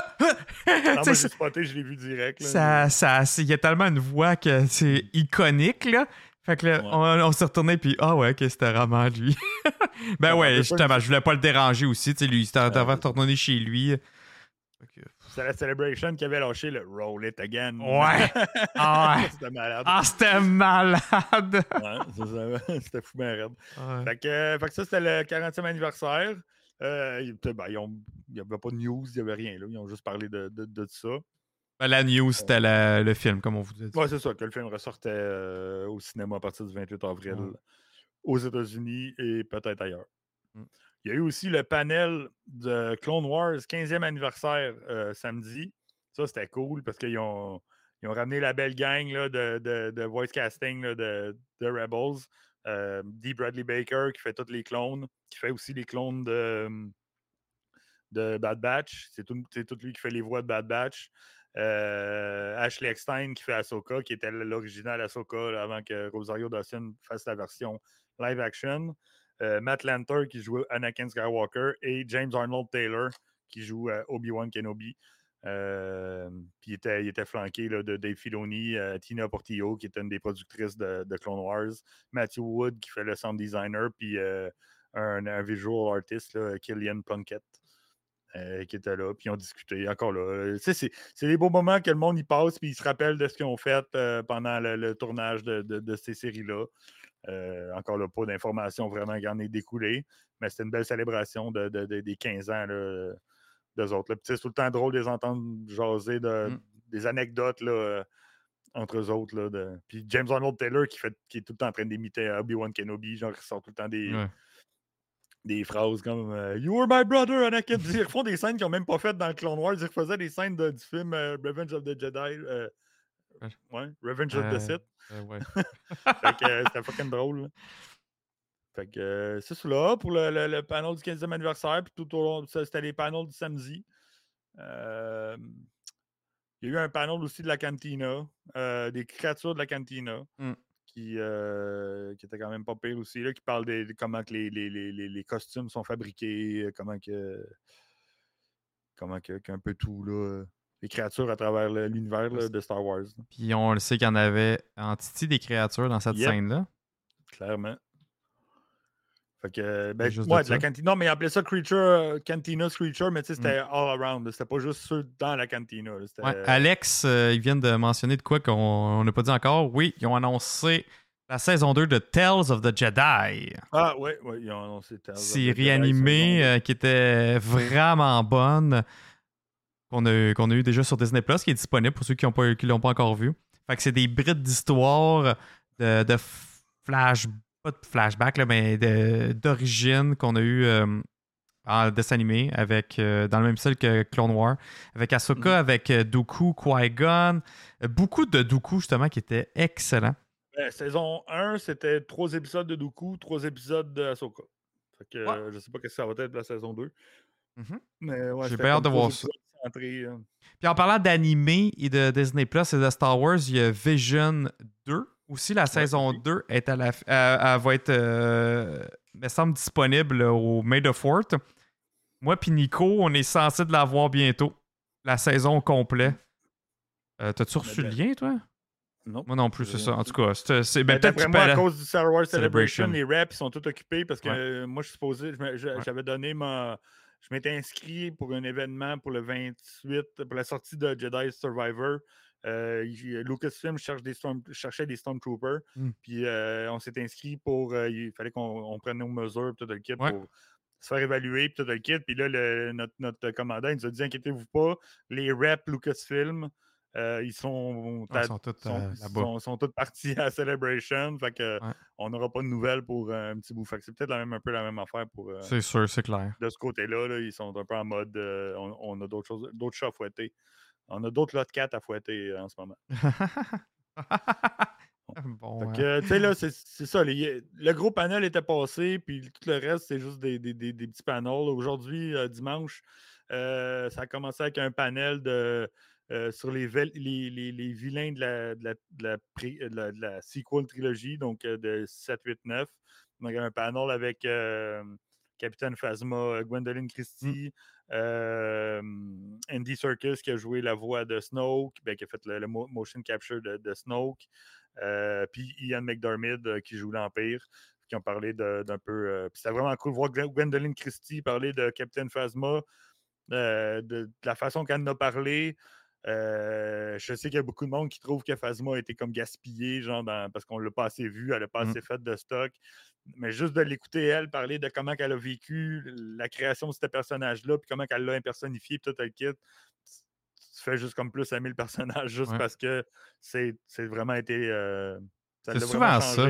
Non, moi, spoté, je l'ai vu direct. Là. ça, il y a tellement une voix que c'est iconique, là. Fait que là, Ouais. on, on s'est retourné, puis ah ouais, que c'était vraiment lui. *laughs* ben Ouais, justement, je voulais pas le déranger aussi. Tu sais, lui, il s'était ça. retourner chez lui. C'est la Celebration qui avait lâché le Roll It Again. Ouais. *laughs* Ah ouais. C'était malade. Ah, c'était malade! Ouais. *laughs* C'était fou, bien raide. Ouais. Fait que, fait que ça, c'était le 40e anniversaire. Euh, il ben, il n'y avait pas de news, il n'y avait rien. Là. Ils ont juste parlé de, de, de ça. Ben, la news, c'était le film, comme on vous dit. Ouais, c'est ça, que le film ressortait euh, au cinéma à partir du 28 avril Ouais. aux États-Unis et peut-être ailleurs. Mm. Il y a eu aussi le panel de Clone Wars 15e anniversaire euh, samedi. Ça, c'était cool parce qu'ils ont, ramené la belle gang de, voice casting de, Rebels. Euh, D. Bradley Baker qui fait tous les clones, qui fait aussi les clones de, Bad Batch. C'est tout, lui qui fait les voix de Bad Batch. Euh, Ashley Eckstein qui fait Ahsoka, qui était l'original Ahsoka avant que Rosario Dawson fasse la version live action. Euh, Matt Lanter qui joue Anakin Skywalker et James Arnold Taylor qui joue euh, Obi-Wan Kenobi. Euh, puis il était, flanqué de Dave Filoni, Tina Portillo qui est une des productrices de, Clone Wars, Matthew Wood qui fait le sound designer, puis un, visual artist, là, Killian Plunkett. qui était là, puis ils ont discuté encore là. C'est des beaux moments que le monde y passe, puis ils se rappellent de ce qu'ils ont fait pendant le, tournage de ces séries-là. Euh, encore là, pas d'informations vraiment qui en est découlé, mais c'était une belle célébration de, de- de- des 15 ans là, d'eux autres. C'est tout le temps drôle de les entendre jaser de, Mm. des anecdotes là, euh, entre eux autres. Là. Puis James Arnold Taylor qui, fait, qui est tout le temps en train d'imiter euh, Obi-Wan Kenobi, genre il sort tout le temps des, Ouais. des phrases comme euh, You were my brother, Anakin. Ils refont des scènes qu'ils n'ont même pas faites dans le Clone Wars. Ils refaisaient des scènes de- du film euh, Revenge of the Jedi. euh, Ouais. Revenge of Euh, the Sith. Euh, ouais. *laughs* Fait que euh, c'était fucking drôle. là. Fait que euh, c'est cela pour le, le- le panel du 15e anniversaire. Puis tout au long, c'était les panels du samedi. Euh, il y a eu un panel aussi de la cantina, euh, des créatures de la cantina, Mm. qui, euh, qui était quand même pas pire aussi, là, qui parle de, de comment que les, les- les- les- costumes sont fabriqués, euh, comment que comment que, qu'un peu tout, là, euh, les créatures à travers l'univers de Star Wars. là, Puis on le sait qu'il y en avait en Titi des créatures dans cette Yep. scène-là. clairement. Fait que, ben, juste ouais, de la cantina. Non, mais ils appelaient ça Creature, euh, Cantina's Creature, mais tu sais, c'était Mm. all around. C'était pas juste ceux dans la cantina. c'était- Ouais, Alex, euh, ils viennent de mentionner de quoi qu'on on n'a pas dit encore. Oui, ils ont annoncé la saison 2 de Tales of the Jedi. Ah, ouais, ouais, ils ont annoncé Tales of the série Jedi, animée euh, qui était vraiment bonne, qu'on a, qu'on a eu déjà sur Disney Plus, qui est disponible pour ceux qui ne l'ont pas encore vu. Fait que c'est des brides d'histoire, de, de flash, pas de flashback, là, mais d'origine qu'on a eu euh, en dessin animé, avec, euh, dans le même style que Clone War, avec Ahsoka, Mhm. avec euh, Dooku, Qui-Gon. Beaucoup de Dooku, justement, qui étaient excellents. Ben, saison 1, c'était trois épisodes de Dooku, trois épisodes de Ahsoka. Fait que Ouais. euh, je sais pas ce que ça va être la saison 2. Mhm. Mais ouais, J'ai bien hâte de voir ça. euh. Puis en parlant d'animé et de Disney Plus et de Star Wars, il y a Vision 2. Aussi, la saison aussi. 2 est à la, elle va être, euh, me semble, disponible au May the 4th. Moi puis Nico, on est censé de la voir bientôt. La saison au complet. Euh, T'as-tu reçu le ben, lien, toi? Non. Moi non plus, c'est ça. En tout cas, c'est Ben, ben, peut-être moi, à cause du Star Wars Celebration, Celebration. les reps ils sont tous occupés parce que Ouais. euh, moi, je Ouais. j'avais donné ma. Je m'étais inscrit pour un événement pour le 28, pour la sortie de Jedi Survivor. Euh, il- Lucasfilm cherche des Storm- cherchait des Stormtroopers. Mm. Puis euh, on s'est inscrit pour. euh, il fallait qu'on on prenne nos mesures, tout le kit, Ouais. pour se faire évaluer, tout le kit. Puis là, le- notre, notre commandant, il nous a dit Inquiétez-vous pas, les reps Lucasfilm, euh, ils sont. Ah, ils sont tous sont, euh, sont- sont toutes partis à Celebration. Fait que Ouais. on n'aura pas de nouvelles pour euh, un petit bout. Fait que c'est peut-être la même, un peu la même affaire pour euh, C'est sûr, c'est clair. de ce côté-là. là. ils sont un peu en mode on, on a d'autres choses, d'autres chats à fouetter. On a d'autres lots de 4 à fouetter en ce moment. *laughs* bon, tu sais, là, c'est c'est ça. les- le gros panel était passé, puis tout le reste, c'est juste des, des- des- des petits panels. Aujourd'hui, dimanche, ça a commencé avec un panel de, euh, sur les, vel- les, les- les vilains de la, de la, de la pré- de la- de la sequel trilogie, donc euh, de 7, 8, 9. Donc, un panel avec euh, Capitaine Phasma, euh, Gwendoline Christie, euh, Andy Serkis qui a joué la voix de Snoke, ben, qui a fait le, le mo- motion capture de, Snoke. Euh, puis Ian McDermott euh, qui joue l'Empire, qui ont parlé d'un peu. euh, puis c'était vraiment cool de voir Gwen- Gwendoline Christie parler de Captain Phasma, euh, de, de la façon qu'elle en a parlé. Euh, je sais qu'il y a beaucoup de monde qui trouve que Phasma a été comme gaspillé, genre dans- parce qu'on ne l'a pas assez vu, elle n'a pas Mm. assez fait de stock. Mais juste de l'écouter, elle, parler de comment elle a vécu la création de ce personnage-là, puis comment elle l'a impersonnifié, puis tout le kit, tu fais juste comme plus aimer le *laughs* personnage juste Ouais. parce que c'est vraiment été. euh, ça C'est souvent ça.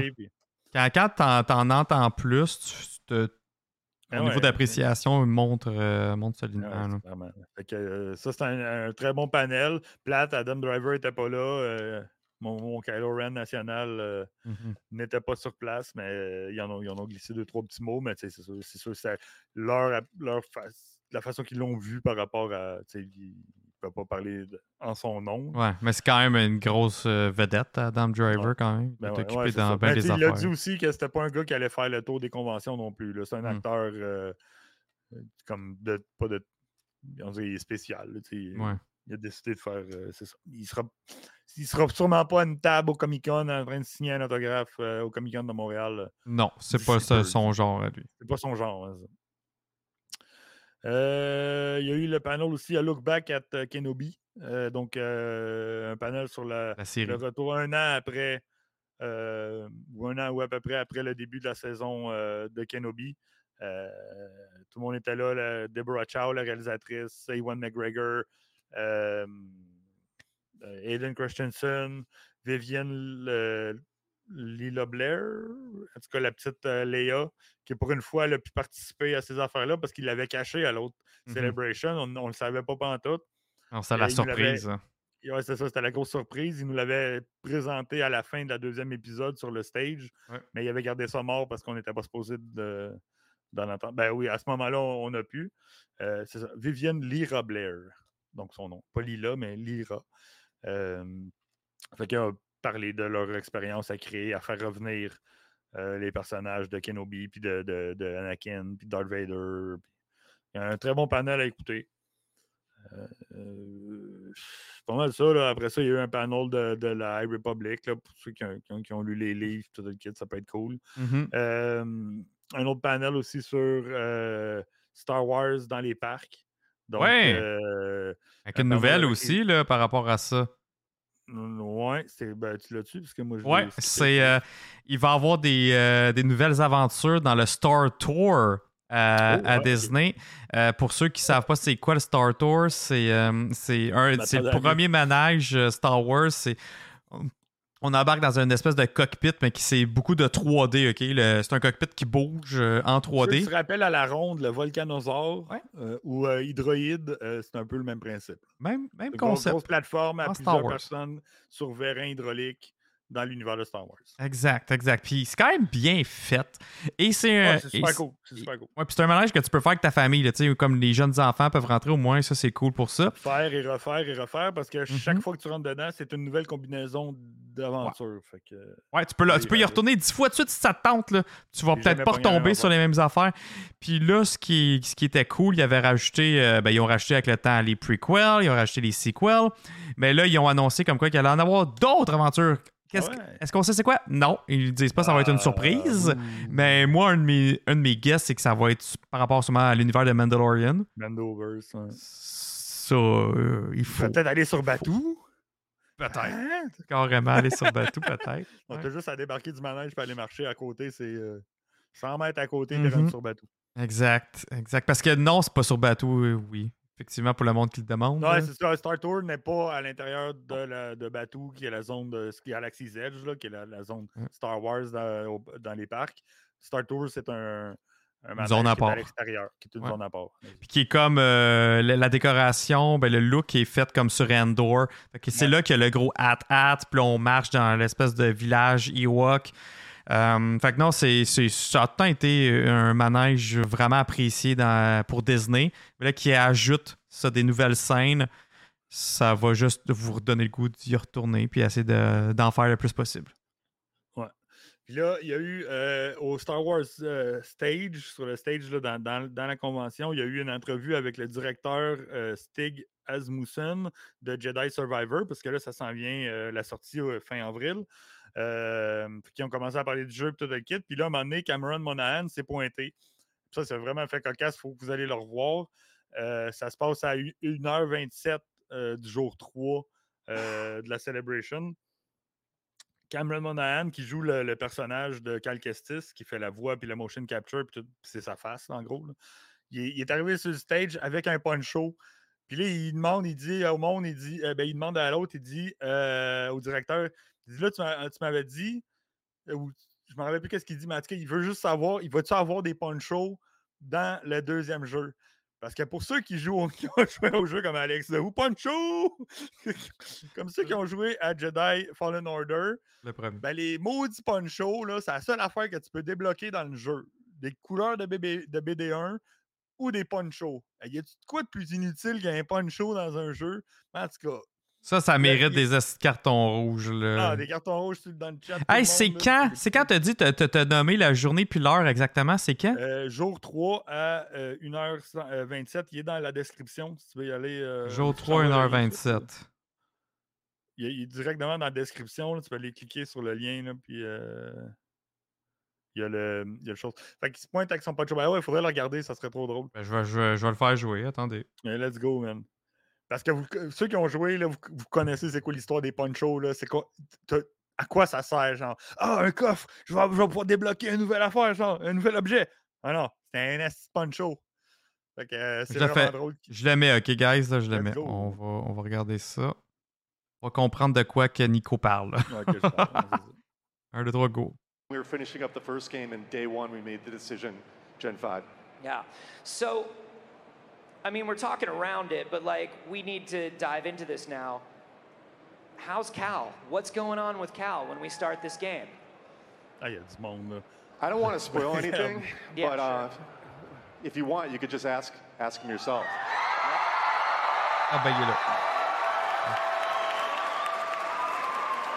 Quand, quand t'en, t'en entends plus, tu te- Ah niveau d'appréciation montre, euh, montre Ah ouais, vraiment- fait que, euh, ça, c'est un, un très bon panel. Plate, Adam Driver n'était pas là. euh, mon, mon Kylo Ren national euh, Mhm. n'était pas sur place, mais ils, en ont, ils en ont glissé deux, trois petits mots. Mais c'est sûr, c'est leur, leur fa- la façon qu'ils l'ont vu par rapport à. Ils ne peuvent pas parler de- en son nom. Ouais, mais c'est quand même une grosse euh, vedette, Adam Driver, Ouais. quand même. Il Ben est ouais, ouais, dans Ben, des a dit aussi que c'était pas un gars qui allait faire le tour des conventions non plus. C'est un Hmm. acteur euh, comme de pas de on dirait, il est spécial. là. Il a décidé de faire. euh, ça. Il sera, il sera sûrement pas à une table au Comic Con en train de signer un autographe euh, au Comic Con de Montréal. Non, c'est pas ça, son genre à lui. C'est pas son genre. hein, ça. Euh, il y a eu le panel aussi à Look Back at euh, Kenobi. Euh, donc, euh, un panel sur la, La série. le retour un an après, ou un an ou à peu près après le début de la saison de Kenobi. Tout le monde était là, la- Deborah Chow, la réalisatrice, Ewan McGregor, Aiden Christensen, Vivienne Le- Lila Blair, en tout cas la petite euh, Léa, qui pour une fois elle a pu participer à ces affaires-là parce qu'il l'avait caché à l'autre Mhm. Celebration. On ne le savait pas pantoute. C'est Euh, la surprise. hein. Ouais, c'est ça, c'était la grosse surprise. Il nous l'avait présenté à la fin de la deuxième épisode sur le stage, Ouais. mais il avait gardé ça mort parce qu'on n'était pas supposé de- d'en entendre. Ben oui, à ce moment-là, on, on a pu. Euh, c'est ça. Vivienne Lyra Blair, donc son nom. Pas Lila, mais Lyra. Euh, fait a parlé de leur expérience à créer, à faire revenir euh, les personnages de Kenobi, puis de, de, de Anakin, puis Darth Vader. puis- Il y a un très bon panel à écouter. Euh, c'est pas mal ça. Là. Après ça, il y a eu un panel de, de la High Republic. Là, pour ceux qui ont, qui ont- qui ont lu les livres, tout le kit, ça peut être cool. Mhm. Euh, un autre panel aussi sur euh, Star Wars dans les parcs. Donc, Ouais. euh, Avec une nouvelle aussi là, par rapport à ça. Ouais, c'est, ben, tu l'as-tu? Parce que moi, je Ouais, c'est. euh, il va y avoir des, euh, des nouvelles aventures dans le Star Tour. euh, à Oh, ok. Disney. Pour ceux qui ne savent pas c'est quoi le Star Tour, c'est c'est le premier manège Star Wars. C'est on embarque dans une espèce de cockpit, mais qui c'est beaucoup de 3D. ok? Le- C'est un cockpit qui bouge euh, en Ceux qui 3D. se rappellent à la ronde, le volcanosaure Ouais. euh, ou euh, hydroïde, c'est un peu le même principe. Même, même Une grosse, concept. grosse plateforme à en plusieurs personnes sur vérin hydraulique dans l'univers de Star Wars. Exact, exact. Puis c'est quand même bien fait. Et c'est un. Ouais, super cool. C'est super cool. Ouais, puis c'est un manège que tu peux faire avec ta famille, là, tu sais, comme les jeunes enfants peuvent rentrer au moins, ça c'est cool pour ça. Faire et refaire et refaire parce que chaque Mhm. fois que tu rentres dedans, c'est une nouvelle combinaison d'aventure. Fait que, Ouais, tu peux, là, tu peux y euh, retourner dix fois de suite si ça te tente. Là. Tu vas peut-être pas retomber sur les mêmes affaires. Puis là, ce qui, ce qui était cool, ils avaient rajouté, euh, ben, ils ont rajouté avec le temps les prequels, ils ont rajouté les sequels. Mais là, ils ont annoncé comme quoi qu'il allait en avoir d'autres aventures. Qu'est-ce que- Ah. Est-ce qu'on sait c'est quoi? Non, ils disent pas ça va être une surprise. Ah, Mais moi, un de mes, un de mes guesses, c'est que ça va être par rapport sûrement à l'univers de Mandalorian. Mandoverse. ouais. Ça, euh, il faut Peut-être aller sur Batou. peut-être Hein? carrément aller sur Batou, *laughs* peut-être. On Ouais. t'a juste à débarquer du manège pour aller marcher à côté. C'est euh, 100 mètres à côté, t'es rendu sur Batou. Exact, exact. Parce que non, c'est pas sur bateau, euh, oui. Effectivement, pour le monde qui le demande. Ouais, c'est ça. Star Tour n'est pas à l'intérieur de, la, de Batuu, qui est la zone de Galaxy's Edge, là, qui est la, la zone Ouais. Star Wars dans, au- dans les parcs. Star Tour, c'est un, un zone à part. l'extérieur, qui est une Ouais. zone à part. Puis qui est comme euh, la, la décoration, ben, le look est fait comme sur Endor. C'est là qu'il y a le gros hat-hat, puis on marche dans l'espèce de village Ewok. Euh, fait que non, c'est, ça a tout le temps été un manège vraiment apprécié pour Disney. Mais là, qui ajoute ça des nouvelles scènes, ça va juste vous redonner le goût d'y retourner puis essayer de- d'en faire le plus possible. Puis là, il y a eu euh, au Star Wars euh, Stage, sur le stage là, dans, dans- la convention, il y a eu une entrevue avec le directeur euh, Stig Asmussen de Jedi Survivor, parce que là, ça s'en vient la sortie fin avril. Euh, qui ont commencé à parler du jeu et tout le kit. Puis là, à un moment donné, Cameron Monahan s'est pointé. Ça, c'est vraiment fait cocasse, il faut que vous allez le revoir. Euh, ça se passe à 1h27 euh, du jour 3 euh, de la Celebration. Cameron Monahan qui joue le, le personnage de Cal Kestis, qui fait la voix puis la motion capture, puis c'est sa face, en gros. Il, est, arrivé sur le stage avec un poncho. Puis là, il demande, il dit au monde, il dit, ben, il demande à l'autre, il dit au directeur, là, tu m'avais dit, euh, ou je me rappelle plus qu'est-ce qu'il dit, mais en tout cas, il veut juste savoir, il va-tu avoir des ponchos dans le deuxième jeu? Parce que pour ceux qui jouent *laughs* qui ont joué au jeu comme Alex, ou Poncho! *laughs* comme ceux qui ont joué à Jedi Fallen Order, Le premier. ben, les maudits ponchos, là, c'est la seule affaire que tu peux débloquer dans le jeu. Des couleurs de, BB de BD1 ou des ponchos. Y a-tu de quoi de plus inutile qu'un poncho dans un jeu? En tout cas, Ça, ça mérite des cartons rouges. Là. ah, des cartons rouges dans le chat. Hey, c'est quand? C'est quand t'as dit, t'as- nommé la journée puis l'heure exactement, c'est quand? Euh, jour 3 à euh, 1h27. Il est dans la description si tu veux y aller. euh, Jour je 3, t'envoie le lien, 1h27. Il est, il est directement dans la description. là, tu peux aller cliquer sur le lien. Là, puis euh, il, y a le, il y a le chose. Fait qu'il se pointe avec son poncho. Ben ouais, il faudrait le regarder, ça serait trop drôle. Ben, je, vais, je, vais, je vais le faire jouer, attendez. Let's go, man. Parce que vous- ceux qui ont joué, là, vous, vous connaissez c'est quoi l'histoire des ponchos. là, C'est quoi, à quoi ça sert, genre? Ah, un coffre! Je vais, je vais pouvoir débloquer une nouvelle affaire, genre, un nouvel objet. Ah non, c'est un de poncho. Fait que euh, c'est Je le vraiment fais. drôle. Je le mets, ok, guys, là, je le mets. On va, on va regarder ça. On va comprendre de quoi que Nico parle. *laughs* Un, deux, trois, go. We were finishing up the first game, and day one, we made the decision, Gen 5. Yeah. So, I mean, we're talking around it, but like, we need to dive into this now. How's Cal? What's going on with Cal when we start this game? Il y a du. I don't want to spoil *laughs* anything, Yeah, but sure. uh, if you want, you could just ask ask him yourself. I ben, you est là.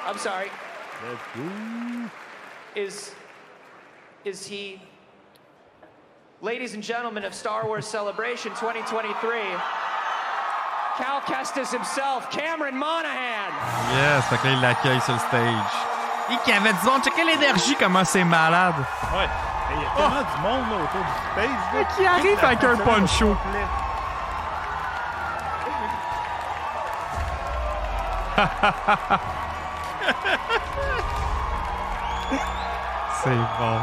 I'm sorry. Let's go. Is is he? Ladies and gentlemen of Star Wars Celebration 2023, Cal Kestis himself, Cameron Monahan. Yes, fait que là, il l'accueille sur le stage. Et qu'il y avait du monde. Checkez l'énergie, comment c'est malade. Ouais. Il y a tellement oh! du monde là, autour du stage. là. Mais qui arrive La avec un semaine au poncho. complet. *laughs* C'est bon.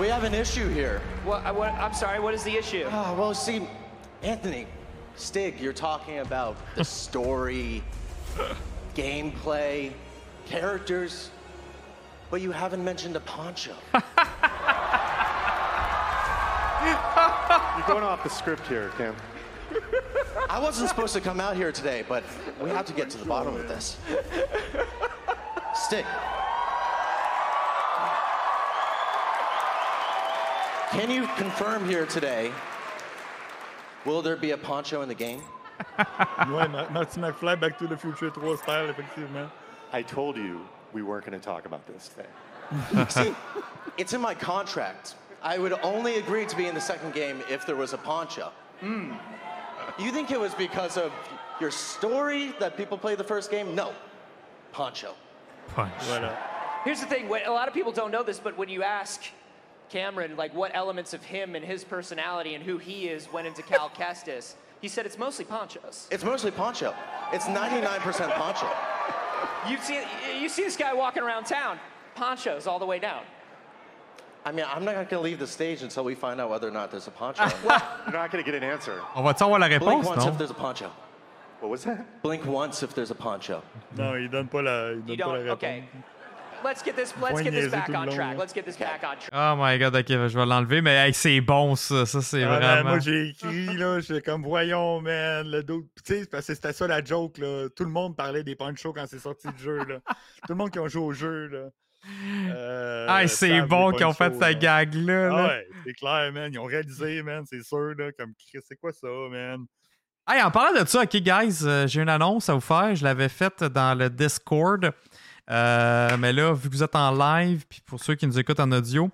We have an issue here. What, I- what, I'm sorry, what is the issue? Ah, well, see, Anthony, Stig, you're talking about the story, gameplay, characters, but you haven't mentioned the poncho. You're going off the script here, Cam. I wasn't supposed to come out here today, but we have to get to the bottom of this. Stig. Can you confirm here today? Will there be a poncho in the game? *laughs* Ouais, Ma- Marty McFly, Back to the Future 3 style, effectivement. I told you we weren't going to talk about this today. *laughs* See, it's in my contract. I would only agree to be in the second game if there was a poncho. Hmm. You think it was because of your story that people play the first game? No. Poncho. Punch. Voilà. Here's the thing, a lot of people don't know this, but when you ask Cameron, like, what elements of him and his personality and who he is went into Cal *laughs* Kestis, he said it's mostly ponchos. It's mostly poncho. It's 99% poncho. You see, you see this guy walking around town, ponchos all the way down. I mean, I'm not going to leave the stage until we find out whether or not there's a poncho. *laughs* You're not going to get an answer. On va-tu avoir la Blink once non? if there's a poncho. What was that? Blink once if there's a poncho. Non, il donne pas la, il donne You pas la don't, réponse. okay. Let's get this, let's Point get this niaiser back on track. Let's get this back on track. Oh my god, ok, je vais l'enlever, mais hey, c'est bon ça. Ça, c'est Ah, vraiment. moi, j'ai écrit, là, j'étais comme, voyons, man, le dos. Tu sais, parce que c'était ça la joke, là. Tout le monde parlait des ponchos quand c'est sorti le jeu, là. Tout le monde qui a joué au jeu, là. euh, Ah, c'est bon qu'ils ont fait cette là. gag-là. Ah là. ouais, c'est clair, man. Ils ont réalisé, man, c'est sûr, là. Comme, Chris, c'est quoi ça, man? Hey, en parlant de ça, ok, guys, euh, j'ai une annonce à vous faire. Je l'avais faite dans le Discord. Euh, mais là, vu que vous êtes en live, puis pour ceux qui nous écoutent en audio,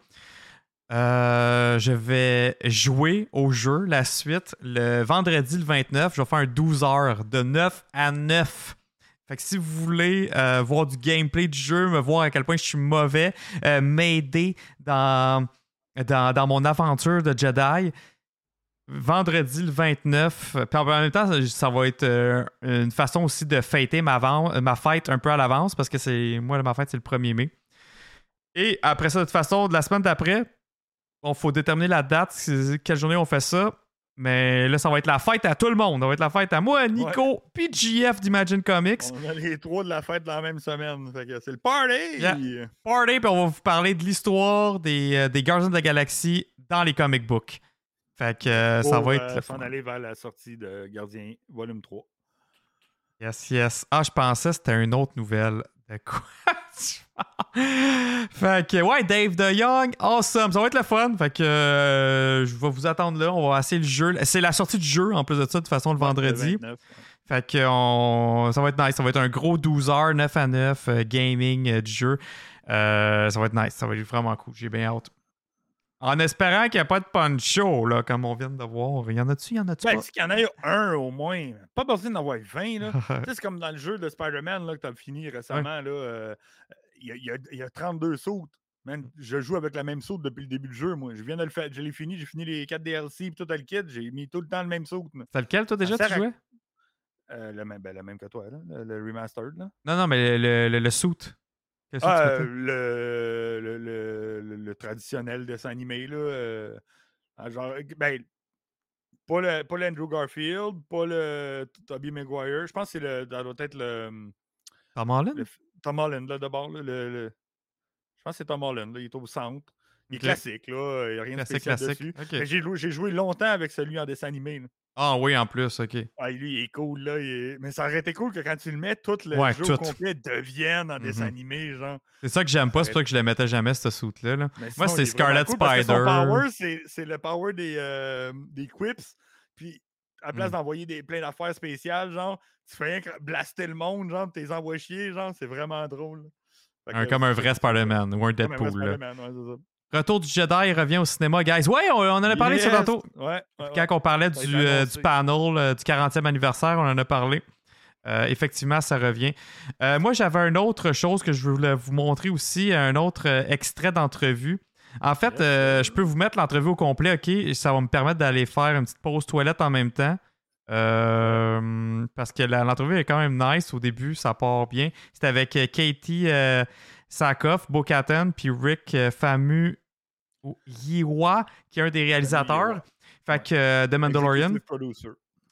euh, je vais jouer au jeu, la suite, le vendredi le 29. Je vais faire un 12 heures, de 9 à 9. Fait que si vous voulez euh, voir du gameplay du jeu, me voir à quel point je suis mauvais, m'aider dans, dans, dans mon aventure de Jedi, vendredi le 29. euh, Puis en même temps, ça, ça va être euh, une façon aussi de fêter ma, van- ma fête un peu à l'avance parce que c'est moi, ma fête, c'est le 1er mai. Et après ça, de toute façon, de la semaine d'après, il faut déterminer la date, quelle journée on fait ça. Mais là, ça va être la fête à tout le monde. Ça va être la fête à moi, Nico, puis JF d'Imagine Comics. On a les trois de la fête dans la même semaine. Fait que c'est le party! Yeah. Party, puis on va vous parler de l'histoire des, euh, des Guardians de la Galaxie dans les comic books. Fait que euh, ça va être. euh, s'en aller vers la sortie de Gardien volume 3. Yes, yes. Ah, je pensais que c'était une autre nouvelle. De quoi? *laughs* Fait que, ouais, Dave de Young, awesome. Ça va être le fun. Fait que euh, je vais vous attendre là. On va essayer le jeu. C'est la sortie du jeu en plus de ça, de toute façon, le vendredi. Le 29. Fait que on- ça va être nice. Ça va être un gros 12 heures, 9 à 9, euh, gaming euh, du jeu. Euh, ça va être nice. Ça va être vraiment cool. J'ai bien hâte. En espérant qu'il n'y a pas de poncho, là, comme on vient de voir. Y en a-tu? Y en a-tu Ben, pas? qu'il y en ait un au moins. Pas besoin d'en avoir 20. Là. *laughs* C'est comme dans le jeu de Spider-Man là, que tu as fini récemment. là, euh, Il y, a- il y a, il y a 32 sautes. Man, je joue avec la même saute depuis le début du jeu, moi. Je viens de le faire. Je l'ai fini. J'ai fini les 4 DLC et tout le kit. J'ai mis tout le temps le même saute. moi. C'est lequel, toi, déjà, tu sert à- jouais? Euh, le, même, ben, le même que toi, là, le, le remastered. Là. Non, non, mais le, le, le suit. Ah, euh, le, le, le, le- traditionnel dessin animé, là. euh, en genre, ben, pas le- pas l'Andrew Garfield, pas le Tobey Maguire. Je pense que c'est le, ça doit être le, Tom Holland? Tom Holland, là, d'abord. là, je pense que c'est Tom Holland, là, il est au centre. Il est classique, là. Il n'y a rien Classique, de spécial classique. dessus. J'ai joué, longtemps avec celui en dessin animé. là. Ah oui, en plus, ok. Ah, lui, il est cool, là. est- Mais ça aurait été cool que quand tu le mets, tout le Ouais, jeu tout. complet devienne en dessin Mhm. animé, genre. C'est ça que j'aime pas, c'est pour ça que je le mettais jamais, ce suit-là. là. Moi, c'est Scarlet cool son Spider. power, c'est- le power des, euh, des quips. Puis, à la place Mm. d'envoyer des, plein d'affaires spéciales, genre, tu fais rien que blaster le monde, genre, t'es envoies chier, genre, c'est vraiment drôle. Fait Un- que comme un vrai Spider-Man ou un comme un vrai Deadpool. là. Ouais. Retour du Jedi revient au cinéma, guys. Ouais, on, on en a parlé de Yes! tantôt. Ouais, ouais, ouais. Quand on parlait du, euh, du panel euh, du 40e anniversaire, on en a parlé. Euh, effectivement, ça revient. Moi, j'avais une autre chose que je voulais vous montrer aussi, un autre extrait d'entrevue. En fait, je peux vous mettre l'entrevue au complet, OK? Ça va me permettre d'aller faire une petite pause toilette en même temps. Parce que l'entrevue est quand même nice au début, ça part bien. C'était avec Katie Sakoff, Bo-Katan, puis Rick euh, Famu Yiwa, qui est un des réalisateurs. Fait que euh, The Mandalorian.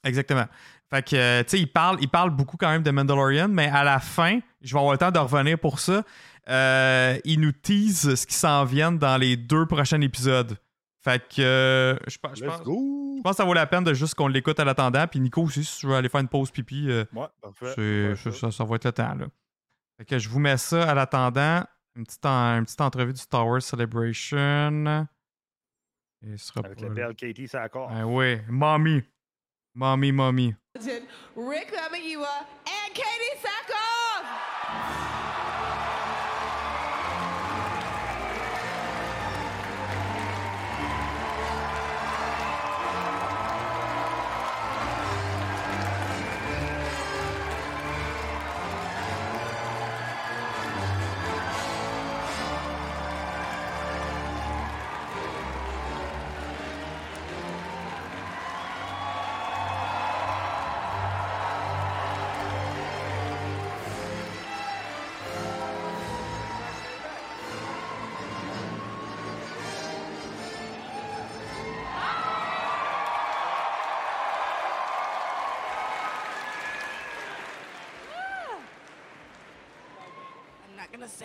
Exactement. Fait que, euh, tu sais, il parle, il parle beaucoup quand même de Mandalorian, mais à la fin, je vais avoir le temps de revenir pour ça. Euh, il nous tease ce qui s'en vient dans les deux prochains épisodes. Fait que, euh, je, pense- je pense, go! je pense que ça vaut la peine de juste qu'on l'écoute à l'attendant. Puis Nico aussi, si tu veux aller faire une pause pipi, euh, Ouais, parfait. c'est- Parfait. ça, ça va être le temps. Là. Fait que je vous mets ça à l'attendant. Une petite, en- une petite entrevue du Star Wars Celebration. Et ce sera Avec la belle Katie Sackor. Ah oui, mommy. Mommy, mommy. Rick Famuyiwa and Katie Sackhoff.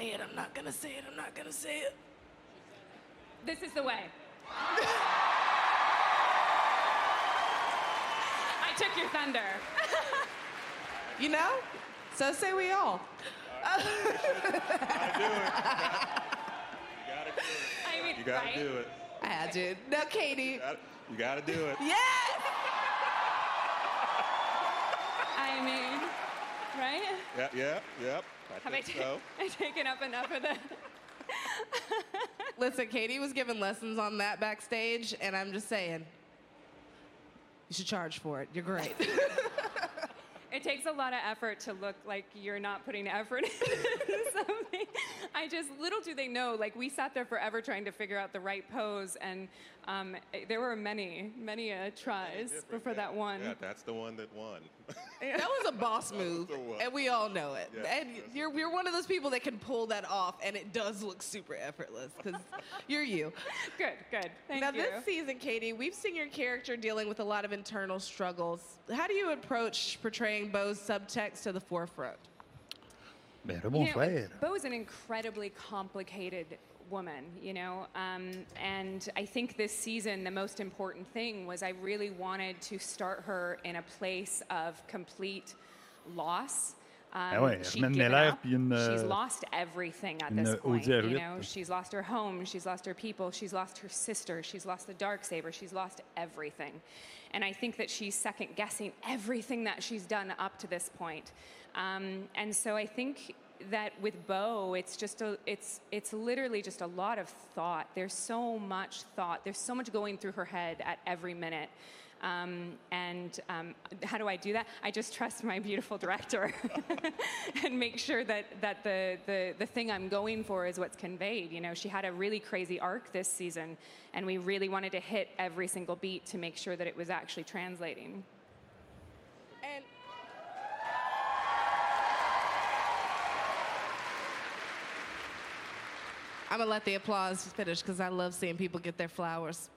Say it. I'm not gonna say it. I'm not gonna say it. This is the way. *laughs* I took your thunder. You know? So say we all. *laughs* I mean, You gotta right? do it. I had to. No, Katie. Gotta- You gotta do it. Yes. I mean, right? Yeah, yeah, yep. I Have I, ta- so. *laughs* I taken up enough of the? *laughs* Listen, Katie was giving lessons on that backstage, and I'm just saying, you should charge for it. You're great. *laughs* It takes a lot of effort to look like you're not putting effort into something. I just, little do they know, like we sat there forever trying to figure out the right pose, and um, there were many, many uh, tries before that one. Yeah, that's the one that won. that was a boss *laughs* move, and we all know it. Yeah, and you're, you're one of those people that can pull that off, and it does look super effortless because *laughs* you're you. Good, good. Thank you. now, you. this season, Katie, we've seen your character dealing with a lot of internal struggles. How do you approach portraying Bo's subtext to the forefront? Ben, You know, frère. Bo is an incredibly complicated woman, you know, um, and I think this season the most important thing was I really wanted to start her in a place of complete loss. Um, Ah ouais, she'd given up. une, she's euh, lost everything at this point. You know, she's lost her home, she's lost her people, she's lost her sister, she's lost the dark saber, she's lost everything. And I think that she's second guessing everything that she's done up to this point. Um, and so I think that with Bo, it's just a, it's, it's literally just a lot of thought. There's so much thought. There's so much going through her head at every minute. Um, and um, how do I do that? I just trust my beautiful director *laughs* and make sure that, that the, the, the thing I'm going for is what's conveyed. You know, she had a really crazy arc this season, and we really wanted to hit every single beat to make sure that it was actually translating. And I'm gonna let the applause finish because I love seeing people get their flowers.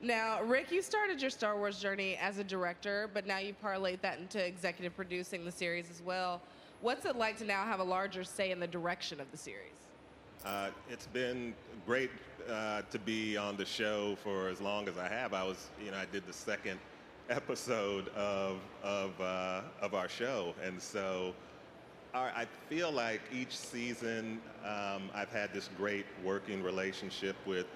Now, Rick, you started your Star Wars journey as a director, but now you parlayed that into executive producing the series as well. What's it like to now have a larger say in the direction of the series? Uh, it's been great uh, to be on the show for as long as I have. I was, you know, I did the second *laughs* episode of of uh, of our show, and so our, I feel like each season um, I've had this great working relationship with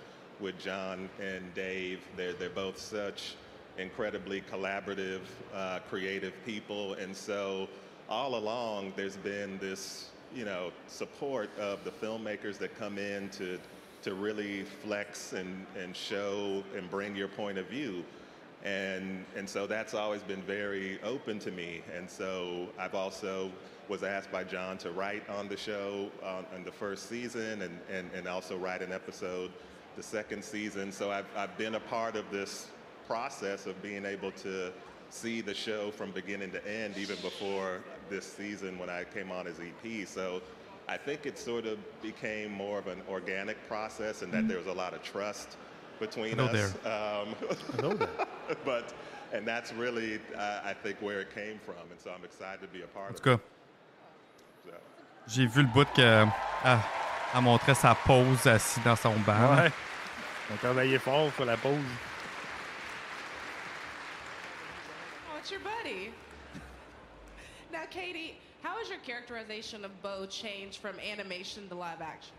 with John and Dave. They're they're both such incredibly collaborative, uh, creative people, and so all along there's been this you know support of the filmmakers that come in to to really flex and, and show and bring your point of view. And, and so that's always been very open to me. And so I've also was asked by John to write on the show on, on the first season and, and, and also write an episode the second season. So I've, I've been a part of this process of being able to see the show from beginning to end, even before this season when I came on as EP. So I think it sort of became more of an organic process and that there was a lot of trust between us. Um, Hello there. *laughs* but, and that's really, uh, I think, where it came from. And so I'm excited to be a part En of cas, it. So. J'ai vu le bout que. Ah, elle montrait sa pause assis dans son banc. Ouais. On a travaillé fort sur la pause. Oh, it's your buddy. Now, Katie, how has your characterization of Bo changed from animation to live action?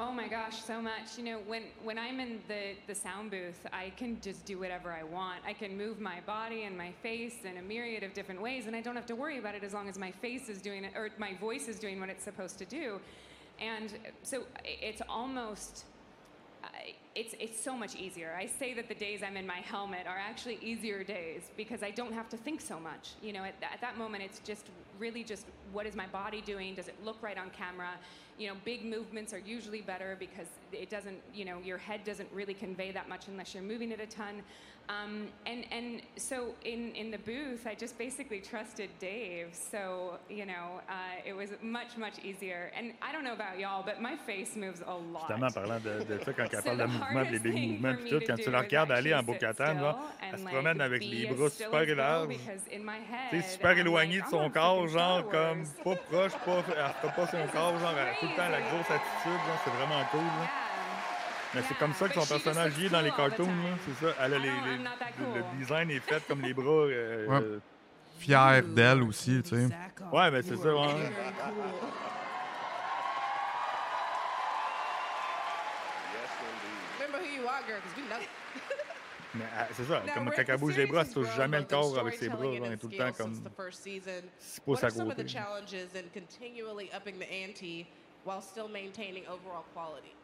Oh my gosh, so much. You know, when, when I'm in the, the sound booth, I can just do whatever I want. I can move my body and my face in a myriad of different ways, and I don't have to worry about it as long as my face is doing it, or my voice is doing what it's supposed to do. And so it's almost. It's, it's so much easier. I say that the days I'm in my helmet are actually easier days because I don't have to think so much. You know, at, at that moment, it's just really just what is my body doing? Does it look right on camera? You know, big movements are usually better because it doesn't, you know, your head doesn't really convey that much unless you're moving it a ton. Um, and, and so in, in the booth, I just basically trusted Dave. So, you know, uh, it was much, much easier. And I don't know about y'all, but my face moves a lot. Justement, parlant de, de ça, quand elle So parle de mouvement, des hardest big mouvements, puis tout, to quand tu la regardes aller en genre, still elle se like, promène avec les as bras super larges. Tu super I'm éloigné like, de son corps, genre, comme pas proche, pas, elle fera pas *laughs* son corps, genre, elle a tout le temps la grosse attitude, genre, c'est vraiment cool, là. Mais c'est comme ça que son personnage est dans les cartoons, c'est ça. Elle a les, that le design est fait comme les bras. euh, Ouais. euh, Fier d'elle aussi, tu sais. Ouais, mais c'est ça, ouais. Yes, indeed. Remember who you are, girl, because we know. *laughs* Mais euh, c'est ça, comme quand the elle bouge les bras, elle touche jamais le corps avec ses bras, and est tout le temps comme some of the côté. challenges in continually upping the ante while still maintaining overall quality?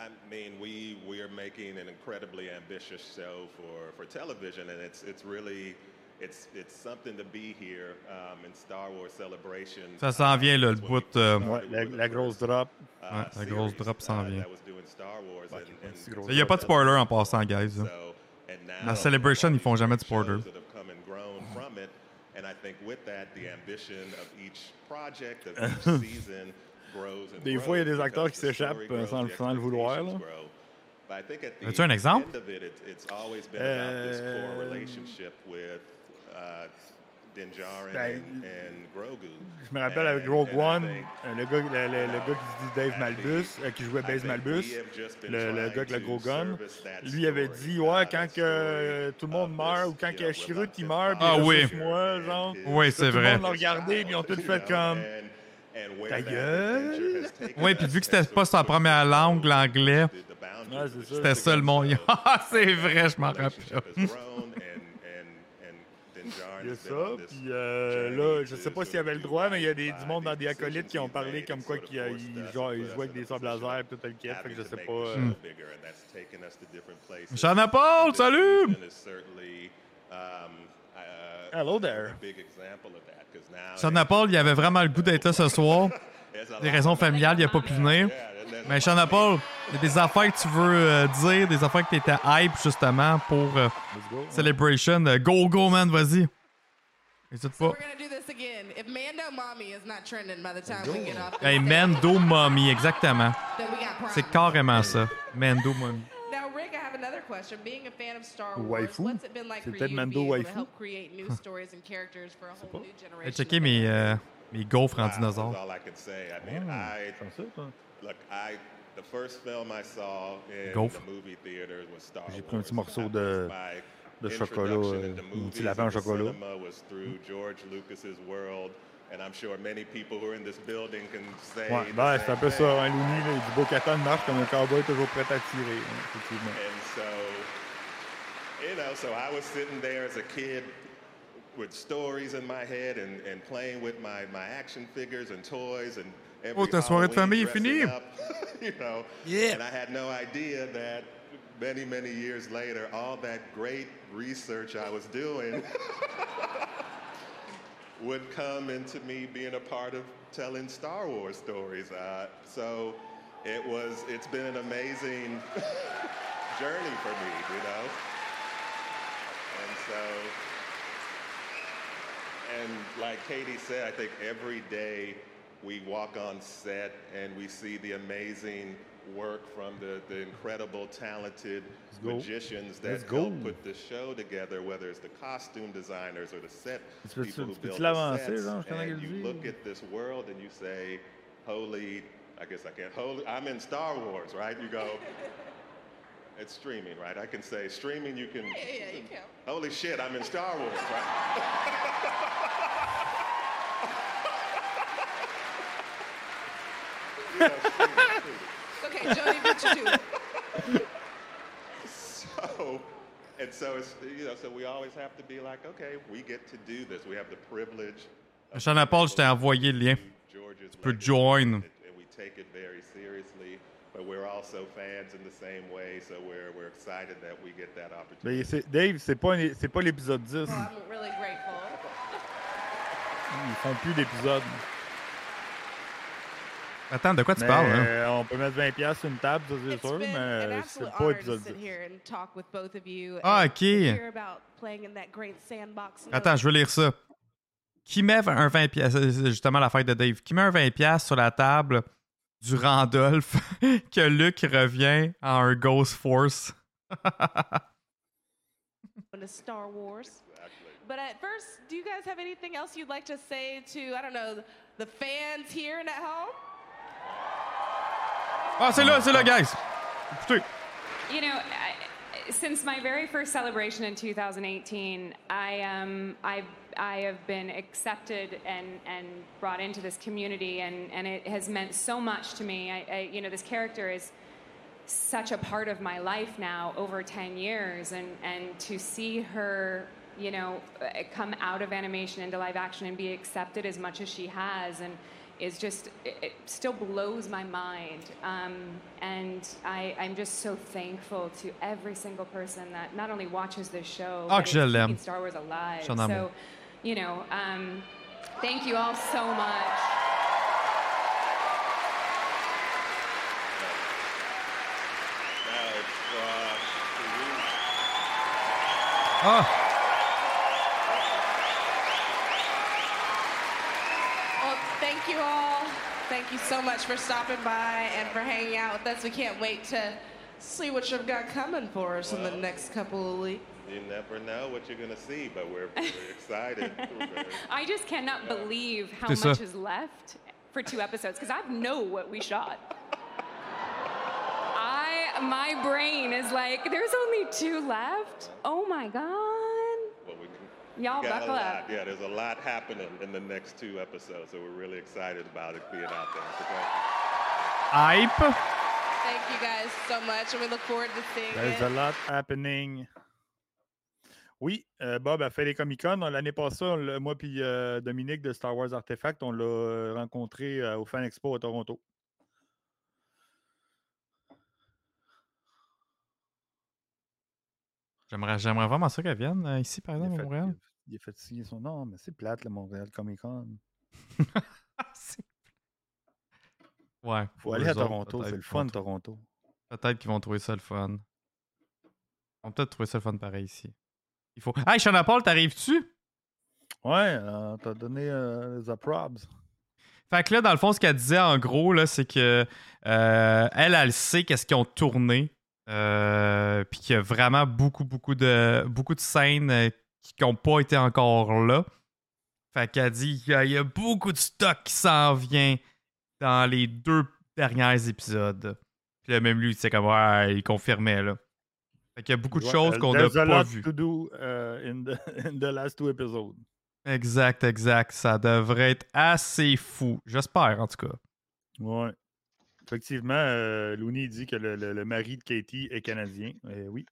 I mean, we we are making an incredibly ambitious show for, for television, and it's it's really it's it's something to be here um, in Star Wars Celebration. Ça s'en vient, là, le That's when we bout, euh, Ouais, la, la grosse drop. uh, Ouais, la grosse drop s'en uh, vient. that was doing Star Wars, and- and c'est gros. Il n'y a pas de spoiler en passant, guys. là. So, now La Celebration, ils font jamais de spoiler. shows that have come and grown from it. And I think with that, the ambition of each project, of each *laughs* season, grows and Des fois, il y a des acteurs qui s'échappent, sans le- the sans le vouloir, là. As-tu un exemple? Euh, relationship with uh, Ben. Je me rappelle avec Rogue One, euh, le gars, le, le- le gars qui se dit Dave Malbus, euh, qui jouait think Malbus, le, gars avec le gros gun, lui avait dit Ouais, quand que tout le monde meurt ou quand que il meurt, puis Ah il oui. moi, genre. Oui, c'est Tout le vrai. monde l'a regardé, puis ils ont tous fait *laughs* comme. Ta gueule! Oui, puis vu que c'était pas sa première langue, l'anglais, Ouais, c'était ça le monde. *laughs* Ah, c'est vrai, je m'en rappelle. Il y a ça, puis euh, là, je sais pas s'il y avait le droit, mais il y a des, du monde dans des acolytes qui ont parlé comme quoi qu'ils ils- genre, ils jouaient avec des sables laser et tout le kit, fait que je sais pas. euh, Hmm. Shana Paul, salut! Hello there. Shana Paul, il avait vraiment le goût d'être là ce soir. Des raisons familiales, il n'a pas pu venir. Mais Shana Paul, il y a des affaires que tu veux euh, dire, des affaires que tu étais hype justement pour euh, Let's go. Celebration. Euh, Go, go, man, vas-y. N'hésite pas. we're gonna do this again. If Mando Mommy is not trending by the time we get off, this Hey, Mando Mommy, exactement. C'est carrément ça. Mando Mommy. Rick, I have another question. Being a fan of Star Wars, Waifu? what's it been like C'est for peut-être you to Mando be able to waifu? help create new stories and characters for a whole new generation? J'ai of checké mes, euh, mes gaufres en Wow, dinosaure. That's all I can say. I mean, I comme ça, toi. look, I the first film I saw in Gaufre. the movie theaters was Star J'ai Wars. pris un petit morceau de- de chocolat, euh, mon petit lapin au chocolat. cinema was through George Lucas's world, and I'm sure many people who are in this building can say. Ouais, the ben, same c'est un peu ça, hein, Looney, là, il dit Bo-Katan marche comme un cowboy toujours prêt à tirer, hein, effectivement. And so, you know, so I was sitting there as a kid with stories in my head and, and playing with my, my action figures and toys and every Oh, ta soirée de famille est finie. up, *laughs* you know. Yeah. And I had no idea that many, many years later, all that great research I was doing *laughs* would come into me being a part of telling Star Wars stories. Uh, so it was, it's been an amazing *laughs* journey for me, you know? And so, and like Katie said, I think every day we walk on set and we see the amazing work from the, the incredible, talented go. magicians that Let's help go. put the show together, whether it's the costume designers or the set Tu people tu- who build the sets. genre, And you look at this world and you say, holy, I guess I can't, holy, I'm in Star Wars, right? You go, *laughs* it's streaming, right? I can say streaming, you can, Yeah, yeah, you can. holy shit, I'm in Star Wars, right? *laughs* You know, streaming, streaming. Okay, Jody, what you do? So, and so it's, you know, so we always have to be like, okay, we get to do this. We have the privilege. of Jean Paul, je t'ai envoyé le lien. George's Tu peux legacy, join. And, and we take it very seriously, but we're also fans in the same way, so we're, we're excited that we get that opportunity. Ben, Dave, c'est pas, un- c'est pas l'épisode 10. Well, I'm really grateful. Ils font plus d'épisodes. Attends, de quoi tu Mais, parles? Hein? euh, on peut mettre 20$ sur une table, ça c'est sûr, mais c'est pas épisode sit 10. here and talk with both of you. Ah, ok. Attends, je veux lire ça. Qui met un 20 pièces, c'est justement la fête de Dave, qui met un 20 pièces sur la table du Randolph *laughs* que Luke revient en un Ghost Force? *laughs* Star Wars. But at first, do you guys have anything else you'd like to say to, I don't know, the fans here and at home? Ah, c'est là, c'est là, guys. Écoutez. You know, since my very first celebration in 2018, I um, I I have been accepted and and brought into this community, and and it has meant so much to me. I, I you know, this character is such a part of my life now over 10 years and and to see her you know uh, come out of animation into live action and be accepted as much as she has and is just it, it still blows my mind. Um, and I, I'm just so thankful to every single person that not only watches this show but que is keeping Star Wars alive. Je suis en amour. so you know um, thank you all so much. Now it's, uh, Ah, Well, thank you all. Thank you so much for stopping by and for hanging out with us. We can't wait to see what you've got coming for us in the next couple of weeks. you never know what you're going to see, but we're, we're *laughs* excited. We're very- I just cannot believe how C'est much ça. is left for two episodes because I know what we shot. *laughs* I my brain is like, there's only two left. Oh my god! Y'all buckle up. Yeah, there's a lot happening in the next two episodes, so we're really excited about it being out there. So thank you. hype. Thank you guys so much, and we look forward to seeing There's it. a lot happening. Oui, euh, Bob a fait les Comic-Con. L'année passée, on moi puis euh, Dominique de Star Wars Artefact, on l'a rencontré euh, au Fan Expo à Toronto. J'aimerais, j'aimerais vraiment ça qu'elle vienne euh, ici, par exemple, à Montréal. il a fait signer son nom, mais c'est plate, le Montréal Comic-Con. *laughs* C'est- ouais. Faut aller à autres, Toronto, c'est le vont fun, trou- Toronto. Peut-être qu'ils vont trouver ça le fun. Ils vont peut-être trouver ça le fun pareil ici. Il faut. Hey, Sean Paul, t'arrives-tu? Ouais, euh, t'as donné euh, The Probs. Fait que là, dans le fond, ce qu'elle disait en gros, là, c'est que euh, elle, elle sait qu'est-ce qu'ils ont tourné. Euh, puis qu'il y a vraiment beaucoup, beaucoup de, beaucoup de scènes euh, qui n'ont pas été encore là. Fait qu'elle dit qu'il y a- il y a beaucoup de stock qui s'en vient dans les deux derniers épisodes. Puis là, même lui, c'est comme, ouais, il confirmait, là. Fait qu'il y a beaucoup de Ouais, choses qu'on n'a pas lot vues. to do uh, in, the, *laughs* in the last two episodes. Exact, exact. Ça devrait être assez fou. J'espère, en tout cas. Ouais. Effectivement, euh, Looney dit que le, le- le mari de Katie est canadien. Eh oui.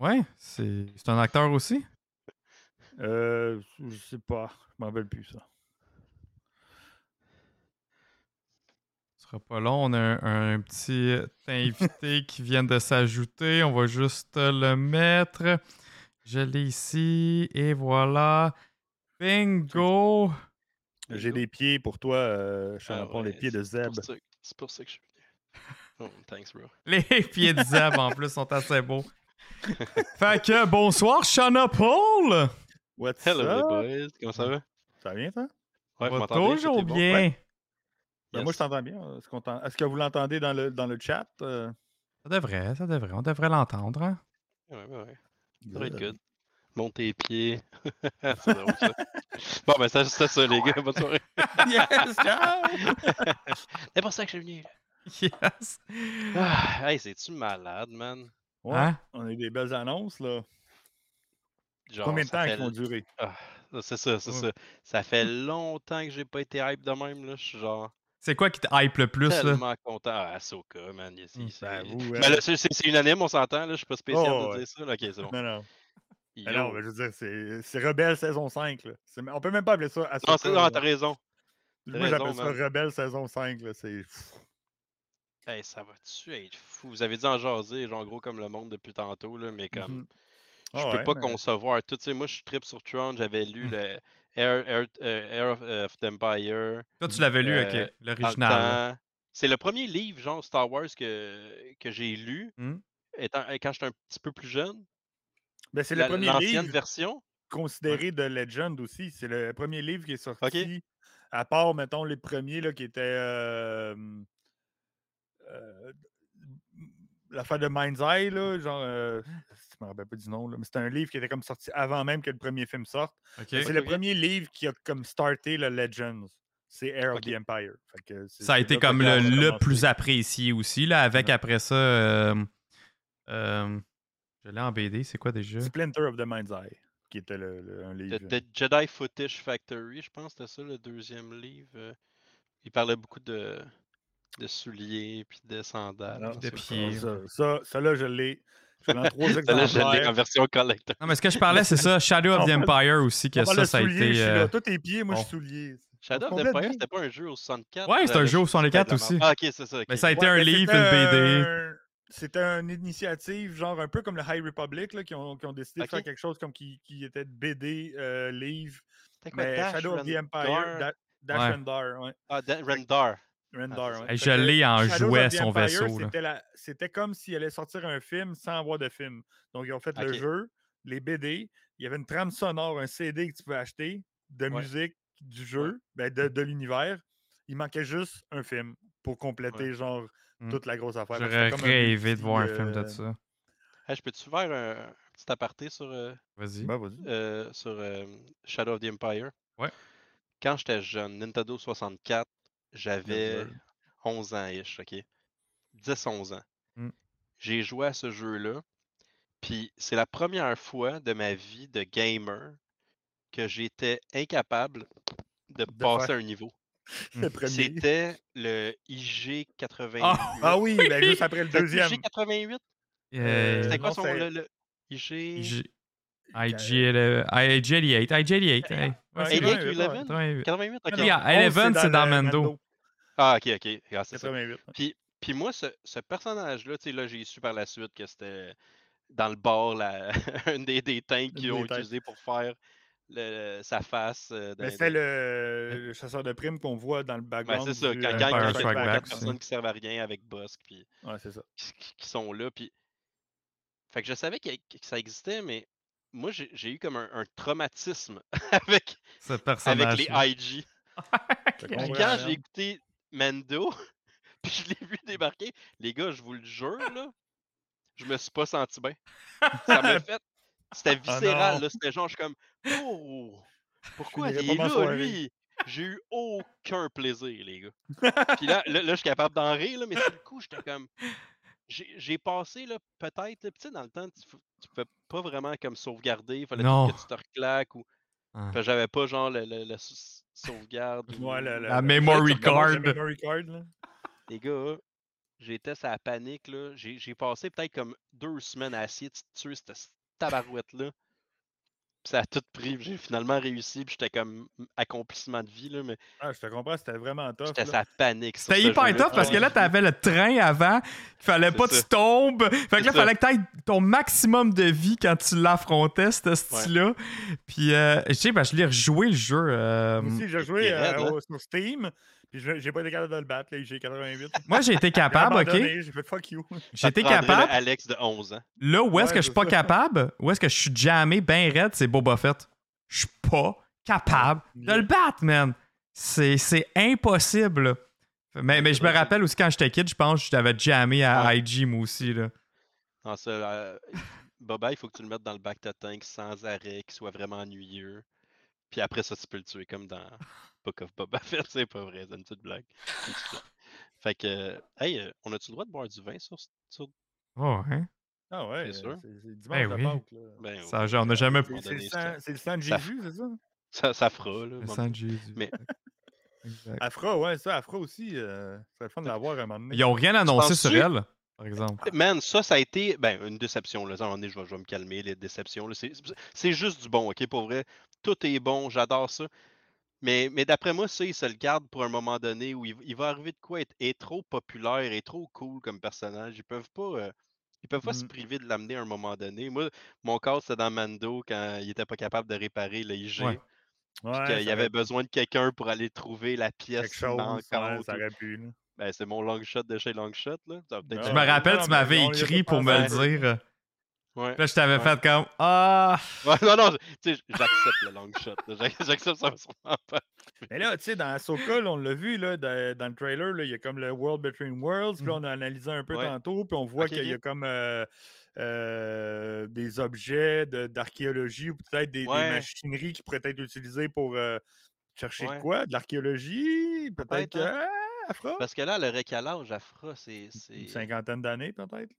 Ouais, c'est c'est un acteur aussi? Euh, je sais pas. Je m'en rappelle plus, ça. Ce sera pas long. On a un, un petit invité *laughs* qui vient de s'ajouter. On va juste le mettre. Je l'ai ici. Et voilà. Bingo! J'ai des pieds pour toi, euh, je Ah les ouais, pieds de Zeb. C'est pour ça que je suis venu. *laughs* Oh, thanks, bro. Les *laughs* pieds de Zeb, en plus, sont assez beaux. *laughs* fait que, bonsoir, Shana Paul! What's Hello, les up? boys. Comment ça va? Ça va bien, toi? Ouais, va toujours est bon? bien. Ouais. Ben, moi, je t'entends bien. Est-ce, que vous l'entendez dans le, dans le chat? euh? Ça devrait, ça devrait. On devrait l'entendre. hein? Ouais, ouais, ouais. Ça va être Good. Monte tes pieds. *laughs* c'est drôle, ça. Bon, ben, ça, c'était ça, les gars. Bonne soirée. *laughs* Yes, ciao! *laughs* C'est pour ça que je suis venu. Yes! Ah, hey, c'est-tu malade, man? Ouais, Hein? on a eu des belles annonces, là. Genre, Combien de temps fait qu'ils vont durer? Ah, c'est ça, c'est Ouais. ça. Ça fait longtemps que j'ai pas été hype de même, là. Je suis genre C'est quoi qui te hype le plus, là? tellement content. Ah, Ahsoka, man. Hmm. c'est- Ben, vous, là, c'est c'est unanime, on s'entend, là. Je suis pas spécial Oh, de ouais. dire ça. là. Ok, c'est bon. Non, non. Mais non, mais je veux dire, c'est, Rebelle saison 5. Là. C'est- on peut même pas appeler ça Non, c'est- non, t'as raison. Moi, j'appelle ça. Rebelle saison 5. Là. C'est... Hey, ça va-tu être fou? Vous avez dit en jaser, genre gros comme le monde depuis tantôt, là, mais comme. Mhm. Je Ah peux ouais, pas mais- concevoir tout. Sais, moi, je trip sur Tron, j'avais lu Mm. le Air, Air, euh, Air of, of the Empire. Toi, tu l'avais lu, euh, ok. le L'original. C'est le premier livre, genre Star Wars, que, que j'ai lu Hmm? étant, quand j'étais un petit peu plus jeune. Ben, c'est le premier L'ancienne livre version? considéré de Legend aussi. C'est le premier livre qui est sorti. À part, mettons, les premiers là, qui étaient. Euh, euh, L'affaire de Mind's Eye, là, genre. euh, je me rappelle pas du nom, là, mais c'était un livre qui était comme sorti avant même que le premier film sorte. C'est le premier livre qui a comme starté le Legends. C'est Air of the Empire. Fait que c'est- Ça a été comme le, le plus apprécié aussi, là, avec Ouais. après ça. euh, euh, je l'ai en BD, c'est quoi déjà? Splinter of the Mind's Eye, qui était le, le- un livre. The, The Jedi Footage Factory, je pense, c'était ça le deuxième livre. euh, Il parlait beaucoup de, de souliers puis de sandales. Ah, puis de pieds. Ça, ça, ça, là, je l'ai. Je l'ai en trois *laughs* Ça, là, je l'ai en version collector. Non, mais ce que je parlais, c'est ça, Shadow of *laughs* the Empire aussi, que ça, ça a été. je suis euh, là. Toi, tes pieds, moi, je suis soulier. Shadow of the Empire, c'était pas un jeu au 64. Ouais, c'est euh, un jeu au je dis peut-être 64 de la aussi. Ah, ok, c'est ça. Mais ça a été Ouais, un livre, c'était une BD. un- C'était une initiative, genre un peu comme le High Republic, là, qui, ont, qui ont décidé de faire quelque chose comme qui, qui était de BD, euh, livre. Mais Dash Shadow of the? Empire, Da- Dash Ouais. Rendar, ouais. Ah, Da- Rendar. Ouais. Fait je que l'ai en Shadows jouet, son Empire, vaisseau, là. C'était, comme s'il allait sortir un film sans avoir de film. Donc, ils ont fait le jeu, les BD, il y avait une trame sonore, un CD que tu pouvais acheter de Ouais. musique du jeu, ben, de, de l'univers. Il manquait juste un film pour compléter, genre, Mm. toute la grosse affaire. J'aurais rêvé de voir un film de euh, ça. Hey, je peux-tu faire un, un petit aparté sur, euh, Vas-y. Ben, vas-y. euh, sur euh, Shadow of the Empire? Ouais. Quand j'étais jeune, Nintendo 64, j'avais Nerd. 11 ans ish, ok? 10-11 ans. Mm. J'ai joué à ce jeu-là, puis c'est la première fois de ma vie de gamer que j'étais incapable de De passer faire- un niveau. *laughs* C'était le IG88. Ah, Ah oui, ben, juste après le deuxième. IG88? Euh, C'était quoi non, son le, le IG... IG, IG88, IG88. hey. Ouais, c'est IG vrai. 11? 88. 88? Ok. Il y a Non, 11, c'est dans le Mando. Ah, ok, ok. Ah, c'est ça. 88. Puis, puis moi, ce, ce personnage-là, tu sais, là, j'ai su par la suite que c'était dans le bar, *laughs* un des, des tanks qu'ils ont utilisé pour faire le- sa face. euh, c'était le, le chasseur de primes qu'on voit dans le background. c'est ça, quand, euh, quand il y a quatre- personnes c'est- qui servent à rien avec Bosk, puis Ouais, c'est ça. qui, sont là, puis... Fait que je savais que ça existait, mais moi, j'ai eu comme un, un traumatisme *laughs* avec, Ce avec les IG. *laughs* Puis quand j'ai écouté Mando, *laughs* puis je l'ai vu débarquer, les gars, je vous le jure, là, je me suis pas senti bien. Ça m'a fait. C'était viscéral, Ah non. là. C'était genre, je suis comme, oh, pourquoi il est là, lui? J'ai eu aucun plaisir, les gars. Puis là, là, *laughs* là, je suis capable d'en rire, là, mais sur le coup, j'étais comme. J'ai j'ai passé, là, peut-être, tu sais, dans le temps, tu, tu pouvais pas vraiment comme sauvegarder, il fallait Non. que tu te reclaques ou. Ah. Fait que j'avais pas, genre, le- le- la sau- sauvegarde. *laughs* ou- Ouais, le- le- La memory card. le memory card, là. *laughs* Les gars, j'étais sa panique, là. J'ai j'ai passé peut-être comme deux semaines à essayer de tuer cette tabarouette-là. ça a tout pris. J'ai finalement réussi, puis j'étais comme accomplissement de vie, là, mais Ah, je te comprends, c'était vraiment tough. j'étais là. sa panique. C'était hyper tough parce que là, t'avais le train avant, qu'il fallait pas que tu tombes. Fait que là, il fallait que t'ailles ton maximum de vie quand tu l'affrontais, ce style-là. Puis, euh, je sais, ben, je l'ai rejoué le jeu. euh, Moi aussi, j'ai il joué raide, euh, hein? au- sur Steam, puis j'ai pas été capable de le battre, là, j'ai 88. Moi, j'ai été capable, ok? J'ai fait fuck you. J'ai été capable. le Alex de 11 ans. Là où est-ce Ouais, que je suis pas ça. capable, où est-ce que je suis jamais bien raide, c'est Boba Fett. Je suis pas capable de le battre, man. C'est c'est impossible. là. Mais, mais je me rappelle aussi quand j'étais kid, je pense que je t'avais jammé à Ouais. IG, moi aussi. Là. Non, ça, euh, Boba, il faut que tu le mettes dans le back to tank sans arrêt, qu'il soit vraiment ennuyeux. Puis après ça, tu peux le tuer comme dans Book of Boba *laughs* Fett. C'est pas vrai, c'est une petite blague. Une petite blague. Fait que, euh, hey, euh, on a-tu le droit de boire du vin sur, sur... Oh, hein? Ah ouais, C'est sûr? c'est dimanche Ben de oui. Pâques, là. Ben, Ça, oui, on a jamais- C'est le le sang de ça- Jésus, c'est ça? *laughs* Ça, ça fera, là. Le sang de Jésus. Mais- *laughs* Exact. Afra, ouais, ça, Afra aussi, euh, ça serait le fun de l'avoir à un moment donné. Ils ont rien annoncé sur elle, par exemple. Man, ça, ça a été ben, une déception. Là. À un moment donné, je vais, je vais me calmer, les déceptions. là. C'est- C'est juste du bon, OK? Pour vrai, tout est bon, j'adore ça. Mais, mais d'après moi, ça, ils se le gardent pour un moment donné où il, il va arriver de quoi être, est trop populaire et trop cool comme personnage. Ils peuvent pas, euh, ils peuvent pas se Mhm. priver de l'amener à un moment donné. Moi, mon cas, c'était dans Mando quand il était pas capable de réparer le IG. Ouais. Qu'il y avait pu- besoin de quelqu'un pour aller trouver la pièce quelque chose, manquante. ouais, ça ou- aurait pu. là. Ben, c'est mon long shot de chez long shot. Là. Ça Je me rappelle, non, tu m'avais écrit pour me le dire. Ouais. Là, je t'avais Ouais. fait comme Ah! Ouais, non, non, tu sais, j'accepte le long shot. J'accepte ça pas. *laughs* Mais là, tu sais, dans Ahsoka, là, on l'a vu, là, dans, dans le trailer, là, il y a comme le World Between Worlds. Puis là, on a analysé un peu Ouais. tantôt, puis on voit qu'il y a comme euh, euh, des objets de- d'archéologie ou peut-être des, machineries qui pourraient être utilisées pour euh, chercher de quoi? De l'archéologie? Peut-être que. hein. Afra? Parce que là, le récalage Afra, c'est. c'est- Une cinquantaine d'années, peut-être?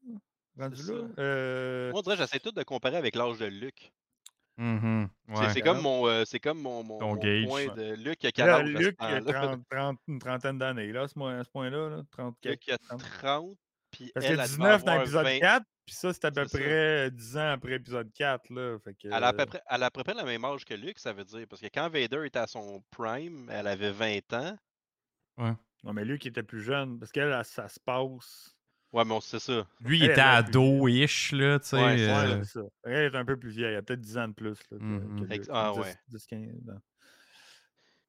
Rendu là. ça. Euh, Moi, on dirait que j'essaie tout de comparer avec l'âge de Luc. Mhm, C'est- ouais. C'est comme mon, euh, c'est comme mon, mon, mon gauge. point Ouais. de Luc. A à Luc, a temps-là? 30, 30 une trentaine d'années, là, à ce, point-là. Là, 30 Luc, a 30. 30, puis Parce elle, que elle devait 19 dans l'épisode 20. 4, puis ça, c'est à peu ça. près 10 ans après épisode 4. Là, fait que, Elle a, à peu près, elle a à peu près le même âge que Luc, ça veut dire. Parce que quand Vader était à son prime, elle avait 20 ans. Non, mais Luc était plus jeune, parce qu'elle, elle, ça se passe. Ouais, mais on sait ça. Lui, il Elle, était ado-ish, là, tu sais. Ouais, c'est euh, Ouais, c'est ça. Elle est un peu plus vieille, elle a peut-être 10 ans de plus. Là, que, Mhm. que Ex- Luc, ah 10, ouais. 10, 15 ans.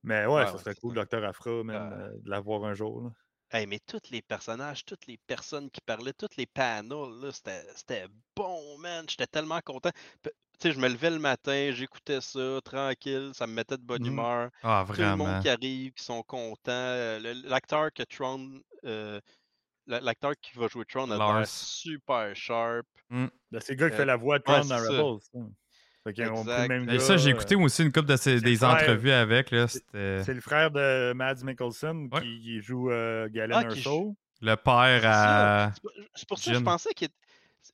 Mais ouais, Ouais, ça ouais, serait c'est cool. Docteur Afra, même, Ah. euh, de l'avoir un jour. Là. Hey, mais tous les personnages, toutes les personnes qui parlaient, tous les panels, là, c'était, c'était bon, man. J'étais tellement content. Tu sais, je me levais le matin, j'écoutais ça, tranquille, ça me mettait de bonne Mhm. humeur. Ah, Tout le monde qui arrive, qui sont contents. Euh, le- L'acteur que Tron, euh, la- l'acteur qui va jouer Tron a l'air super sharp. Ben, c'est le gars qui Euh, fait la voix de ouais, Tron dans ça. Rebels. ça. Fait Exact. même Et gars, ça, j'ai euh, écouté aussi une couple de des frère. entrevues avec. Là, C'est- C'était C'est le frère de Mads Mikkelsen Ouais. qui, qui joue euh, Galen Ah, Erso. le père à. C'est pour- ça que je pensais qu'à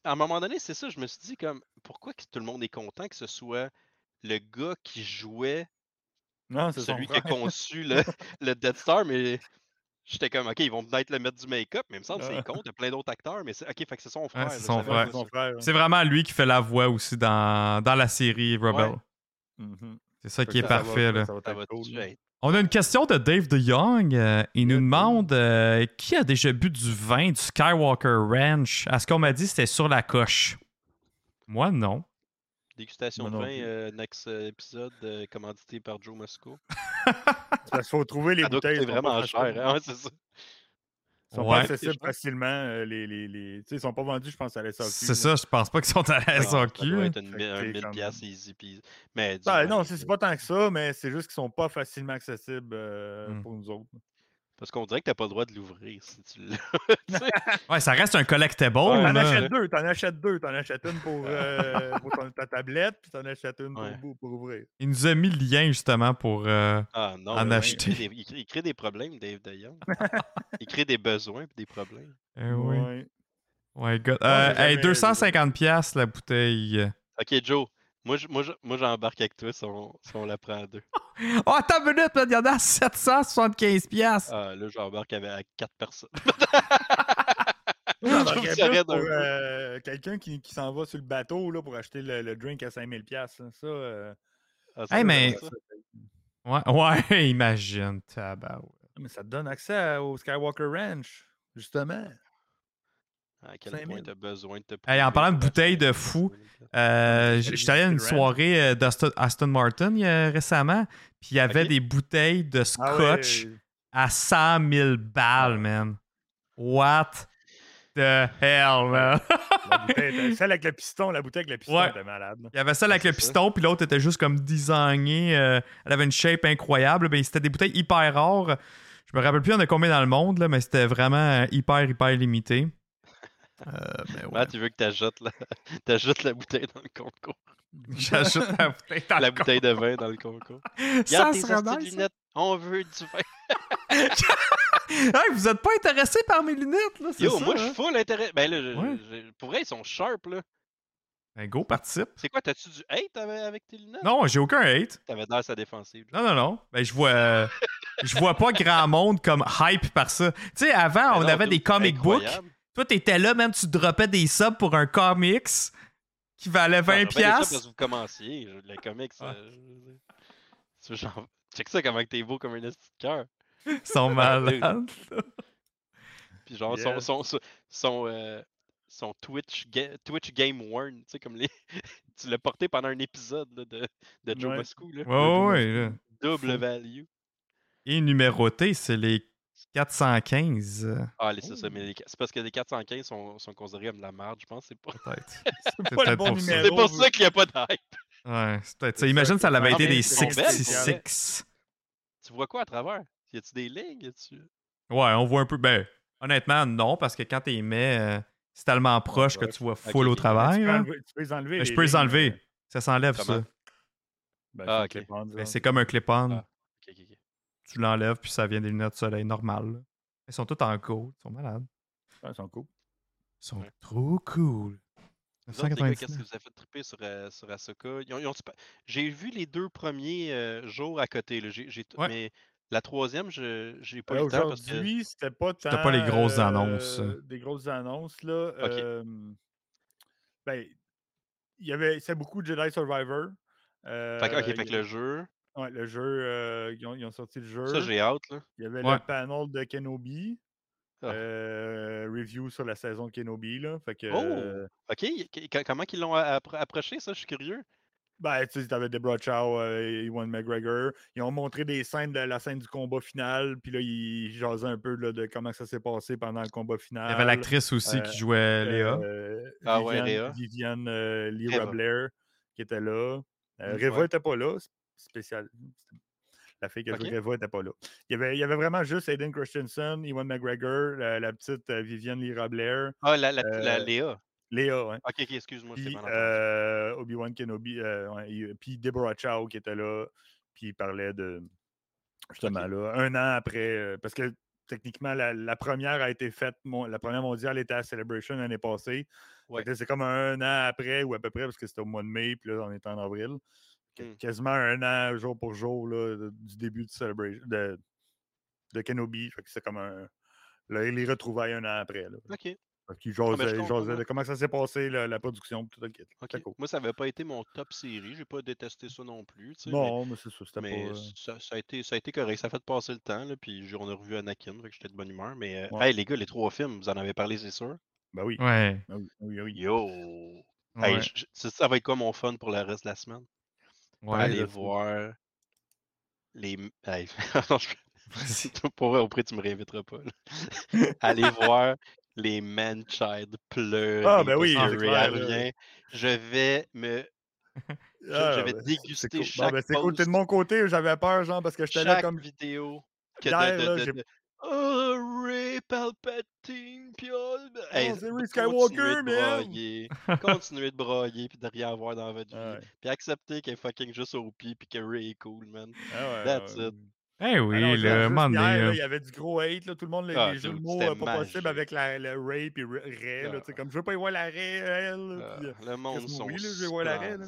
un moment donné, c'est ça, je me suis dit comme pourquoi que tout le monde est content que ce soit le gars qui jouait Non, c'est son celui qui a conçu le, le Death Star, mais j'étais comme ok, ils vont peut-être le mettre du make-up, mais il me semble que c'est Ah. con, il y a plein d'autres acteurs, mais c'est ok, fait que c'est son frère. c'est son frère. son frère. ouais. C'est vraiment lui qui fait la voix aussi dans, dans la série Rebel. Ouais. Mhm. C'est ça qui est va- parfait. là. Ça va Ça être va cool. là. être- On a une question de Dave DeYoung. Euh, il nous demande euh, qui a déjà bu du vin du Skywalker Ranch? À ce qu'on m'a dit, c'était sur la coche. Moi, non. Dégustation Moi de vin, euh, next euh, épisode euh, commandité par Joe Mosco. C'est Parce qu'il faut trouver les Ça doit bouteilles. pas vraiment cher, hein, ouais, c'est ça. Ils sont Ouais. pas accessibles facilement. euh, les, les, les... Ils sont pas vendus, je pense, à la SAQ. C'est ça, je pense pas qu'ils sont à la Non, ça SAQ. doit là. être une, Fait mi- que un c'est 1000 comme- piastres easy. Mais Ben, non, c'est c'est pas tant que ça, mais c'est juste qu'ils sont pas facilement accessibles euh, Hmm. pour nous autres. Parce qu'on dirait que t'as pas le droit de l'ouvrir si tu l'as. *laughs* Ouais, ça reste un collectible. Ouais, T'en achètes deux, t'en achètes deux. T'en achètes une pour, euh, pour ton- ta tablette, puis t'en achètes une Ouais. pour, pour ouvrir. Il nous a mis le lien justement pour. euh, Ah non, En acheter. Il crée, des, il crée- il crée des problèmes, Dave Dayon. il crée des besoins et des problèmes. eh oui. Ouais. Ouais, God. Euh, j'ai hey, jamais- 250$ piastres, la bouteille. Ok, Joe, moi, je- moi, je- moi j'embarque avec toi si on, si on la prend à deux. Oh, attends une minute, il y en a à 775$. piastres. Ah, là, j'embarque avec, avec quatre personnes. *laughs* Je pour un peu. euh, quelqu'un qui, qui s'en va sur le bateau là, pour acheter le, le drink à 5000$. piastres, là. Ça, euh, Ah, Hey, mais- ça. Ouais, ouais, *laughs* imagine. tabarouette. mais ça te donne accès au Skywalker Ranch, justement. À quel 5000. point t'as besoin de te Hey, en parlant de bouteilles de fou. Euh, J'étais allé à une le soirée euh, d'Aston Aston Martin il y a- récemment, puis il y avait des bouteilles de Ah scotch ouais, à 100 000 balles, man. What the hell, man? la *laughs* bouteille était- celle avec le piston, la bouteille avec le piston Ouais. était malade. Il y avait celle avec le c'est ça. piston, puis l'autre était juste comme designé. euh, elle avait une shape incroyable. Ben, c'était des bouteilles hyper rares. Je me rappelle plus, il y en a combien dans le monde, là, mais c'était vraiment hyper, hyper limité. Euh, ouais. Matt, tu veux que t'ajoutes la... *laughs* t'ajoutes la bouteille dans le concours? *laughs* J'ajoute la bouteille dans La le bouteille de vin dans le concours. *laughs* Regarde serait ça. lunettes. On veut du vin. Hey, vous êtes pas intéressé par mes lunettes, là? Yo, ça, moi, je hein? suis full intérêt. Ben là, je- Ouais. je- pour vrai, ils sont sharp, là. Ben, go, participe. C'est quoi, t'as-tu du hate avec, tes lunettes? Non, j'ai aucun hate. T'avais l'air sa défensive. là. Non, non, non. Ben, je vois, euh, je vois pas grand monde comme hype par ça. Tu sais, avant, Ben on non, avait des comic books. Toi, t'étais là, même, tu droppais des subs pour un comics qui valait Non, je 20 vais bien dire ça piastres. parce que vous commenciez. Les comics, Ah. euh, genre- *laughs* Check ça comment t'es beau comme un esti de cœur. Ils sont *laughs* malades. Puis genre, Yeah. son, son, son, son, euh, son Twitch, ga- Twitch Game Worn, tu sais, comme les. *laughs* tu l'as porté pendant un épisode là, de, de Joe Ouais. Moscou, là. Ouais, ouais, là. Double value. Et numéroté, c'est les 415. Ah, les- c'est ça, mais les- c'est parce que les 415 sont, sont considérés comme de la merde, je pense. C'est pas, Peut-être. *laughs* C'est C'est pas le peut-être bon pour ça. numéro. c'est pour ça qu'il n'y a pas de hype. Ouais, c'est peut-être ça. C'est Imagine ça, ça avait c'est été ça. des Ah, bon, 66. Tu vois quoi à travers? Y a-tu des lignes? Y a-tu... Ouais, on voit un peu. Ben, honnêtement, non, parce que quand t'es mets, euh, c'est tellement proche que tu vois full Ok, au ok. Tu travail. peux, hein. enlever- tu peux les enlever. Ben, je peux les lignes, enlever. mais- Ça s'enlève, Comment? ça. Ben, Ah, c'est ok. clip-on, Ben, genre. c'est comme un clip-on. Ah. Tu l'enlèves, puis ça vient des lunettes de soleil normales. Ils sont tous en gold. Ils sont malades. Ouais, ils sont cool. Ils sont Ouais. trop cool. Qu'est-ce que 999. vous avez fait triper sur, euh, sur Ahsoka? Ils ont- ils ont-tu pas- J'ai vu les deux premiers euh, jours à côté, là. J'ai, j'ai t- Ouais. mais la troisième, je j'ai pas Euh, eu le temps parce que. Aujourd'hui, c'était pas tant. C'était pas les grosses euh, annonces. Des grosses annonces, là. Euh, ben, il y avait. C'est beaucoup de Jedi Survivor. Euh, Fait fait que le jeu, Ouais, le jeu, euh, ils, ont, ils ont sorti le jeu. ça j'ai hâte, là. Il y avait Ouais. le panel de Kenobi. Ah. euh, review sur la saison de Kenobi, là. Fait que. Oh! euh, Ok, qu- comment qu'ils l'ont approché, ça? Je suis curieux. Ben, tu sais, t'avais Deborah Chow, euh, Ewan McGregor. Ils ont montré des scènes de la scène du combat final. Puis là, ils jasaient un peu là, de comment ça s'est passé pendant le combat final. Il y avait l'actrice aussi euh, qui jouait Léa. Euh, Ah ouais, Rhea. Viviane euh, Lyra Reva. Blair qui était là. Euh, Mm, Reva ouais. était pas là. C'est Spécial. La fille qui a joué Ok. Reva était pas là. Il y avait, il y avait vraiment juste Aiden Christensen, Ewan McGregor, la, la petite euh, Viviane Lyra Blair, Ah, la, la, la Euh, Léa. Léa, ouais. Ok, ok, excuse-moi, je entendu. euh, Obi-Wan Kenobi, euh, ouais, puis Deborah Chow qui était là, puis il parlait de justement là, un an après, parce que techniquement la, la première a été faite, mon- la première mondiale était à Celebration l'année passée. Ouais. que C'est comme un an après ou à peu près parce que c'était au mois de mai, puis là on est en avril. Hmm. Quasiment un an jour pour jour là, du début de Celebration de, de Kenobi. Fait que c'est comme un là, les retrouvailles un an après. Là. Ok, Ah, ben, de comment ça s'est passé, la, la production, tout le kit. cool. Moi, ça avait pas été mon top série. J'ai pas détesté ça non plus. tu sais, mais- Non, mais c'est ça, c'était Mais pas. euh, ça, ça a été, ça a été correct, ça a fait passer le temps, là, puis on a revu Anakin, fait que j'étais de bonne humeur. Mais euh, Ouais. hey, les gars, les trois films, vous en avez parlé, c'est sûr? Ben oui. Ouais. ben oui, oui, oui. Yo! Ouais. Hey, ça va être quoi mon fun pour le reste de la semaine? Ouais. Aller je voir les. Hey, *laughs* je- *laughs* pour vrai, au prix, tu me réinviteras pas. là. *laughs* Aller voir les man-child pleurer. Ah, ben oui, là. revient. Je vais me. je- Ah, je vais ben, déguster c'est cool. Chaque ben, c'est cool. T'es de mon côté, j'avais peur, genre, parce que j'étais là comme. vidéo que Hier, de, de, là, de- j'ai- de- Oh, Ray Palpatine, puis oh, ben- Hey, c'est Ray continuez Skywalker, de man! broyer, continuez de broyer, puis de rien voir dans votre vie, Ah puis accepter qu'elle est fucking juste au pied, puis que Ray est cool, man. Ah ouais, That's ouais, it. Eh oui, Ah non, là, genre, un juste moment là, là. il y avait du gros hate, là, tout le monde, les, Ah, les jeux de dude, mots euh, pas magique. possible avec la, le Ray puis Ray, là, tu sais, Ah. comme je veux pas y voir la Ray, elle. là, Ah, euh, le monde sont oui, là, je vais voir la Ray, là.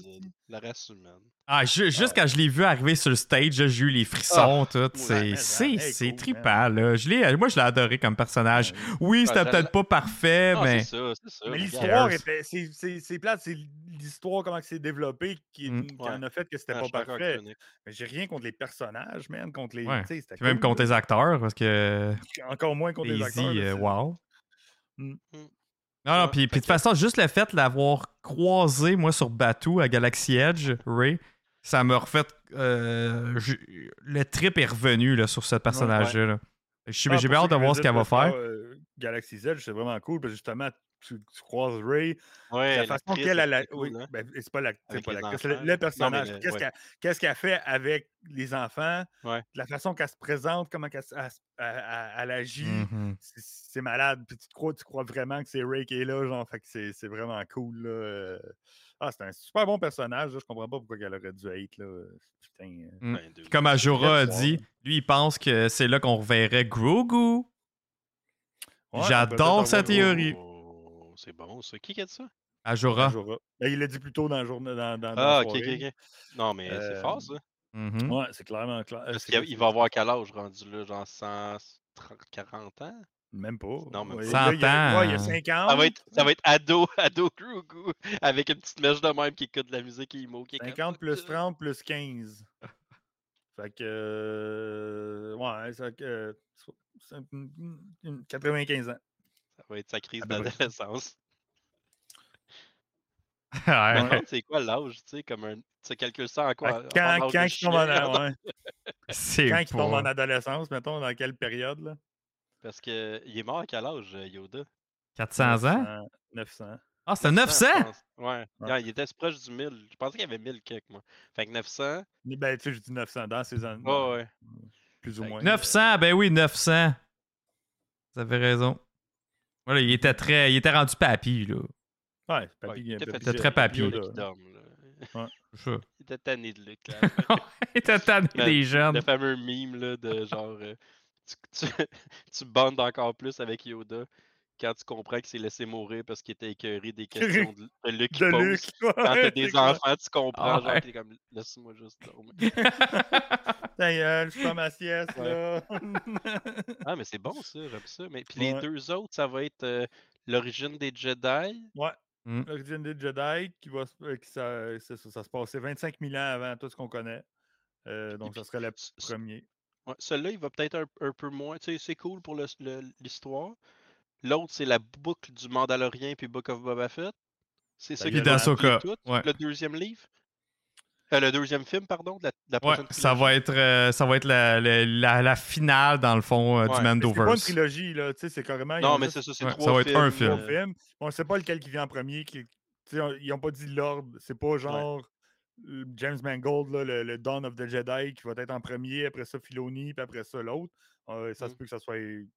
La race humaine. Ah, ju- juste quand je l'ai vu arriver sur le stage, j'ai eu les frissons, tout. C'est c'est trippant, là. Je l'ai- moi, je l'ai adoré comme personnage. Oui, c'était Ah, peut-être pas parfait, Non, mais. c'est ça, c'est ça. Mais l'histoire, était- c'est- plate, c'est l'histoire, comment que c'est développé, qui, Mm. qui Ouais. en a fait que c'était Ah, pas parfait. Mais j'ai rien contre les personnages, man, contre les. Ouais. même contre là. les acteurs, parce que. Encore moins contre les acteurs. là, euh, wow. Mm. Non, non, Ouais, puis, de toute façon, juste le fait de l'avoir croisé, moi, sur Batuu à Galaxy Edge, Ray, ça m'a refait. euh, je- le trip est revenu là, sur ce personnage-là. J'ai Ah, hâte de voir ce qu'elle va faire. euh, Galaxy Z, c'est vraiment cool parce que justement, tu, tu croises Ray. Ouais, la façon qu'elle elle a la. Oui, hein? ben, c'est pas la- c'est Avec pas les l'actrice, le, le personnage. Qu'est-ce ouais. qu'elle qu'est-ce qu'elle fait avec les enfants, Ouais. la façon qu'elle se présente, comment elle, s- elle- elle- elle agit, Mhm. c'est, c'est malade. Puis tu crois, tu crois vraiment que c'est Ray qui est là, genre, fait que c'est, c'est vraiment cool. Là. Euh. Ah, c'est un super bon personnage. là, Je comprends pas pourquoi elle aurait dû être là. Putain. euh. Mm. Ben, Comme Ajura a dit, lui, il pense que c'est là qu'on reverrait Grogu. Ouais, J'adore sa théorie. Oh, c'est bon, ça. Qui qui a dit ça? Ajura. Ajura. Ben, il l'a dit plus tôt dans la journée. Dans, dans, dans Ah, la ok, ok, ok. Non, mais c'est Euh, fort, ça. Mhm. Ouais, c'est clairement clair. Parce qu'il il va avoir quel âge rendu là? Genre 130, 40 ans? Même pas. Non, même Ouais, pas. là, il y a- 100 ouais, il y a ans. 50. Ça va être, ça va être ado, *laughs* ado Grogu, avec une petite mèche de même qui écoute de la musique et emo. Qui est comme- 50 plus 30 plus 15. *laughs* Fait que. euh, ouais, ça fait que. euh, so- c'est une- une- une- 95 ans. Ça va être sa crise d'adolescence. *laughs* Ouais. C'est quoi l'âge, tu sais, comme un. Tu calcules ça en quoi? En Quand, âge quand de il tombe en, ouais, quand il tombe en pas... adolescence, mettons, dans quelle période là? Parce que il est mort à quel âge, euh, Yoda? 400 ans? 900. Ah, c'était 900, 900? je pense. Ouais. Ouais. Non, il était proche du 1000. Je pensais qu'il y avait 1000 quelques, moi. Fait que 900. Mais Ben, tu sais, je dis 900 dans ces années. Ouais, ouais. Plus ou Fait moins. 900, ben oui, 900. Vous avez raison. Voilà, il était très... Il était rendu papy, là. Ouais, Ouais, papy, il était C'était très papy. Yoda. Yoda qui dorme, là. Ça. Il était tanné de là. *laughs* il était tanné Le- des jeunes. Le fameux meme là, de genre euh, *laughs* tu, tu, tu bondes encore plus avec Yoda quand tu comprends qu'il s'est laissé mourir parce qu'il était écœuré des *laughs* questions de, de Luke qui De pose. Luke. Quand t'as des c'est enfants, tu comprends, Ah genre, ouais. t'es comme laisse-moi juste dormir. *laughs* Ta gueule, je pas ma sieste, là. ah, mais c'est bon ça, j'aime ça. Mais puis les deux autres, ça va être euh, l'origine des Jedi? ouais. Mm. L'origine des Jedi, qui va, se- euh, qui ça, c'est ça, ça se passait 25 000 ans avant tout ce qu'on connaît. Euh, donc, ça serait le premier. Ouais, Celui-là, il va peut-être un, un peu moins. Tu sais, c'est cool pour l'histoire. L'autre, c'est la boucle du Mandalorien puis Book of Boba Fett. C'est ça qui tout, ouais. Le deuxième livre. Euh, le deuxième film, pardon, de la, de la Ouais, prochaine ça trilogie. va être, euh, ça va être la, la, la- la finale, dans le fond, euh, Ouais. du Mais C'est pas une Mandoverse. trilogie, là. Tu sais, c'est carrément. Non, ont mais c'est ça, c'est Ouais, trois ça va être films. un film. On ne sait pas lequel qui vient en premier. Qui, tu sais, on- ils n'ont pas dit l'ordre. C'est pas genre James Mangold, là, le, le Dawn of the Jedi, qui va être en premier, après ça Filoni, puis après ça l'autre. Euh, ça se Mm. peut que ça soit. tu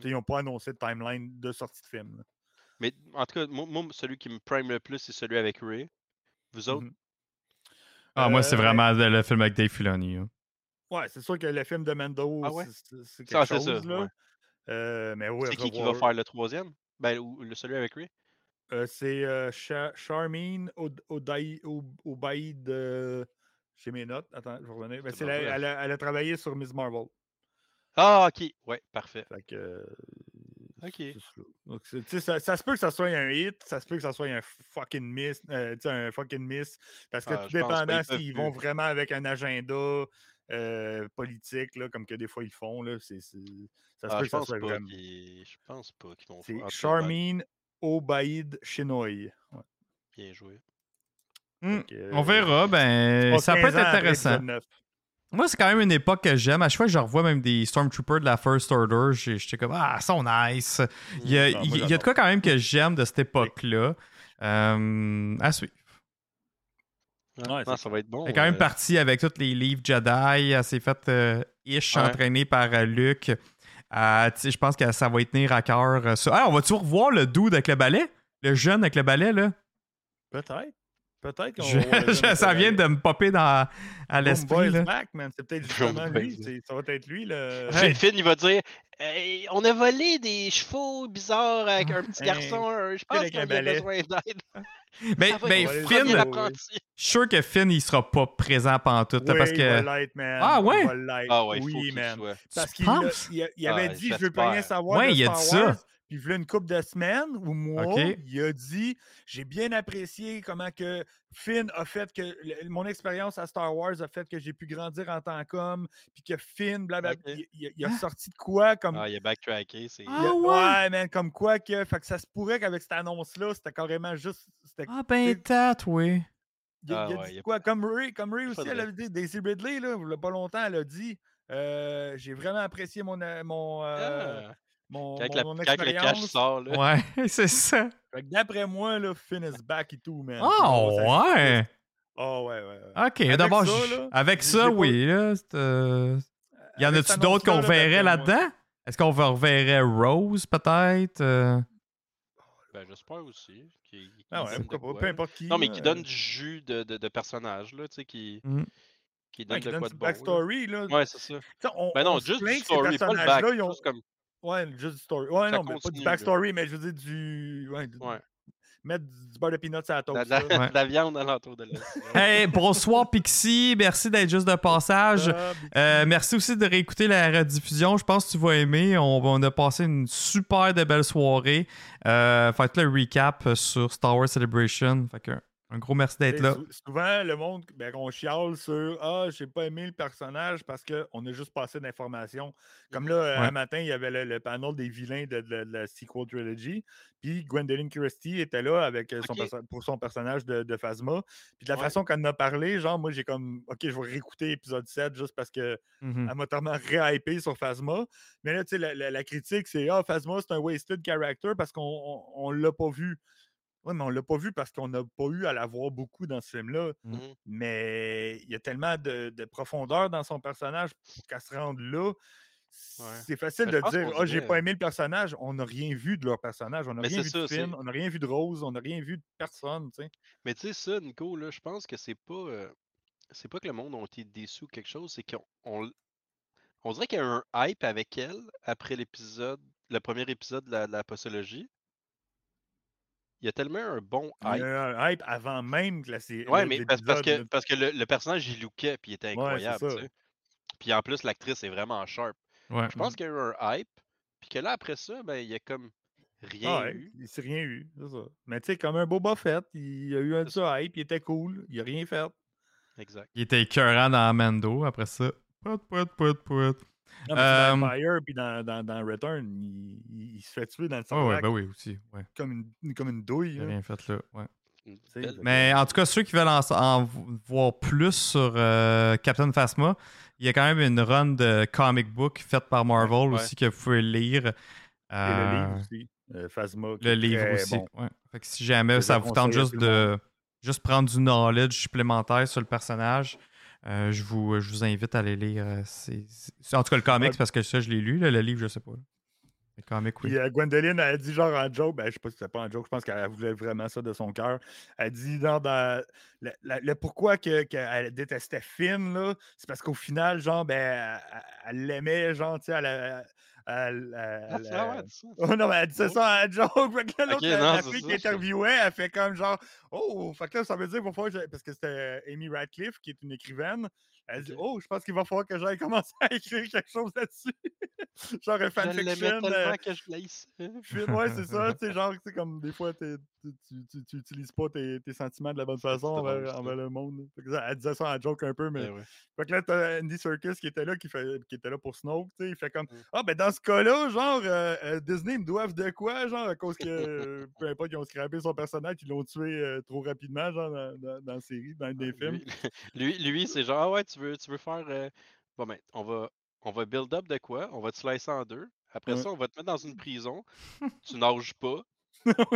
sais, Ils n'ont pas annoncé de timeline de sortie de film. là. Mais en tout cas, moi, moi, celui qui me prime le plus, c'est celui avec Ray. Vous autres? Mhm. Ah, moi, c'est Euh, vraiment le, le film avec Dave Filoni. hein. Ouais, c'est sûr que le film de Mando, Ah ouais? c'est- Ah, quelque ça, chose. là. ouais. Euh, mais ouais, c'est qui qui va faire le troisième? Ben, ou le celui avec Ray? Euh, c'est euh, Cha- Charmine Od- Odaï- Ob- Obaïd. euh, J'ai mes notes. Attends, je vais revenir. Ben, C'est c'est la- elle, a, elle a travaillé sur Miss Marvel. Ah, ok. Ouais, parfait. Fait que, euh, Ok. c'est ça. Donc, c'est- ça, ça se peut que ça soit un hit, ça se peut que ça soit un fucking miss, euh, un fucking miss, parce que Ah, tout dépendant s'ils vont vraiment avec un agenda euh, politique, là, comme que des fois ils font, là, c'est, c'est- ça se Ah, peut je que ça pense soit vraiment. Je pense pas qu'ils vont C'est faire... ben, Charmine Obaïd Chenoy. Ouais. Bien joué. Que, On euh, verra, ben, ça peut 15 être intéressant. Moi, c'est quand même une époque que j'aime. À chaque fois que je revois même des Stormtroopers de la First Order, j'étais comme Ah, ils sont nice. Il y a, non, moi, il y a de quoi quand même que j'aime de cette époque-là. Euh, à suivre. Ouais, non, ça va être bon. Elle est quand même euh, partie avec tous les livres Jedi. Elle s'est faite euh, ish Ouais. entraînée par euh, Luke. Euh, je pense que ça va y tenir à cœur. euh, ça. On va-tu revoir le dude avec le balai? Le jeune avec le balai, là? Peut-être. Peut-être qu'on Je- *laughs* ça vient de me popper dans, à l'esprit. C'est peut-être justement lui. Ça va être lui, le. Finn, Finn, il va dire Hey, On a volé des chevaux bizarres avec un petit Hey, garçon. euh, Je pense un a besoin d'aide. Ben, va ben, être le Finn, je suis sûr que Finn, il sera pas présent pendant tout. Oui, parce il que. va man. Ah, ouais? Il va. Ah ouais, il faut oui, qu'il man. soit. Parce Tu qu'il il, il avait Ah, dit Je veux pas rien savoir Ouais, de il a dit ça. Puis il voulait une couple de semaines ou mois. Ok. Il a dit J'ai bien apprécié comment que Finn a fait que le- mon expérience à Star Wars a fait que j'ai pu grandir en tant qu'homme. Puis que Finn, blablabla. Il, il- il a sorti de quoi comme. Ah, il a backtracké. C'est... il Ah a- ouais? ouais, man, comme quoi que. Fait que ça se pourrait qu'avec cette annonce-là, c'était carrément juste. Ah, ben, tête, oui. il, a- Ah il a ouais, dit il a- quoi? Comme Ray, comme Ray aussi, elle avait dit, Daisy Ridley, là, il y a pas longtemps, elle a dit euh, J'ai vraiment apprécié mon, euh, mon, euh, Ah. Mon, Quand, mon- la- quand le cash expérience. sort, là. Ouais, *laughs* c'est ça. Fait que D'après moi, là, Finn is back et tout, man. Ah, ça- ouais. Ah, ouais, ouais. ouais. Ok, Avec d'abord, ça, j- là, avec ça, pas- oui. Là, euh, Y en Avec a-tu d'autres qu'on verrait là-dedans? Est-ce qu'on reverrait Rose, peut-être? euh? Ben, j'espère aussi. qu'il- qu'il Ah ouais, donne de pourquoi pas, peu importe qui. Non, mais qui euh, donne du jus de, de, de personnage, là, tu sais, qui, Mm. qui donne ouais, qui de donne quoi de bon. là. backstory, là. Ouais, c'est ça. On- Ben non, on juste du story, pas le back. ils ont- comme. Ouais, juste du story. Ouais, Ça non, mais pas du là. backstory, mais je veux dire du. Ouais, du- Ouais. Mettre du beurre de peanuts à la toast. la, de la-. *laughs* Ouais. viande alentour de l'os. Hey, bonsoir Pixie, merci d'être juste de *laughs* passage. Euh, merci aussi de réécouter la rediffusion. Je pense que tu vas aimer. On, on a passé une super de belle soirée. Euh, fait que le recap sur Star Wars Celebration. Fait que un gros merci d'être là. sou- Souvent, le monde, ben, on chiale sur Ah, j'ai pas aimé le personnage parce qu'on a juste passé d'informations. Comme là, euh, Ouais. un matin, il y avait le, le panel des vilains de, de- de la sequel trilogy. Puis Gwendolyn Christie était là avec euh, son pour son personnage de, de Phasma. Puis de la Ouais. façon qu'elle en a parlé, genre, moi, j'ai comme OK, je vais réécouter épisode 7 juste parce que Mhm. elle m'a tellement réhypé sur Phasma. Mais là, tu sais, la, la- la critique, c'est Ah, Phasma, c'est un wasted character parce qu'on on, on l'a pas vu. Oui, mais on l'a pas vu parce qu'on n'a pas eu à la voir beaucoup dans ce film-là. Mhm. Mais il y a tellement de, de profondeur dans son personnage pour qu'elle se rende là. C'est facile Mais de dire Ah, j'ai dirait- pas aimé le personnage. On n'a rien vu de leur personnage. On n'a rien vu de ça, Finn. c'est- On n'a rien vu de Rose. On n'a rien vu de personne. Mais tu sais, ça, Nico, là, je pense que c'est pas. euh, c'est pas que le monde a été déçu ou quelque chose, c'est qu'on. On, on dirait qu'il y a un hype avec elle après l'épisode, le premier épisode de la, de la postologie. Il y a tellement un bon Il y hype. a un hype avant même que la série. Ouais, mais parce, parce que, parce que le, le personnage, il lookait, puis il était Ouais, incroyable, tu sais. Puis en plus, l'actrice est vraiment sharp. Ouais. Je pense qu'il y a eu un hype, puis que là, après ça, ben, il y a comme rien Ah ouais, eu. il s'est rien eu. c'est ça. Mais tu sais, comme un Boba Fett, il a eu un de ça hype, il était cool, il a rien fait. Exact. Il était écœurant dans Mando après ça. Pout, pout, pout, pout. Non, mais Euh, dans Empire puis dans, dans, dans Return, il, il- il se fait tuer dans le Ah ouais, Sarlacc ben oui, aussi. Ouais. comme, une, comme une douille. Là. rien fait là. Ouais. Mais en tout cas, ceux qui veulent en, en voir plus sur euh, Captain Phasma, il y a quand même une run de comic book faite par Marvel Ouais. aussi que vous pouvez lire. Et le livre Euh, aussi. euh, Phasma. qui Le est livre très aussi. bon. ouais. Fait que si jamais ça vous tente juste de juste prendre du knowledge supplémentaire sur le personnage, euh, je, vous, je vous invite à aller lire. euh, ces- ces- En tout cas, le comics, parce que ça, je l'ai lu. là, le livre, je sais pas. Le comic, oui. Puis euh, Gwendoline, elle a dit genre en joke, ben, je sais pas si c'était pas en joke, je pense qu'elle voulait vraiment ça de son cœur. Elle dit dans, dans le, pourquoi que- qu'elle détestait Finn, là, c'est parce qu'au final, genre, ben, elle- l'aimait, genre, tu sais, elle, a- elle- elle- Ah, elle dit ça. *laughs* Oh non, mais elle disait ça. *laughs* Fait que là, l'autre, la, fille qui interviewait, elle fait comme genre, oh, fait que là, ça veut dire, qu'il va falloir que j'aille- parce que c'était Amy Radcliffe, qui est une écrivaine. Elle dit, oh, je pense qu'il va falloir que j'aille *laughs* commencer à écrire quelque chose là-dessus. *laughs* genre un fanfiction. euh, que je ouais, c'est ça. Tu sais, genre, tu sais, comme des fois, t'es- tu, tu, utilises pas tes, tes sentiments de la bonne façon envers, le monde. elle disait ça en joke un peu, mais. Ben ouais. Fait que là, t'as Andy Serkis qui était là, qui, fait, qui était là pour Snoke, tu sais. Il fait comme Mm. Ah, ben dans ce cas-là, genre, euh, euh, Disney me doivent de quoi, genre, à cause que, euh, peu *laughs* importe, ils ont scrappé son personnage, ils l'ont tué euh, trop rapidement, genre, dans, dans, dans la série, dans des films. Lui, lui, lui, c'est genre, ah ouais, tu veux, tu veux faire. euh, Bon, ben, on va, on va build up de quoi? On va te slicer en deux. Après Ouais. ça, on va te mettre dans une *laughs* prison. tu nages pas.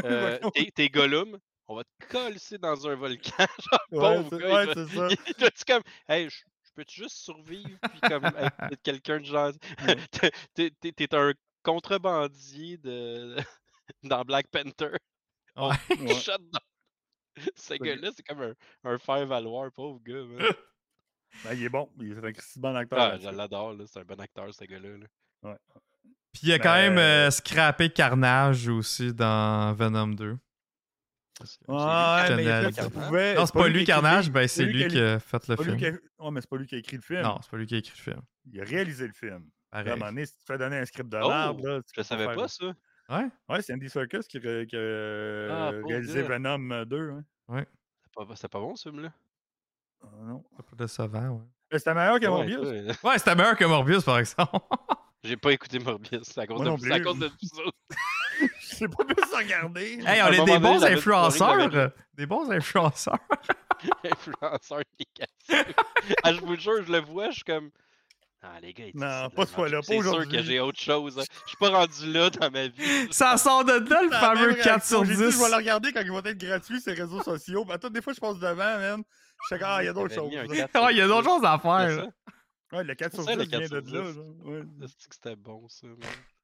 Euh, t'es, Gollum. On va te coller dans un volcan. *laughs* Genre, Ouais, gars, ouais, c'est ça. il comme, hey, je peux-tu juste survivre? Puis comme être quelqu'un de genre. *laughs* T'es- un contrebandier de... dans Black Panther. Ouais. dans- Ce gars-là, c'est comme un, un faire-valoir, pauvre gars. man. Ben, il est bon. Il est un bon acteur. Ah, je l'adore, c'est un bon acteur, ce gars-là. là. Ouais. Puis il a quand même Ben, euh, scrappé Carnage aussi dans Venom 2. Ouais, Je mais il a tenais à fait le ce qu'il dire. pouvait. Non, c'est pas lui Carnage, ben c'est lui qui a fait le film. a- Ouais, mais c'est pas lui qui a écrit le film. Non, c'est pas lui qui a écrit le film. Il a réalisé le film. Pareil. À un moment donné, si tu te fais donner un script de Oh, là, tu je savais faire- pas ça. Ouais? Ouais, c'est Andy Serkis qui, a- qui a Ah, réalisé. Venom 2. Hein. Ouais. C'est pas, c'est pas bon, ce film-là. Ah, non. C'est pas décevant, ouais. Mais C'était meilleur que Ouais, Morbius. toi, Ouais, c'était meilleur que Morbius, par exemple. *laughs* J'ai pas écouté Morbius. C'est à cause Moi de, non c'est à plus. cause de vous autres. *laughs* *laughs* Je sais pas plus regarder. hey, on est moment des bons influenceurs. Des bons influenceurs. Influenceur négatif. ah, je vous jure, je le vois, je suis comme. Ah, les gars, ils disent Non, pas ce fois-là, pas C'est sûr que aujourd'hui. j'ai autre chose. hein. Je suis pas rendu là dans ma vie. Ça sort de là, le fameux même 4 sur réaction. J'ai dit, 10. Je vais le regarder quand il va être gratuit sur les réseaux sociaux. À toutes les fois, je passe devant, man. Je sais qu'il ah, il y a d'autres choses. mis un là. 4 sur Ouais, il y a d'autres 10. choses à faire. Ouais, le 4 C'est sur ça, le 10 vient 4 de là. 10. genre. Ouais. C'est que c'était bon, ça. man.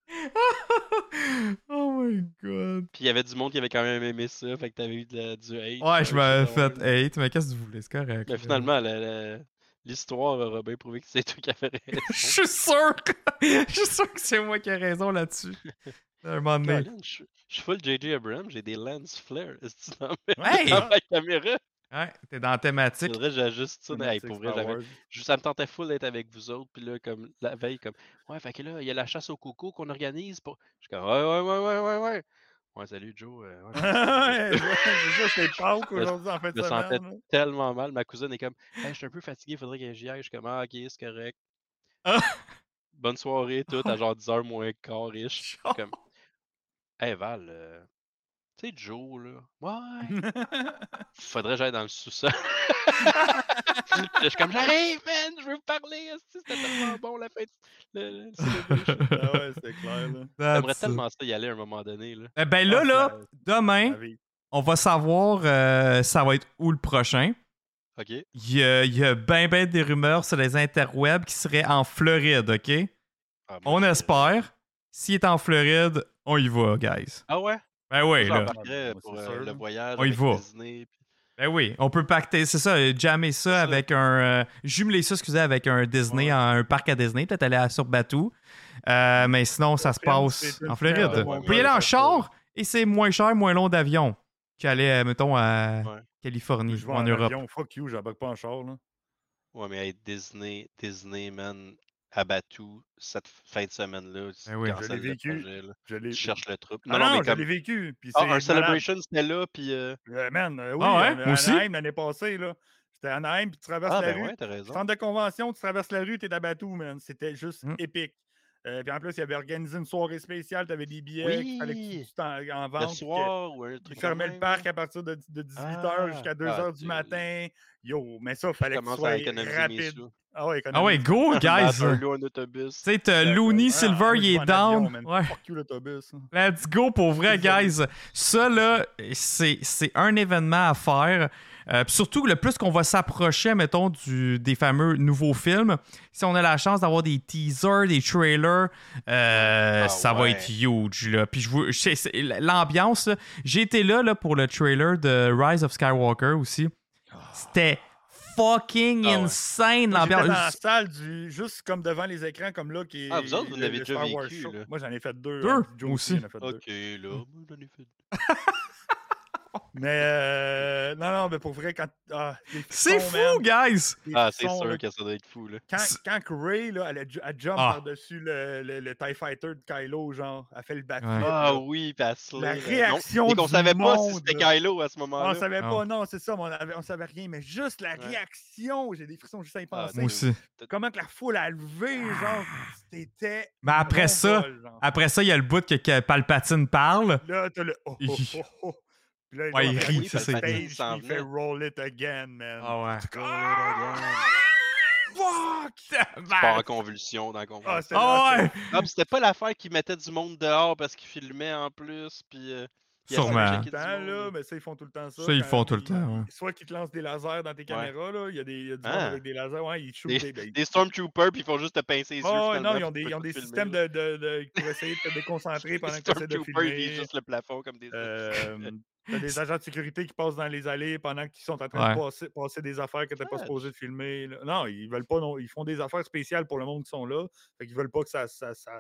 *laughs* oh my god. Puis il y avait du monde qui avait quand même aimé ça, fait que t'avais eu de la- du hate. Ouais, je m'avais fait hate, mais qu'est-ce que vous voulez? C'est correct. Mais finalement, la- la- l'histoire aura bien prouvé que c'est toi qui avais *laughs* raison. Je suis sûr! *laughs* Je suis sûr que c'est moi qui ai raison là-dessus. À un moment donné. Je suis full JJ Abrams, j'ai des lens flare. Est-ce que tu dans Hey! dans ma caméra? Ouais, t'es dans la thématique. Faudrait que j'ajuste ça. mais, hey, pour vrai, je- ça me tentait full d'être avec vous autres. Puis là, comme la veille, comme Ouais, fait que là, il y a la chasse au coco qu'on organise. Pour... Je suis comme Ouais, ouais, ouais, ouais, ouais, ouais. Ouais, salut Joe. euh, ouais, *laughs* Ouais, Pâques *laughs* Je me- aujourd'hui en fin je me sentais là. tellement mal. Ma cousine est comme Hey, je suis un peu fatigué, il faudrait que j'y aille. Je suis comme Ah, ok, c'est correct. *laughs* Bonne soirée, tout, à genre 10h moins quart riche. Je suis Genre. comme Hey Val, euh, tu sais, Joe, là. *laughs* Ouais. Faudrait que j'aille dans le sous-sol. *laughs* je suis comme J'arrive, man, je veux vous parler. C'était tellement bon la fête. Le, le celebration. *laughs* Ah ouais, c'était clair. Là. J'aimerais tellement ça y aller à un moment donné. Là. Eh Ben là, Ah, là, demain, on va savoir euh, ça va être où le prochain. OK? Il y a, il y a ben ben des rumeurs sur les interwebs qui seraient en Floride, OK? Ah, On espère. S'il est en Floride, on y va, guys. Ah ouais? Ben oui, là. pour euh, le voyage On y va. Disney. puis- Ben oui, on peut pacter, c'est ça, euh, jammer ça, ça. avec un. euh, jumeler ça, excusez, avec un Disney, Ouais. un parc à Disney, peut-être aller à sur Batou. Euh, mais sinon, ça se passe en Floride. ouais, ouais, pouvez y aller en char et c'est moins cher, moins long d'avion qu'aller, mettons, à Ouais. Californie Je ou en en Europe. avion. Fuck you, j'embarque pas en char. Là. Ouais, mais hey, Disney, Disney, man, à Batou, cette fin de semaine-là, tu Ben oui. Je l'ai le vécu. Je l'ai Tu cherches le. Ah Non, non, mais je l'ai vécu. Puis Ah, un. Celebration, c'était là, puis. euh, Euh, man, euh, oui, Ah ouais, aussi? Anaheim l'année passée. là. J'étais à Anaheim, puis tu traverses Ah, la ben rue. ouais, t'as raison. Centre de convention, tu traverses la rue, t'es à Batou, man. C'était juste Mm. épique. Euh, puis en plus, il avait organisé une soirée spéciale, t'avais des billets que tu Oui. tu t'en- en Le vente. que- soir ou un Il truc. fermait le parc à partir de, de 18h Ah, jusqu'à ah, 2h du tu- matin. Yo, mais ça, fallait que tu sois rapide. Ah ouais, Ah ouais, go, *laughs* guys! Tu sais, t'as Ah, Looney ah, Silver, moi, il est down. man. Ouais. Fuck you, l'autobus. Let's go pour vrai, *laughs* guys. Ça, là, c'est c'est un événement à faire. Euh, puis surtout, le plus qu'on va s'approcher, mettons, du, des fameux nouveaux films, si on a la chance d'avoir des teasers, des trailers, euh, Ah ça va être huge. Là. Puis je l'ambiance, là, j'ai été là, là pour le trailer de Rise of Skywalker aussi. C'était fucking Ah ouais. insane, J'étais dans la l'ambiance. salle, du, juste comme devant les écrans, comme là. Qui est, Ah, vous autres, vous l'avez déjà vécu, là. Moi, j'en ai fait deux. Deux, hein, Joe aussi. en a fait deux. Ok, là, moi, j'en ai fait. *laughs* Mais euh, non, non, mais pour vrai, quand. ah, C'est fou, man, guys! les Ah, c'est là. sûr que ça doit être fou, là. Quand, quand Ray, là, elle, elle jump Ah. par-dessus le, le, le TIE Fighter de Kylo, genre, elle fait le backflip. Ouais. Ah là. oui, pis elle slay, La réaction qu'on du savait pas si c'était. Kylo à ce On moment-là. savait Non. pas, non, c'est ça, mais on, avait, on savait rien, mais juste la Ouais. réaction, j'ai des frissons juste à y Ah, penser. Moi aussi. Comment que la foule a levé, genre, c'était. Mais après ça. Après ça, il y a le bout que, que Palpatine parle. Là, t'as le. Oh, oh, oh, oh. Puis là, Ouais, il rit, ça, c'est- Il fait venait. roll it again, man. Ah ouais. Fuck! Pas en convulsion dans la Ah, convulsion. c'était Ah ouais! Ah, pis c'était pas l'affaire qui mettait du monde dehors parce qu'il filmait en plus, puis. euh, il Sûrement. temps, là, mais ça, ils font tout le temps ça. Ça, ils font tout le temps, ouais. Soit qu'ils te lancent des lasers dans tes caméras, là. Il y a, des, il y a du monde Ah. avec des lasers, ouais, ils shootent Des, des. ben, des Stormtroopers, puis ils font juste te pincer les yeux. Oh, finalement, non, ils ont des, ils ont des filmer, systèmes là. de, de, de- pour essayer de te déconcentrer pendant que tu essaies de Stormtroopers, ils filmer. juste le plafond comme des. Euh, T'as des agents de sécurité qui passent dans les allées pendant qu'ils sont en train Ouais. de passer, passer des affaires que t'es pas supposé de filmer. là. Non, ils veulent pas. Non, ils font des affaires spéciales pour le monde qui sont là. Fait qu'ils veulent pas que ça, ça, ça,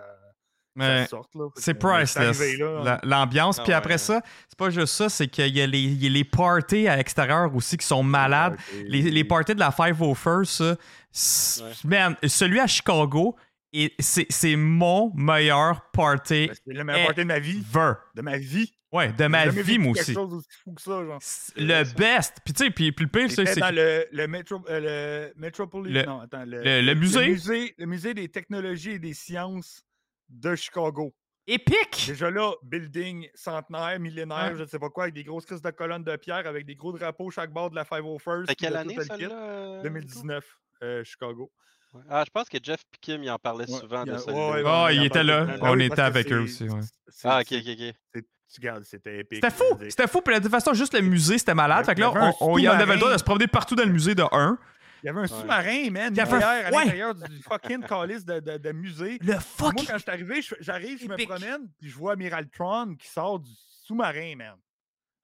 Mais ça sorte. là. Fait c'est priceless. La- L'ambiance. Ah Puis ouais. après ça, c'est pas juste ça, c'est qu'il y a les, il y a les parties à l'extérieur aussi qui sont malades. Les, les parties de la 501st, ça, c- Ouais. man, celui à Chicago, c'est mon meilleur party Ben, C'est le meilleur party de ma vie. De ma vie. Ouais, de ma vie, moi quelque aussi. chose aussi fou que ça, genre. Le best. Puis tu sais, puis, puis le pire, c'est c'est dans le, le, métro, euh, le Metropolitan. Le- non, attends, le, le- le musée? Le musée, le musée des technologies et des sciences de Chicago. épique. Déjà là, building centenaire, millénaire, Ouais. je ne sais pas quoi, avec des grosses crises de colonnes de pierre, avec des gros drapeaux chaque bord de la 501st. C'était quelle année, kit. celle-là? euh, 2019, euh, Chicago. Ouais. Ah, je pense que Jeff et Kim, il en parlait Ouais, souvent il de a- celle-là. ouais, ouais, Ah, il en était là. On Ah était avec eux aussi, Ah, ok, ok, ok. C'était épique. C'était fou. C'était fou. Puis de toute façon, juste le musée, c'était malade. Fait que là, on, on- il y en avait le droit de se promener partout dans le musée de 1. Il y avait un sous-marin, man, Il y avait un- à ouais. l'intérieur du fucking calice de, de, de musée. Le fuck. Moi, quand je suis arrivé, j'arrive, je me promène, puis je vois Amiral Tron qui sort du sous-marin, man.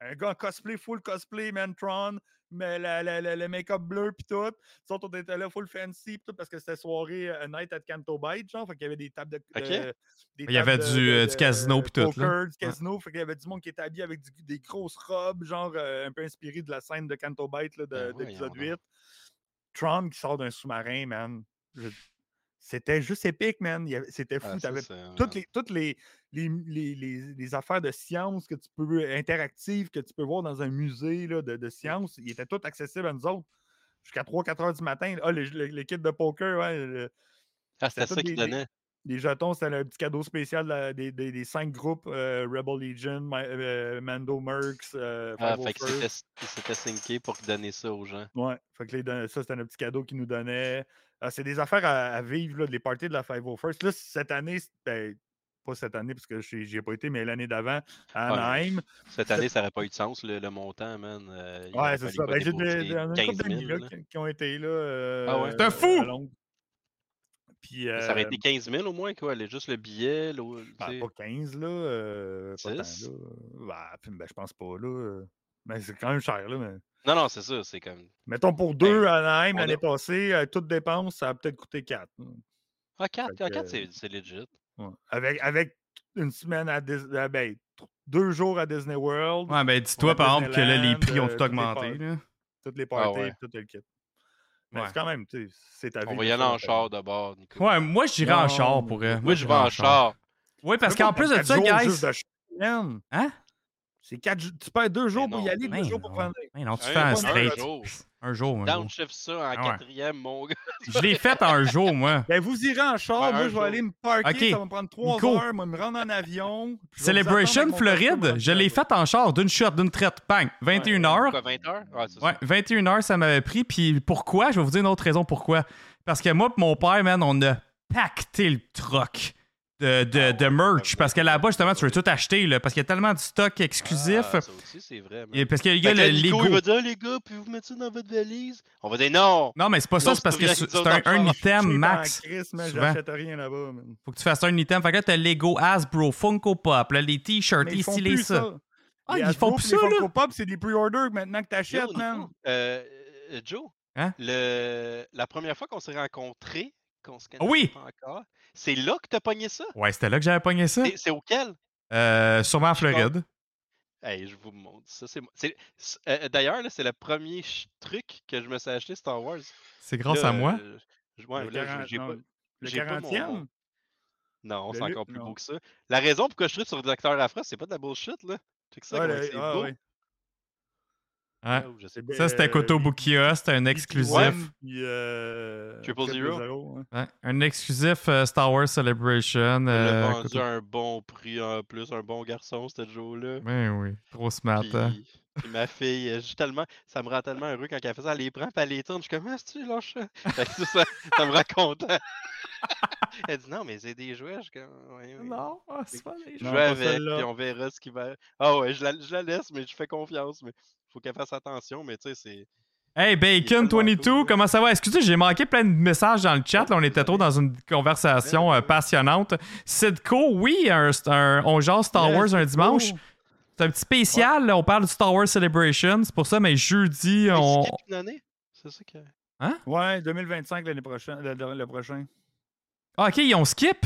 Un gars en cosplay, full cosplay, man, Tron, mais la- la- la- le make-up bleu, puis tout. Sont on était là, full fancy, puis tout, parce que c'était soirée euh, Night at Canto Bight, genre. Fait qu'il y avait des tables de. Des Il y avait tables de- du, de- euh, du casino, puis tout, poker, du casino. Fait qu'il y avait du monde qui était habillé avec du- des grosses robes, genre euh, un peu inspiré de la scène de Canto Bight, là, de, Ben voyons d'épisode donc. 8. Tron qui sort d'un sous-marin, man. Je- C'était juste épique, man. C'était fou. Ah, T'avais c'est- toutes les, toutes les, les, les, les- les affaires de sciences que tu peux interactives que tu peux voir dans un musée là, de, de sciences, ils étaient tous accessibles à nous autres jusqu'à 3-4 heures du matin. Ah, les, les, les kits de poker, ouais, le- Ah, c'était ça des- donnait. des jetons, c'était un petit cadeau spécial des, des, des cinq groupes euh, Rebel Legion, Ma- euh, Mando Mercs, euh, Ah, fait que 501st. c'était- il s'était synqué pour donner ça aux gens. Ouais, fait que les ça, c'était un petit cadeau qu'ils nous donnaient. Ah, c'est des affaires à, à vivre, là, les parties de la 501st. Là, cette année, ben, pas cette année, parce que j'y ai pas été, mais l'année d'avant, à Ouais, Anaheim. Cette année, ça n'aurait pas eu de sens, le, le montant, man. Euh, Ouais, c'est ça. Ben, j'ai des- un couple 15 d'amis 000, là, là. qui, qui ont été là. euh, Ah ouais? C'était fou! Puis, Ça aurait euh, été 15 000 au moins, quoi. Juste le billet. le- ben, pas 15, là. euh, pas tant, là. Ben, ben, je pense pas, là. euh, Mais c'est quand même cher, là. Mais... Non, non, c'est ça. C'est comme. Mettons pour deux à Anaheim l'année passée, euh, toutes dépenses, ça a peut-être coûté 4. Ah, 4, Fait que, c'est c'est legit. Avec, avec une semaine à Dis- euh, ben, deux jours à Disney World. Ouais, ben dis-toi, par exemple, que là, les prix ont euh, tout toutes les augmenté. par- là. Toutes les Ah parties, ouais. tout le kit. Mais Ouais. c'est quand même, tu sais, c'est ta vie. On va de y aller en char vie. d'abord, Nico. Ouais, moi, j'irais en char pour elle. Moi, je vais en char. Oui, parce qu'en plus de quatre ça, guys. juste de char. Hein? C'est quatre jours. Tu perds deux jours pour y aller, deux jours pour prendre. Non, tu Un- fais un straight. jour. Un jour. Downshift ça en Ah ouais. quatrième, mon gars. *laughs* Je l'ai fait en un jour, moi. Ben, vous irez en char, moi, je vais aller me parker, ça va me prendre trois Nico. heures, moi, me rendre en avion. Celebration Floride, je l'ai fait en char d'une shot, d'une traite. Bang! 21 heures. Quoi, 20 heures? Ouais, c'est Ouais, ça. 21 heures, ça m'avait pris. Puis pourquoi? Je vais vous dire une autre raison pourquoi. Parce que moi et mon père, man, on a pacté le troc de, de, de merch. Parce que là-bas, justement, tu veux tout acheter, là, parce qu'il y a tellement de stock exclusif. Ah, ça aussi, c'est vrai. man. Et parce qu'il y a Fait que là, le Nico, Lego. il va dire, Ah, les gars, puis vous mettre ça dans votre valise? On va dire non! Non, mais c'est pas ça, c'est parce que c'est un, un item max. J'achète rien là-bas, man. Faut que tu fasses un item. Fait que là, t'as Lego, Hasbro, Funko Pop, là, les t-shirts, Mais les les plus ça. ça. Ah, Les ils font plus ça, les là. Funko Pop, c'est des pre-orders maintenant que t'achètes, man. euh, euh, Joe, Hein? le, la première fois qu'on s'est rencontrés, qu'on se connaissait Oui. pas encore, c'est là que t'as pogné ça? Ouais, c'était là que j'avais pogné ça. C'est- auquel? Euh, sûrement en Floride. Hey, je vous montre ça. c'est- euh, D'ailleurs, là, c'est le premier truc que je me suis acheté Star Wars. C'est grâce Là, à moi? euh, je- ouais, Le là, 40 j'ai non, pas. Le j'ai pas mon- 40e? Non, c'est encore plus non. beau que ça. La raison pourquoi je tripe sur le docteur Afra, c'est pas de la bullshit, là. Check ça, Ouais, comment le- c'est ah, beau. Ouais. Ouais. Je sais C'est pas. Ça, c'était euh, Kotobukiya, c'était un BP1, exclusif. puis, euh, Triple Zero? ouais. Ouais, un exclusif euh, Star Wars Celebration. Il euh, a vendu Koto- un bon prix en plus, un bon garçon, ce jour-là. Ben oui, trop smart. Puis, hein. puis ma fille, tellement, ça me rend tellement heureux quand elle fait ça, elle les prend, puis elle les tourne, je suis comme, ah, tu lâche *laughs* ça. Ça, me rend content. *laughs* elle dit, non, mais c'est des jouets, je comme, ouais, oui. Non, ah, c'est pas des Je Non, joue pas avec, puis on verra ce qui va. Ah ouais, je la, je la laisse, mais je fais confiance, mais faut qu'elle fasse attention, mais tu sais, c'est. Hey tellement Bacon22, cool, là. comment ça va? Excusez, j'ai manqué plein de messages dans le chat. Là, on était trop dans une conversation euh, passionnante. Sidco, oui, un, un- on jase Star Wars un c'est dimanche. cool. C'est un petit spécial, là, on parle du Star Wars Celebration, c'est pour ça, mais jeudi, on. Skip une année? C'est ça que. Hein? Ouais, 2025 l'année prochaine, le, le prochain. Ah, ok, ils ont skip?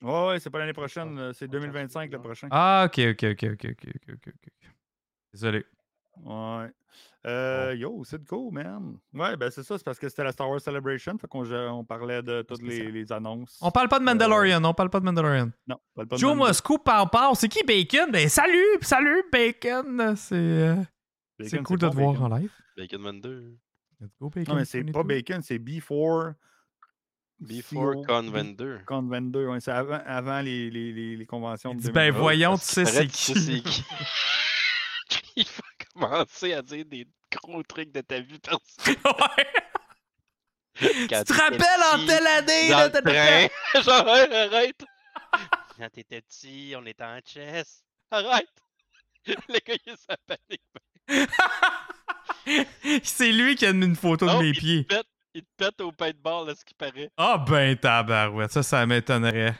Ouais, ouais, c'est pas l'année prochaine, là, c'est 2025 le prochain. Ah, ok, ok, ok, ok, ok, ok, ok. ok. Désolé. Ouais. Euh, Yo, c'est cool, man. Ouais, ben c'est ça, c'est parce que c'était la Star Wars Celebration, fait qu'on on parlait de toutes les, les annonces. On parle pas de Mandalorian, on parle pas de Mandalorian. Non, on parle pas de Joe. Moscou parle, parle. C'est qui Bacon? Ben salut, salut Bacon. C'est euh, cool de te voir en live. Bacon 22. Let's go Bacon. Non, mais c'est pas 22. Bacon, c'est B4. Before CO, Con 22. Con 22, ouais, c'est avant, avant les, les, les, les conventions de dit, ben 2020. voyons, Parce tu sais c'est qui. *laughs* *laughs* commencer à dire des gros trucs de ta vie personnelle. *laughs* Ouais. Tu te rappelles en telle année? là, t'as- train. *laughs* Genre, arrête. *laughs* Quand t'étais petit, on était en chess. Arrête. Le gars, il panique. C'est lui qui a mis une photo de mes il te pieds. pète- Il te pète au paintball, à ce qui paraît. Ah ben tabarouette, ça, ça m'étonnerait.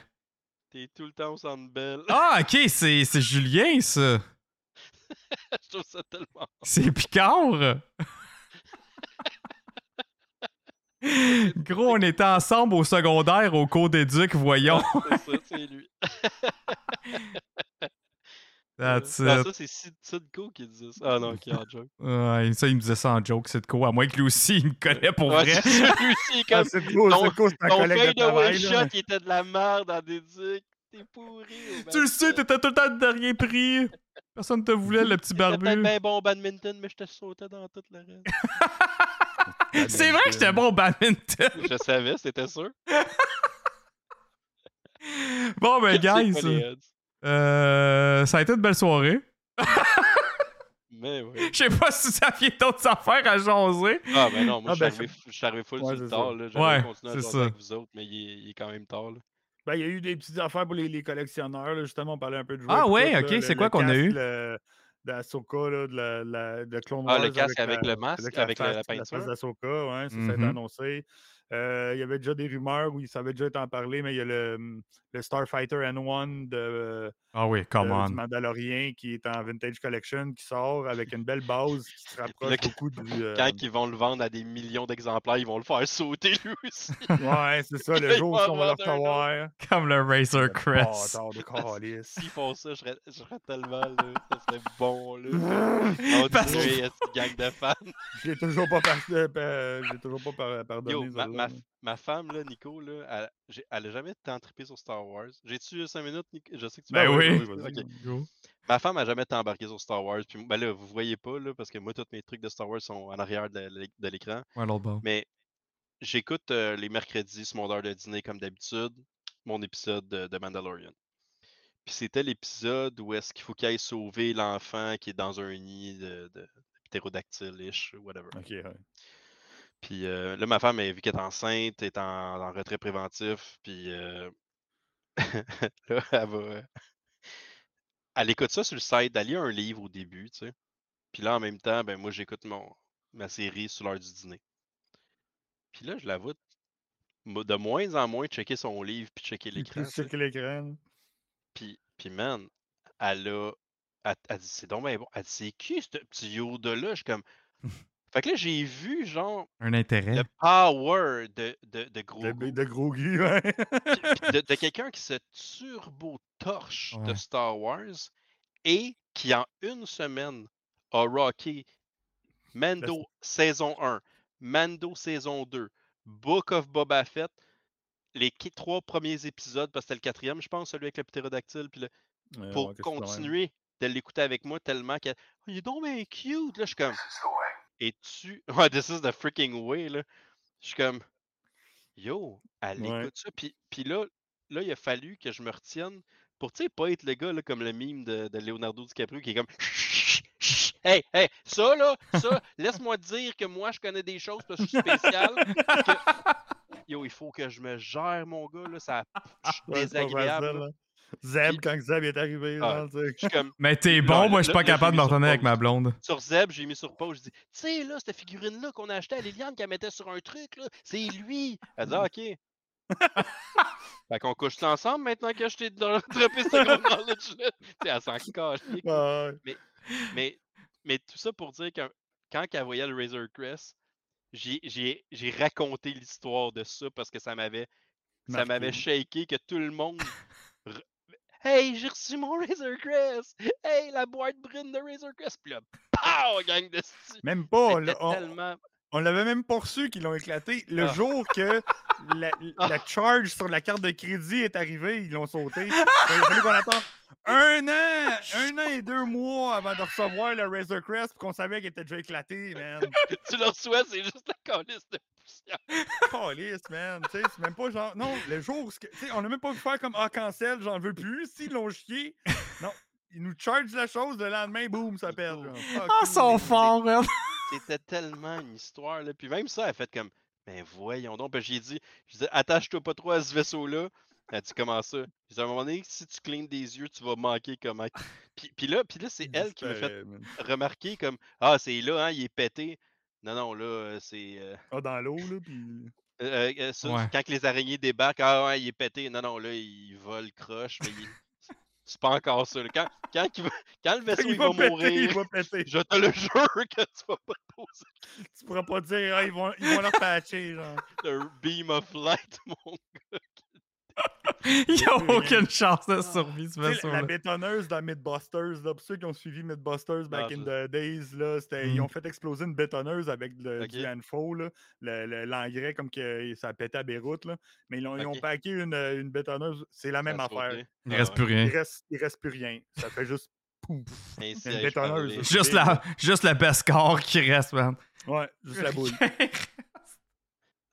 T'es tout le temps au centre belle. Ah ok, c'est Julien ça. *laughs* Je trouve ça tellement. C'est Picard. Gros, on était ensemble au secondaire au cours d'éduc, voyons. C'est ça, c'est lui. *laughs* That's Ah, it. ça, c'est Sid- Sidco qui disait ça. Ah non, ok, en joke. Ouais, ça, il me disait ça en joke, quoi. À moins que lui aussi, il me connaît pour Ouais, vrai. lui aussi, Ah, comme. c'est cool, ton- c'est un Ton collègue de fade away travail. shot, là. il était de la merde en déduc. T'es pourri. tu le sais, t'étais tout le temps dernier prix. Personne te voulait, le petit J'étais barbu. bien bon au badminton, mais je te sautais dans tout le reste. *laughs* C'est vrai que j'étais bon au badminton. je savais, c'était sûr. *laughs* Bon, ben, guys, euh, ça a été une belle soirée. Mais oui. *laughs* Je sais pas si vous aviez d'autres affaires à jaser. Ah, ben non, moi, Ah, je suis ben, arrivé, je suis arrivé full Ouais, sur le tard. J'allais Ouais, continuer à c'est jaser ça. avec vous autres, mais il est, il est quand même tard. Là. Ben, il y a eu des petites affaires pour les, les collectionneurs, là, justement, on parlait un peu de jouets. Ah ouais, tout, ok, là, c'est le- quoi le qu'on a casque, eu? le- d'Asoka, là, de, la, la- de Clone Ah, Wars. le casque avec la- le masque, la avec la- la face- peinture? face d'Ahsoka, ouais, ça, ça a été Mhm. annoncé. Euh, il y avait déjà des rumeurs où ça avait déjà été en parlé, mais il y a le, le Starfighter N1 de, Ah oui, come de- du on. Mandalorian qui est en Vintage Collection qui sort avec une belle base qui se *laughs* rapproche Là, beaucoup du. euh, Quand ils vont le vendre à des millions d'exemplaires, ils vont le faire sauter lui aussi. *laughs* Ouais, c'est ça, *laughs* le jour où vont on va le recevoir. Comme le Razor Crest. Bâtard de calice. S'ils font ça, je serais, je serais tellement là. Ça serait bon là. On dirait que- une gang de fans. Je l'ai toujours pas, par- euh, euh, toujours pas par- pardonné. Yo, ma, celle-là. ma, femme, là, Nico, là, elle, j'ai- elle a jamais tant trippé sur Star Wars. J'ai-tu 5 minutes, Nico? Je sais que tu Ben oui. vas-y. Ok. Go. Ma femme a jamais été embarquée sur Star Wars. Puis, ben là, vous voyez pas, là, parce que moi, tous mes trucs de Star Wars sont en arrière de, l'é- de l'écran. Ouais. Mais j'écoute euh, les mercredis sur mon heure de dîner, comme d'habitude, mon épisode de, de Mandalorian. Puis c'était l'épisode où est-ce qu'il faut qu'il aille sauver l'enfant qui est dans un nid de, de ptérodactyle-ish, whatever. Ok, ouais. Puis euh, là, ma femme, elle, vu qu'elle est enceinte, est en, en retrait préventif. Puis euh, *laughs* là, elle va. Elle écoute ça sur le site. Elle lit un livre au début, tu sais. Puis là, en même temps, ben moi, j'écoute mon ma série sur l'heure du dîner. Puis là, je la vois mo- de moins en moins checker son livre puis checker l'écran. Checker l'écran. Puis, puis man, elle a. Elle, elle dit, c'est donc bien bon. Elle dit, c'est qui ce petit Yoda-là? Je suis comme. *laughs* Fait que là, j'ai vu, genre, Un intérêt. le power de, de, de gros De, goût. de gros de, de *laughs* quelqu'un qui se turbo-torche de. Star Wars et qui, en une semaine, a rocké Mando saison 1, Mando saison 2, Book of Boba Fett, les trois premiers épisodes, parce que c'était le quatrième, je pense, celui avec le ptérodactyle, puis le- Ouais, pour continuer de l'écouter avec moi tellement que oh, il est donc bien cute. Là, je suis comme. Et tu. Ouais, this is the freaking way. Là. Je suis comme. Yo, elle Ouais. écoute ça. Puis, puis là, là, il a fallu que je me retienne pour, tu sais, pas être le gars là, comme le mime de, de Leonardo DiCaprio qui est comme. Hey, hey, ça là, ça, laisse-moi dire que moi je connais des choses parce que je suis spécial. que- Yo, il faut que je me gère, mon gars, là, ça je suis désagréable. Zeb, Puis- quand Zeb est arrivé, Ah, genre. Je suis comme. Mais t'es Non, bon, moi je suis pas capable de me retenir avec ma blonde. Sur Zeb, j'ai mis sur pause. Je dis, tu sais, là, cette figurine-là qu'on a achetée à Liliane qu'elle mettait sur un truc, là, c'est lui. Elle dit, ah, OK. *laughs* fait qu'on couche ensemble maintenant que je t'ai *laughs* droppé ce gros knowledge-là. Tu sais, elle s'en cache. Ouais. Mais, mais, mais tout ça pour dire que quand elle voyait le Razor Crest, j'ai- j'ai j'ai raconté l'histoire de ça parce que ça m'avait ça m'avait shaké que tout le monde. Hey, j'ai reçu mon Razor Crest! Hey, la boîte brune de Razor Crest! Puis là, pow, gang de Même pas. l'a- on- tellement. On l'avait même pas reçu qu'ils l'ont éclaté. Le Ah. jour que la, la charge sur la carte de crédit est arrivée, ils l'ont sauté. Il fallu qu'on attende un an, un an et deux mois avant de recevoir le Razor Crest puis qu'on savait qu'il était déjà éclaté, man. tu le reçois, c'est juste la calice de Calice, man. Tu sais, c'est même pas genre. Non, le jour où. tu sais, on a même pas pu faire comme Ah, cancel, j'en veux plus. S'ils l'ont chié. Non. Ils nous chargent la chose, le lendemain, boum, ça perd. Ah, you, son man. fort, man. C'était tellement une histoire. Là. Puis même ça, elle a fait comme, mais voyons donc. Puis j'ai dit, je dis, attache-toi pas trop à ce vaisseau-là. Elle a dit, comment ça? J'ai dit, à un moment donné, si tu clignes des yeux, tu vas manquer comment. Puis, puis là, puis là c'est elle qui me fait remarquer comme, ah, c'est là, hein, il est pété. Non, non, là, euh, c'est. euh, Ah, dans l'eau, là, puis. *laughs* euh, euh, ça, Ouais. Quand que les araignées débarquent, ah ouais, il est pété. Non, non, là, il vole croche, mais il- c'est pas encore ça. là. Quand, quand, il va- quand le *laughs* vaisseau Il il va va, péter, mourir, il va péter. je te le *laughs* jure que tu vas pas te poser Tu pourras pas dire, ah, ils vont, ils vont leur patcher, genre. le beam of light, mon gars. *laughs* Il n'y a plus rien. aucune chance de survie, ce sais, la bétonneuse dans Mythbusters, là, pour ceux qui ont suivi Mythbusters back Ah, in ça- the days, là, ils Mm. ont fait exploser une bétonneuse avec le, Ok. du Anfo, là, le- le- l'engrais comme que ça pétait à Beyrouth, là. mais ils, ont, ils ont Ok. packé une, euh, une bétonneuse, c'est la même Ça affaire. Il Ah reste plus rien. Il reste, il reste plus rien. Ça fait juste pouf. Une bétonneuse. Juste la, juste la best corps qui reste, man. Ouais, juste la boule. *laughs*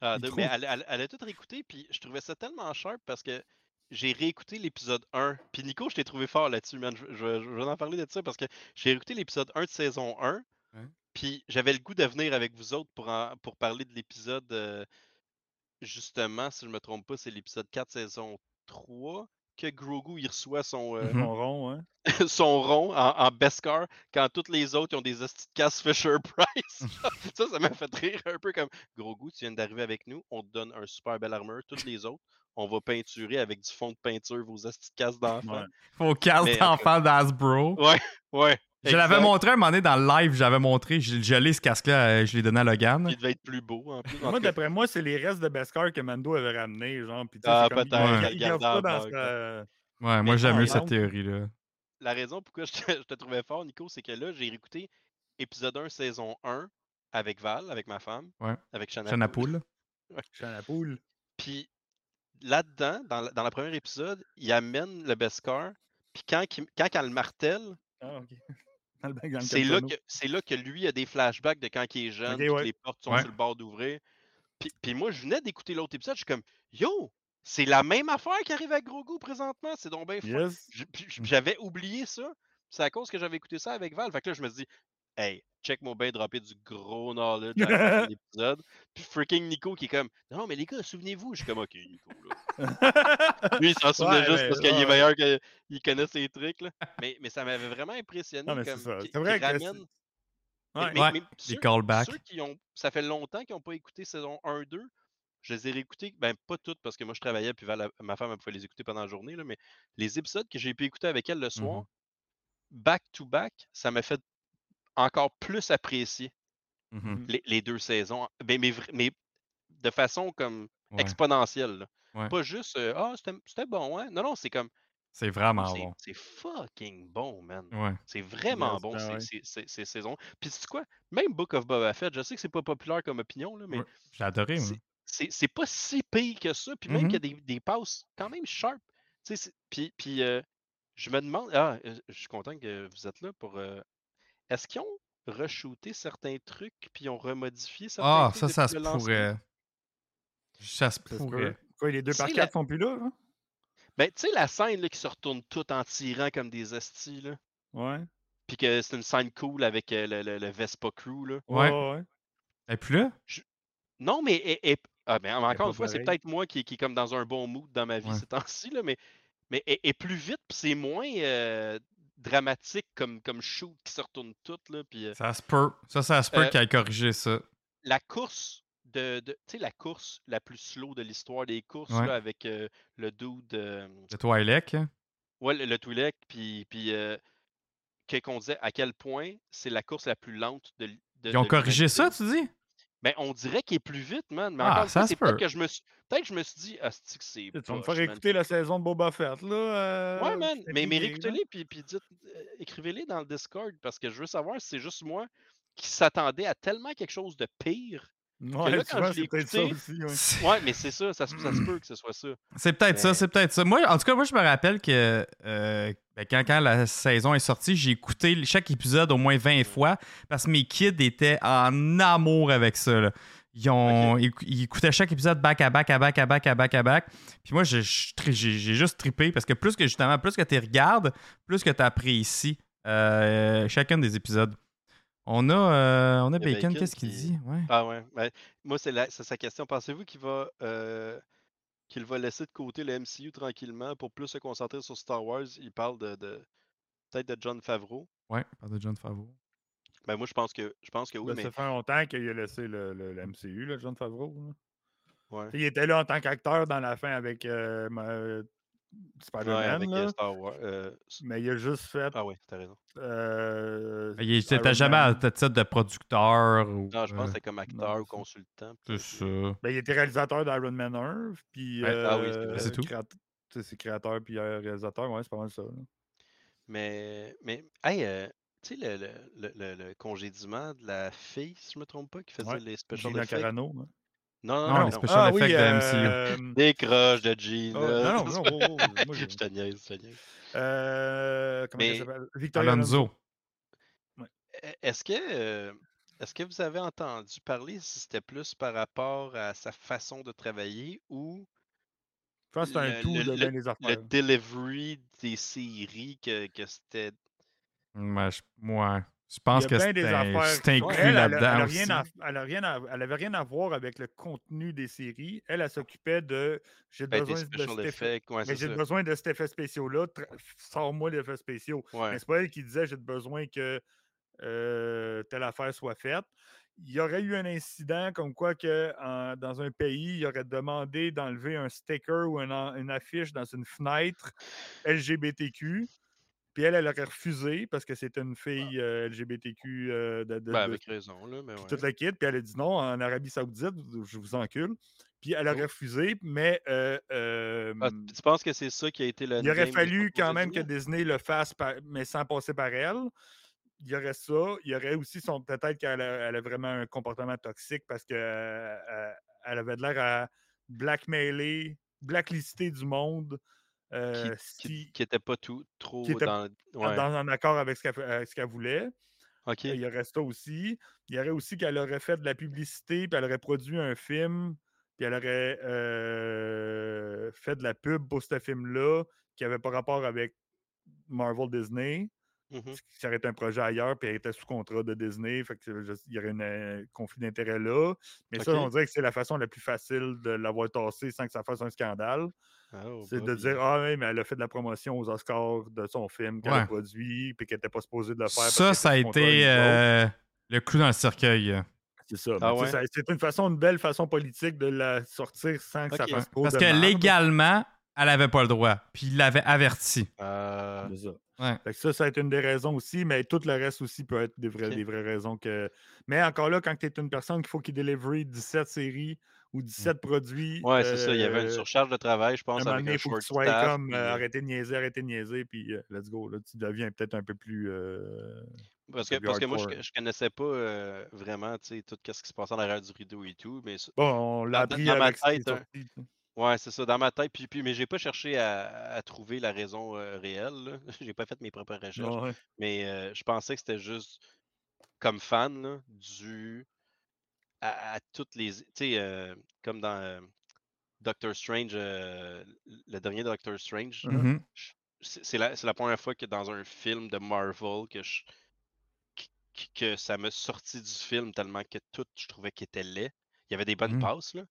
Ah, de- mais elle, elle- elle a tout réécouté, puis je trouvais ça tellement sharp parce que j'ai réécouté l'épisode 1. Puis Nico, je t'ai trouvé fort là-dessus, man. Je, je- je vais en parler de ça parce que j'ai réécouté l'épisode 1 de saison 1. Ouais. Puis j'avais le goût de venir avec vous autres pour, en- pour parler de l'épisode, euh, justement, si je me trompe pas, c'est l'épisode 4, saison 3, que Grogu il reçoit son, euh, Mhm. Son rond, hein. *laughs* son rond en, en Beskar quand tous les autres ils ont des hosties de casse Fisher Price. *laughs* ça, ça m'a fait rire un peu comme Grogu, tu viens d'arriver avec nous, on te donne un super bel armure, toutes les autres, on va peinturer avec du fond de peinture vos hosties de casse d'enfant. Ouais. Faut casse Mais, d'enfant d'Asbro. Ouais, ouais. Je l'avais montré un moment donné dans le live, j'avais montré, je, je l'ai ce casque-là, euh, je l'ai donné à Logan. Il devait être plus beau en plus. en Moi, d'après moi, c'est les restes de Beskar que Mando avait ramenés, genre. Sais, Ah, c'est comme- il- peut-être, il, garde ça dans Ouais, moi Mais j'aime mieux cette théorie-là. La raison pourquoi je te, je te trouvais fort, Nico, c'est que là, j'ai réécouté épisode 1, saison 1 avec Val, avec ma femme, Ouais. avec à à la poule. Puis là-dedans, dans, la- dans le premier épisode, il amène le Beskar. Puis quand, il- quand elle le martèle, Ah, ok. *laughs* Dans le bac, dans le c'est là, que, c'est là que lui a des flashbacks de quand il est jeune, ouais. les portes sont Ouais. sur le bord d'ouvrir. Puis, puis moi, je venais d'écouter l'autre épisode, je suis comme, yo, c'est la même affaire qui arrive avec Grogu présentement, c'est donc bien. Yes. J'avais oublié ça. C'est à cause que j'avais écouté ça avec Val. Fait que là, je me suis dit, hey, check mon bain dropper du gros knowledge de *laughs* l'épisode. Puis freaking Nico qui est comme, non, mais les gars, souvenez-vous. Je suis comme, ok, Nico, là. *laughs* Lui, il s'en souvenait Ouais, juste parce qu'il ouais. est meilleur qu'il connaît ses trucs, là. Mais, mais ça m'avait vraiment impressionné. Non, mais c'est comme, ça. qu'il- C'est vrai qu'il que c'est- ramène- mais- des ceux- callbacks. Ceux qui ont, ça fait longtemps qu'ils n'ont pas écouté saison 1-2. Je les ai réécoutés, ben pas toutes parce que moi je travaillais puis ma femme elle pouvait les écouter pendant la journée, là, mais les épisodes que j'ai pu écouter avec elle le soir, back to back, ça m'a fait encore plus apprécier Mhm. les, les deux saisons. Mais, mais, mais de façon comme Ouais. exponentielle. Ouais. Pas juste euh, Ah, c'était bon, hein? Non, non, c'est comme C'est vraiment bon. c'est fucking bon, man. Ouais. C'est vraiment Yes, bon ben ces, ces- ces- saisons. Puis c'est quoi? Même Book of Boba Fett, je sais que c'est pas populaire comme opinion, là, mais. J'ai adoré, c'est- pas si pire que ça. Puis même Mhm. qu'il y a des, des passes quand même sharp. Tu sais, c'est- Puis, puis euh, je me demande. Ah, je suis content que vous êtes là pour. euh, Est-ce qu'ils ont re-shooté certains trucs puis ils ont remodifié certains Ah, trucs ça, ça depuis se pourrait. Ça se Ça pourrait. peut. Quoi, les deux par quatre la- sont plus là, hein? Ben, tu sais, la scène là, qui se retourne tout en tirant comme des astis, là. Ouais. Puis que c'est une scène cool avec euh, le, le- le Vespa Crew, là. Ouais. Ouais, ouais. Et puis là? Non, mais. et- et- ah, ben, encore une fois, c'est peut-être moi qui, qui est comme dans un bon mood dans ma vie Ouais. ces temps-ci, là, mais, mais est plus vite, puis c'est moins euh, dramatique comme, comme shoot qui se retourne tout, là. Puis euh, Ça se peut. Ça, ça se peut Euh, qu'elle ait corrigé ça. la course de, de- tu sais, la course la plus slow de l'histoire des courses Ouais. là, avec euh, le dude, euh, Le Twi'lek. hein? ouais, le, le Twi'lek, puis, puis euh, qu'on disait à quel point c'est la course la plus lente de, Ils ont corrigé ça, tu dis? Ben, on dirait qu'il est plus vite, man. Mais Ah, encore c'est peut-être peut. que je me suis. Peut-être que je me suis dit, ah, c'est que c'est. Tu vas me faire man. écouter la saison de Boba Fett, là. euh, Ouais, man. je suis Mais, mais réécoutez-les, puis, puis dites, euh, écrivez-les dans le Discord, parce que je veux savoir si c'est juste moi qui s'attendais à tellement quelque chose de pire. Ouais, là, souvent, quand je c'est l'ai peut-être ça écouté. aussi. Ouais. Ouais, mais c'est ça, ça, se- ça se *clears throat* peut que ce soit ça. C'est peut-être ça, c'est peut-être ça. Moi, en tout cas, moi, je me rappelle que euh, ben, quand, quand la saison est sortie, j'ai écouté chaque épisode au moins 20 fois parce que mes kids étaient en amour avec ça. là. Ils, ont, ils, ils écoutaient chaque épisode back à back à back à back à back à back. Puis moi, j'ai juste trippé parce que plus que justement, plus que tu regardes, plus que tu apprécies euh, chacun des épisodes. On a, euh, on a Il Bacon, Bacon qu'est-ce qu'il qui- dit? Ouais. Ah ouais. ben, moi, c'est la- c'est sa question. Pensez-vous qu'il va, euh, qu'il va laisser de côté le MCU tranquillement pour plus se concentrer sur Star Wars? Il parle de, de- peut-être de John Favreau. Ouais, par de John Favreau. Ben moi, je pense que, je pense que oui, Ben, mais Ça fait longtemps qu'il a laissé le, le- le MCU, là, John Favreau. là. ouais. Il était là en tant qu'acteur dans la fin avec euh, Ouais, Spider-Man. avec là, euh, Star Wars. euh, mais il a juste fait. Ah ouais, t'as raison. euh, Il était Iron jamais à le titre de producteur. Ou, Non, je pense euh, que c'était comme acteur non, ou consultant. C'est ça. Ben, il était réalisateur d'Iron Man 1. Puis, Ouais. Ah oui, c'est euh, tout. créat- C'est créateur puis euh, réalisateur. Ouais, c'est pas mal ça. là. Mais, mais, hey, euh, tu sais, le, le, le, le- le congédiement de la fille, si je me trompe pas, qui faisait Ouais, les special Gina effects. Carano. hein. Non, non, Non, non, les non. special Ah effects oui, de MCU. euh, Décroche de Gina. Oh, non, non, non, oh, oh, moi, *laughs* je te niaise, je te niaise. euh, comment Mais- elle s'appelle? Victoria Alonso. Alonso. E- Est-ce que, euh, est-ce que vous avez entendu parler si c'était plus par rapport à sa façon de travailler ou Je pense que c'est un le, tout le- de le- bien des le affaires. delivery des séries que, que c'était. Je, ouais. Je Il pense y a que c'est inclus là-dedans elle aussi. rien à- elle a rien à- elle avait rien à voir avec le contenu des séries. Elle, elle s'occupait de. J'ai Ben, besoin de special cet effet. effects, ouais, Mais c'est j'ai ça. besoin de cet effet spéciaux-là. Sors-moi l'effet spéciaux. Ouais. Mais c'est pas elle qui disait j'ai besoin que euh, telle affaire soit faite. Il y aurait eu un incident comme quoi que en- dans un pays, il aurait demandé d'enlever un sticker ou un une affiche dans une fenêtre LGBTQ. Puis elle, elle aurait refusé parce que c'était une fille euh, LGBTQ euh, de, de- Ben, de- avec raison, là, mais ouais. toute la kit. Puis elle a dit non, en Arabie Saoudite, je vous encule. Puis elle aurait Oh. refusé, mais euh, Ah, tu penses que c'est ça qui a été le. il aurait fallu quand même que? Disney le fasse, par- mais sans passer par elle. Il y aurait ça. Il y aurait aussi son. Peut-être qu'elle a, a vraiment un comportement toxique parce qu'elle elle avait de l'air à blackmailer, blacklister du monde. Euh, Qui, si- qui était pas tout, trop qui était dans. Ouais. dans un accord avec ce qu'elle voulait. Ok. Il y aurait ça aussi. Il y aurait aussi qu'elle aurait fait de la publicité, puis elle aurait produit un film, puis elle aurait euh, fait de la pub pour ce film-là, qui n'avait pas rapport avec Marvel Disney. Mhm. Ça aurait été un projet ailleurs, puis elle était sous contrat de Disney. Fait que c'est il y aurait un euh, conflit d'intérêt là. Mais ça, on dirait que c'est la façon la plus facile de l'avoir tassé sans que ça fasse un scandale. Oh, c'est de Bobby. dire Ah oui, mais elle a fait de la promotion aux Oscars de son film qu'elle Ouais. a produit, puis qu'elle n'était pas supposée de le faire. Ça, ça a été euh, le clou dans le cercueil. C'est ça. Ah ouais? ça- C'est une façon, une belle façon politique de la sortir sans que ça fasse trop Parce de que légalement, elle avait pas le droit. Puis il l'avait averti. Euh, C'est ça. Ouais. Fait que ça, ça a été une des raisons aussi, mais tout le reste aussi peut être des, vraies- des vraies raisons que. Mais encore là, quand tu es une personne qu'il faut qu'il délivre 17 séries ou 17 produits. Ouais, c'est ça. Il y avait une euh, surcharge de travail, je à un pense, moment avec donné, un faut que tu sois staff. comme puis, euh, euh, arrêtez de niaiser, arrêtez de niaiser, puis euh, let's go. Là, tu deviens peut-être un peu plus. euh, Parce que, plus parce que moi, je, je connaissais pas euh, vraiment tu sais, tout ce qui se passait en arrière du rideau et tout. Mais ça- Bon, on l'a appris dans ma tête, ouais, c'est ça, dans ma tête. Puis, puis, mais j'ai pas cherché à, à trouver la raison euh, réelle. *laughs* J'ai pas fait mes propres recherches. Ouais. Mais euh, je pensais que c'était juste comme fan là, dû à, à toutes les. Tu sais, euh, comme dans Doctor Strange, le dernier Doctor Strange, Mhm. je- c'est la, c'est la première fois que dans un film de Marvel que je que ça m'a sorti du film tellement que tout je trouvais qu'il était laid. Il y avait des bonnes Mhm. passes là,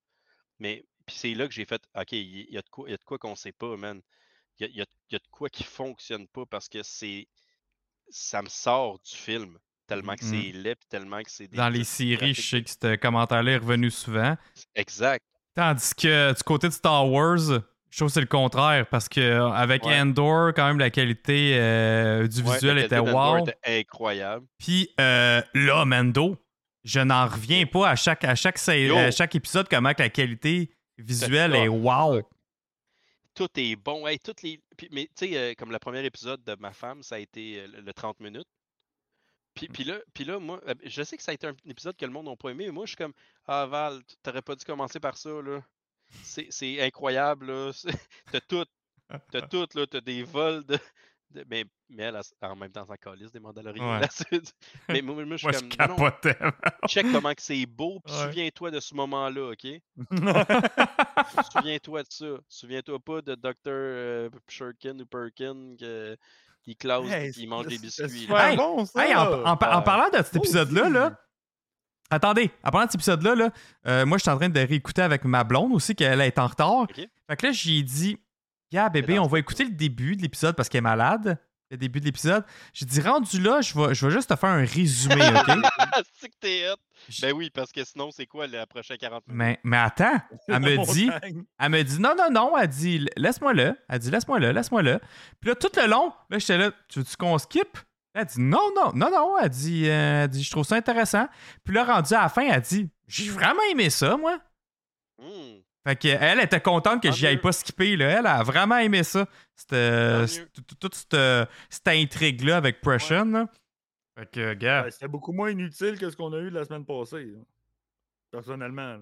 mais puis c'est là que j'ai fait OK, il y, a de quoi y a de quoi qu'on sait pas, man. Il y y a- il y a de quoi qui fonctionne pas parce que c'est ça me sort du film. tellement que Mm. c'est laid, puis tellement que c'est Dans les séries, je sais que ce commentaire-là est revenu souvent. Exact. Tandis que du côté de Star Wars, je trouve que c'est le contraire parce que euh, avec Ouais. Endor, quand même, la qualité euh, du visuel était wow. était incroyable. Puis euh, là, Mando, je n'en reviens pas à chaque, à chaque, à chaque épisode comment que la qualité visuelle top. est wow. Tout est bon. Hey, toutes les... puis- mais tu sais, euh, comme le premier épisode de ma femme, ça a été euh, le, le 30 minutes. Puis, puis là, puis là, moi, euh, je sais que ça a été un épisode que le monde n'a pas aimé, mais moi, je suis comme Ah, Val, t'aurais pas dû commencer par ça, là. C'est incroyable, là. *laughs* T'as tout. T'as *laughs* tout, là. T'as des vols de. De- mais, mais elle, elle, en même temps, ça calisse des Mandaloriens. Ouais. là. *laughs* mais moi, moi, je suis Moi, je comme. non, check comment que c'est beau, puis Ouais. souviens-toi de ce moment-là, OK? *laughs* Souviens-toi de ça. Souviens-toi pas de Dr. euh, Shurkin ou Perkin que il clause Hey, et il mange des biscuits. Hey, bon, ça! Hey, en, parlant de cet épisode-là, là, attendez, en parlant de cet épisode-là, là, euh, moi, je suis en train de réécouter avec ma blonde aussi, qu'elle est en retard. Ok. Fait que là, j'ai dit, yeah, bébé, on va écouter le début de l'épisode parce qu'elle est malade. Le début de l'épisode. J'ai dit, rendu là, je vais, je vais juste te faire un résumé, *laughs* OK? c'est que t'es hot. Ben oui, parce que sinon, c'est quoi la prochaine 40 minutes? mais, mais attends, *laughs* elle me dit, elle me dit, non, non, non, elle dit, laisse-moi là. Elle dit, laisse-moi là, laisse-moi là. Puis là, tout le long, là, j'étais là, tu veux-tu qu'on skip? Elle dit, non, non, non, non. Elle dit, euh, elle dit, je trouve ça intéressant. Puis là, rendu à la fin, elle dit, j'ai vraiment aimé ça, moi. Hmm. Fait que elle était contente que j'y aille pas skipper, là. Elle a vraiment aimé ça. Cette- toute cette, cette intrigue-là avec Prussian, là. Fait que, gars, Ouais, C'était beaucoup moins inutile que ce qu'on a eu la semaine passée. là. Personnellement. là.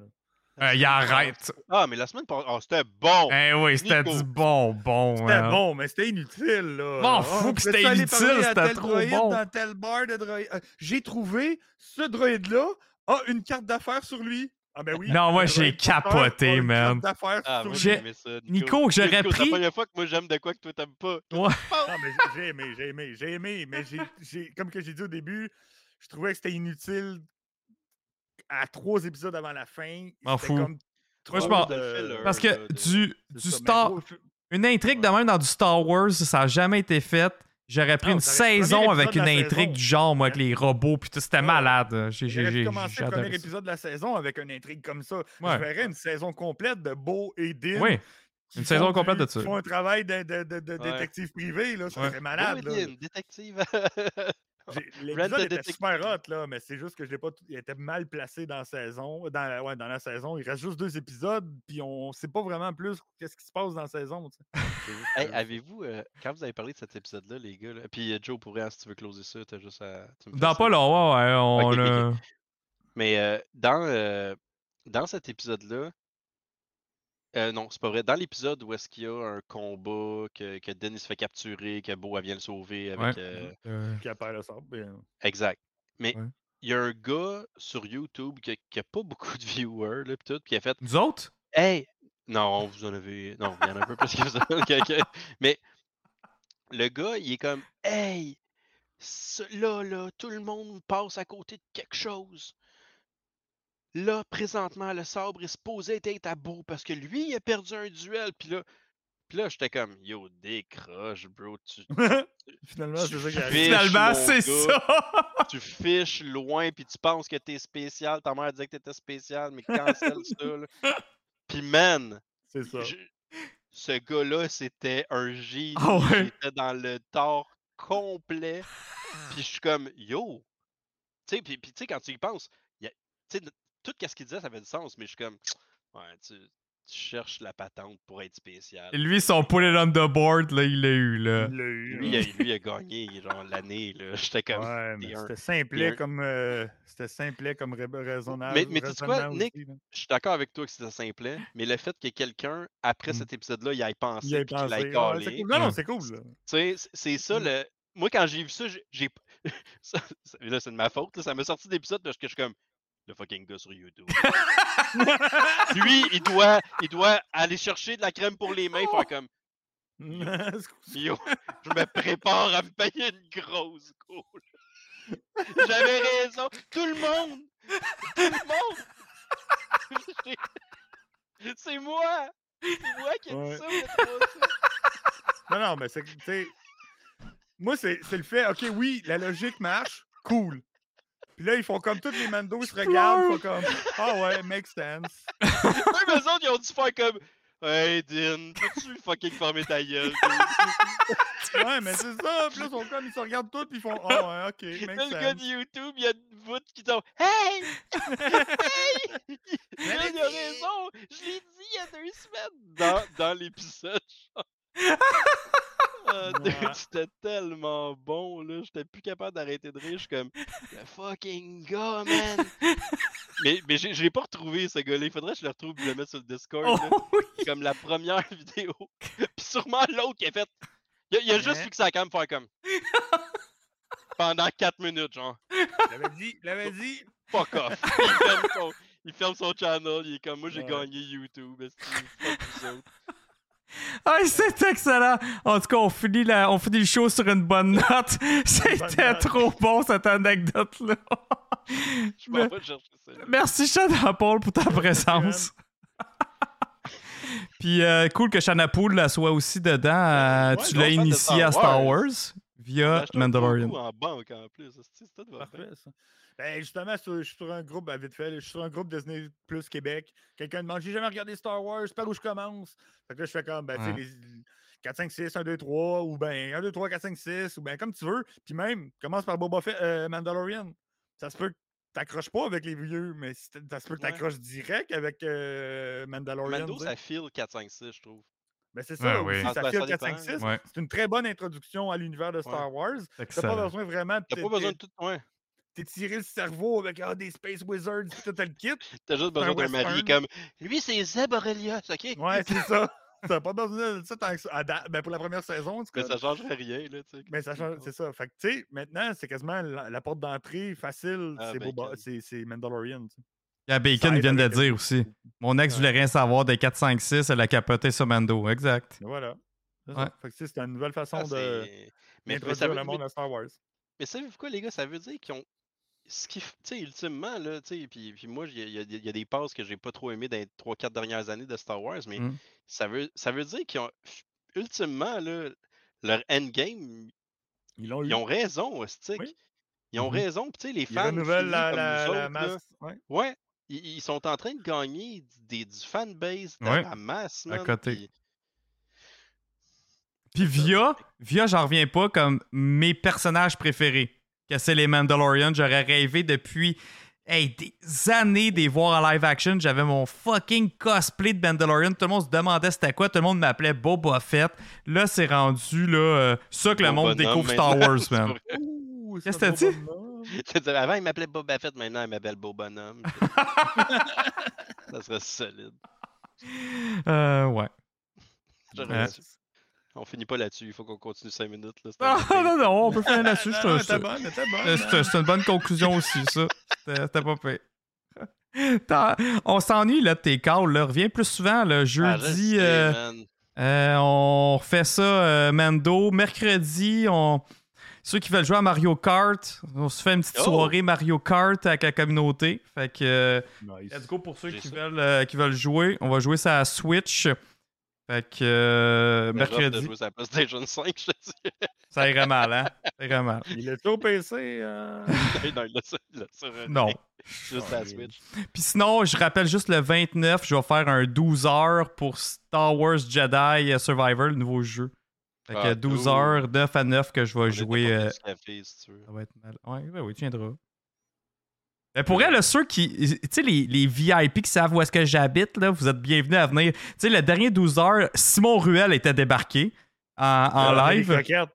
euh, il arrête. Ah, mais la semaine passée, oh, c'était bon! Eh oui, c'était du bon, bon. C'était hein. bon, mais c'était inutile. Là. M'en Ah, fous que peux-tu c'était inutile, c'était trop droïde bon. Dans tel bar de droïde? Euh, J'ai trouvé ce droïde-là a une carte d'affaires sur lui. Ah ben oui. Non, moi, j'ai capoté, man. Ah, moi, J'ai- j'ai aimé ça, Nico. Nico, j'aurais Nico, C'est pris- la première fois que moi, j'aime de quoi que toi, t'aimes pas. Ouais. Non, mais j'ai- aimé, j'ai aimé, j'ai aimé, mais j'ai, j'ai- comme que j'ai dit au début, je trouvais que c'était inutile à trois épisodes avant la fin. M'en fous. comme Moi, je de- Parce que de- du, du Star... Une intrigue de même dans du Star Wars, ça n'a jamais été fait. J'aurais pris Non, une saison avec une intrigue saison. du genre, moi, avec les robots, puis tout. C'était Ouais. malade. J'ai, j'ai, j'ai le premier épisode de la saison avec une intrigue comme ça. Ouais. Je verrais une saison complète de Beau et Dean. Oui, une saison complète du- de ça. qui font un travail de, de- de- de Ouais. détective privé, là, ça Ouais. serait malade. là. Boydin, détective. *laughs* *laughs* L'épisode the était Detective. super hot, là, mais c'est juste que je l'ai pas. tout- Il était mal placé dans la saison. Dans la, ouais, dans la saison. Il reste juste deux épisodes, puis on sait pas vraiment plus qu'est-ce qui se passe dans la saison. Hey, avez-vous, euh, quand vous avez parlé de cet épisode-là, les gars, là, puis euh, Joe, pour vrai, si tu veux closer ça, t'as juste à. tu me fais Dans pas long, ouais, ouais, on Ok, ok, a- ok. Mais euh, dans, euh, dans cet épisode-là, euh, non, c'est pas vrai. Dans l'épisode où est-ce qu'il y a un combat, que, que Denis se fait capturer, que Beau elle vient le sauver avec. Ouais. euh, Euh, Qui appelle le sable. bien. Exact. Mais Ouais. il y a un gars sur YouTube qui a, pas beaucoup de *laughs* viewers, là, pis tout, qui a fait Nous autres? Hey! Non, vous en avez. Non, il y en a un peu plus que ça. *laughs* Ok, ok. Mais le gars, il est comme Hey! Là, là, tout le monde passe à côté de quelque chose. Là, présentement, le sabre est supposé être à bout parce que lui, il a perdu un duel. Puis là, puis là j'étais comme Yo, décroche, bro. Tu, *laughs* Finalement, c'est ça qui Finalement, c'est ça! tu fiches loin, puis tu penses que t'es spécial. Ta mère disait que t'étais spécial, mais cancel *laughs* ça. Là. Puis man, C'est ça. je- ce gars-là, c'était un *laughs* génie. Ah ouais? J'étais dans le tort complet. Puis je suis comme, yo! Tu sais, puis, puis tu sais, quand tu y penses, tu sais, tout ce qu'il disait, ça avait du sens, mais je suis comme, ouais, tu, tu cherches la patente pour être spécial. Et lui, son pull it on the board, là, il l'a eu, là. Il l'a eu, Lui, il a, lui, il a gagné, genre, l'année, là. *laughs* J'étais comme, Ouais, mais c'était simplet comme quoi c'était simplet comme ra- raisonnable. Mais, mais tu sais quoi, Nick, je suis d'accord avec toi que c'était simplet, mais le fait que quelqu'un, après Mm. cet épisode-là, il ait pensé, Il y a puis qu'il Ah, ouais, cool. Non, non, Ouais. c'est cool. là. Tu sais, c'est ça Mm. le. Moi, quand j'ai vu ça, j'ai- j'ai. *laughs* ça- ça- Là, c'est de ma faute. là, Ça m'a sorti d'épisode parce que je suis comme. Le fucking gars sur YouTube. *laughs* Lui, il doit, il doit aller chercher de la crème pour les mains, faire comme. Yo, *laughs* je me prépare à me payer une grosse cour. J'avais raison. Tout le monde! Tout le monde! *laughs* C'est moi! C'est moi qui ai dit ça, mais. Non, non, mais c'est moi, c'est c'est le fait, OK, oui, la logique marche, cool. Puis là, ils font comme tous les Mando, ils se regardent, ils font comme Ah ouais, makes sense. *laughs* Même eux autres, ils ont dû faire comme Hey, Din, peux-tu fucking fermer ta gueule? ouais, mais c'est ça. Puis là, ils sont comme, ils se regardent tous, puis ils font Ah ouais, ok, makes le gars sense. de YouTube, il y a une voûte qui tombe. Hey! hey! *laughs* Il a raison! Je l'ai dit il y a deux semaines dans, dans l'épisode. *laughs* *laughs* Ouais. c'était tellement bon, là. J'étais plus capable d'arrêter de rire. Je suis comme, le fucking gars, man! mais mais j'ai- je l'ai pas retrouvé, ce gars-là. Il faudrait que je le retrouve et je le mette sur le Discord. là. Oh *laughs* oui! Comme la première *laughs* vidéo. Puis sûrement l'autre qui a fait. Il a, il a juste Hein? fixé la cam faire comme. Pendant 4 minutes, genre. L'avais dit, l'avais dit. Fuck off. Il ferme son, il ferme son channel. Il est comme moi, j'ai Ouais. gagné YouTube. esti, Fuck vous autres. *laughs* Ah, c'est excellent! En tout cas, on finit, la- on finit le show sur une bonne note. *laughs* C'était note. trop bon, cette anecdote-là. *laughs* Je m'en vais chercher ça. là. Merci, Shana Paul, pour ta présence. Puis euh, cool que Shana Paul là, soit aussi dedans. euh, Ouais, tu l'as initié Star à Star Wars. Via un Mandalorian. en banque en plus. C'est tout va bien. Parfait, ça. Ben, justement, sur- je suis sur un groupe, ben, vite fait, je suis sur un groupe Disney Plus Québec. Quelqu'un demande J'ai jamais regardé Star Wars, par où je commence? Fait que là, je fais comme ben, Ouais. les 4, 5, 6, 1, 2, 3, ou ben 1, 2, 3, 4, 5, 6, ou ben comme tu veux. Puis même, commence par Boba Fett, euh, Mandalorian. Ça se peut que t'accroches pas avec les vieux, mais ça se peut que Ouais. t'accroches direct avec euh, Mandalorian. Mando, ça file 4-5-6, je trouve. Ben, c'est Ouais, ça, oui. aussi, Ah, ça file ça 4, 5, dépend. 6. Ouais. C'est une très bonne introduction à l'univers de Star Wars. T'as pas besoin vraiment de T'as pas besoin de tout. Ouais. T'étirer le cerveau avec ah, des Space Wizards tout le kit. *laughs* T'as juste besoin d'un mari comme. Lui, c'est Zeb Aurelius, ok? Ouais, c'est ça. *laughs* T'as pas besoin de ça tant que ça. À date- ben, pour la première saison, Mais ça changerait rien, là, tu sais. Mais ça change, c'est ça. Fait que, tu sais, maintenant, c'est quasiment la, la porte d'entrée facile, Ah, c'est c'est c'est Mandalorian. tu sais. Il y a Bacon vient de dire aussi. Mon ex voulait rien savoir des 4, 5, 6, elle a capoté sur Mando. Exact. Mais Voilà. C'est Ouais. ça. Fait que, tu sais, c'est une nouvelle façon Ah, de c'est- mais, ça veut, le monde mais, à Star Wars. mais savez-vous quoi, les gars? Ça veut dire qu'ils ont. Ce qui, tu sais, ultimement, là, tu sais, puis, puis moi, il y, a- y y des passes que j'ai pas trop aimées dans les 3-4 dernières années de Star Wars, mais Mm. ça, veut, ça veut dire qu'ils ont. Ultimement, là, leur endgame, Ils l'ont eu. ils ont raison, hostie. Oui. Ils ont raison, tu sais, les Ils fans. renouvellent finis la, la, là, masse. Ouais. Ouais, ils, ils sont en train de gagner des, du fanbase Ouais, la masse, à côté. puis- Puis Via, Via, j'en reviens pas comme mes personnages préférés. Que c'est les Mandalorians. J'aurais rêvé depuis hey, des années de les voir en live action. J'avais mon fucking cosplay de Mandalorian. Tout le monde se demandait c'était quoi. Tout le monde m'appelait Boba Fett. Là, c'est rendu là, euh, ça que le monde découvre Star Wars, *laughs* man. Qu'est-ce que t'as dit? *laughs* Avant, il m'appelait Boba Fett, maintenant, il m'appelle Beau Bonhomme. *laughs* ça serait solide. Euh, ouais. Dû- On finit pas là-dessus, il faut qu'on continue 5 minutes. Là, c'est Ah, un *laughs* non, non, on peut finir là-dessus. Non, je te- non, je te- T'es bonne, t'es bonne. Euh, C'est c'est une bonne conclusion aussi, ça. C'était pas pire. *laughs* T'as- On s'ennuie là, de tes calls. Là. Reviens plus souvent. Là. Ah, je Jeudi, euh, euh, on refait ça euh, Mando. Mercredi, on... ceux qui veulent jouer à Mario Kart, on se fait une petite Oh! soirée Mario Kart avec la communauté. Fait que euh, Nice. let's go pour ceux qui ça. veulent, euh, qui veulent jouer. On va jouer ça à Switch. Fait que euh, de mercredi, jouer sur la PlayStation 5, je te dis. ça irait mal, hein? Ça irait mal. Il est au PC. euh, *laughs* non, il l'a sur- un- Non. Juste à la Switch. Puis sinon, je rappelle juste le 29, je vais faire un 12 heures pour Star Wars Jedi Survivor, le nouveau jeu. Fait que Ah, 12 cool. heures, 9 à 9 que je vais On jouer. euh, café, si tu veux. ça va être mal. Ouais, ouais, oui, tu viendras. Mais pour elle, ceux qui. Tu sais, les, les VIP qui savent où est-ce que j'habite, là, vous êtes bienvenus à venir. Tu sais, le dernier 12 heures, Simon Ruel était débarqué en, en avec live. des croquettes.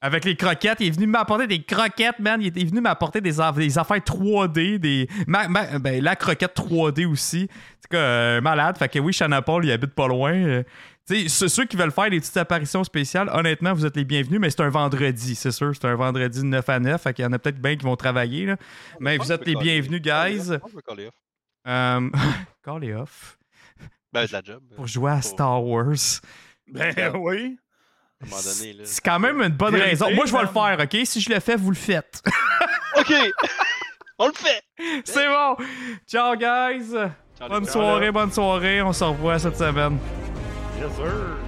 Avec les croquettes, il est venu m'apporter des croquettes, man. Il est venu m'apporter des, des affaires 3D, des ma- ma- ben, la croquette 3D aussi. C'est quoi, euh, malade. Fait que oui, Shanna Paul, il habite pas loin. Euh, tu sais, ceux- qui veulent faire des petites apparitions spéciales, honnêtement, vous êtes les bienvenus, mais c'est un vendredi, c'est sûr. C'est un vendredi de 9 à 9. Fait qu'il y en a peut-être bien qui vont travailler. Là. Mais vous êtes les bienvenus, guys. On peut caller off. Euh, *laughs* call it off. Ben, de la job. Pour jouer à Star Wars. Ben oui. À un moment donné, là. C'est quand même une bonne raison. Moi, je vais le faire, OK? Si je le fais, vous le faites. *laughs* OK! *laughs* On le fait! C'est bon. Ciao, guys. Ciao, Bonne soirée, bonne soirée. On se revoit cette semaine. Yes, sir.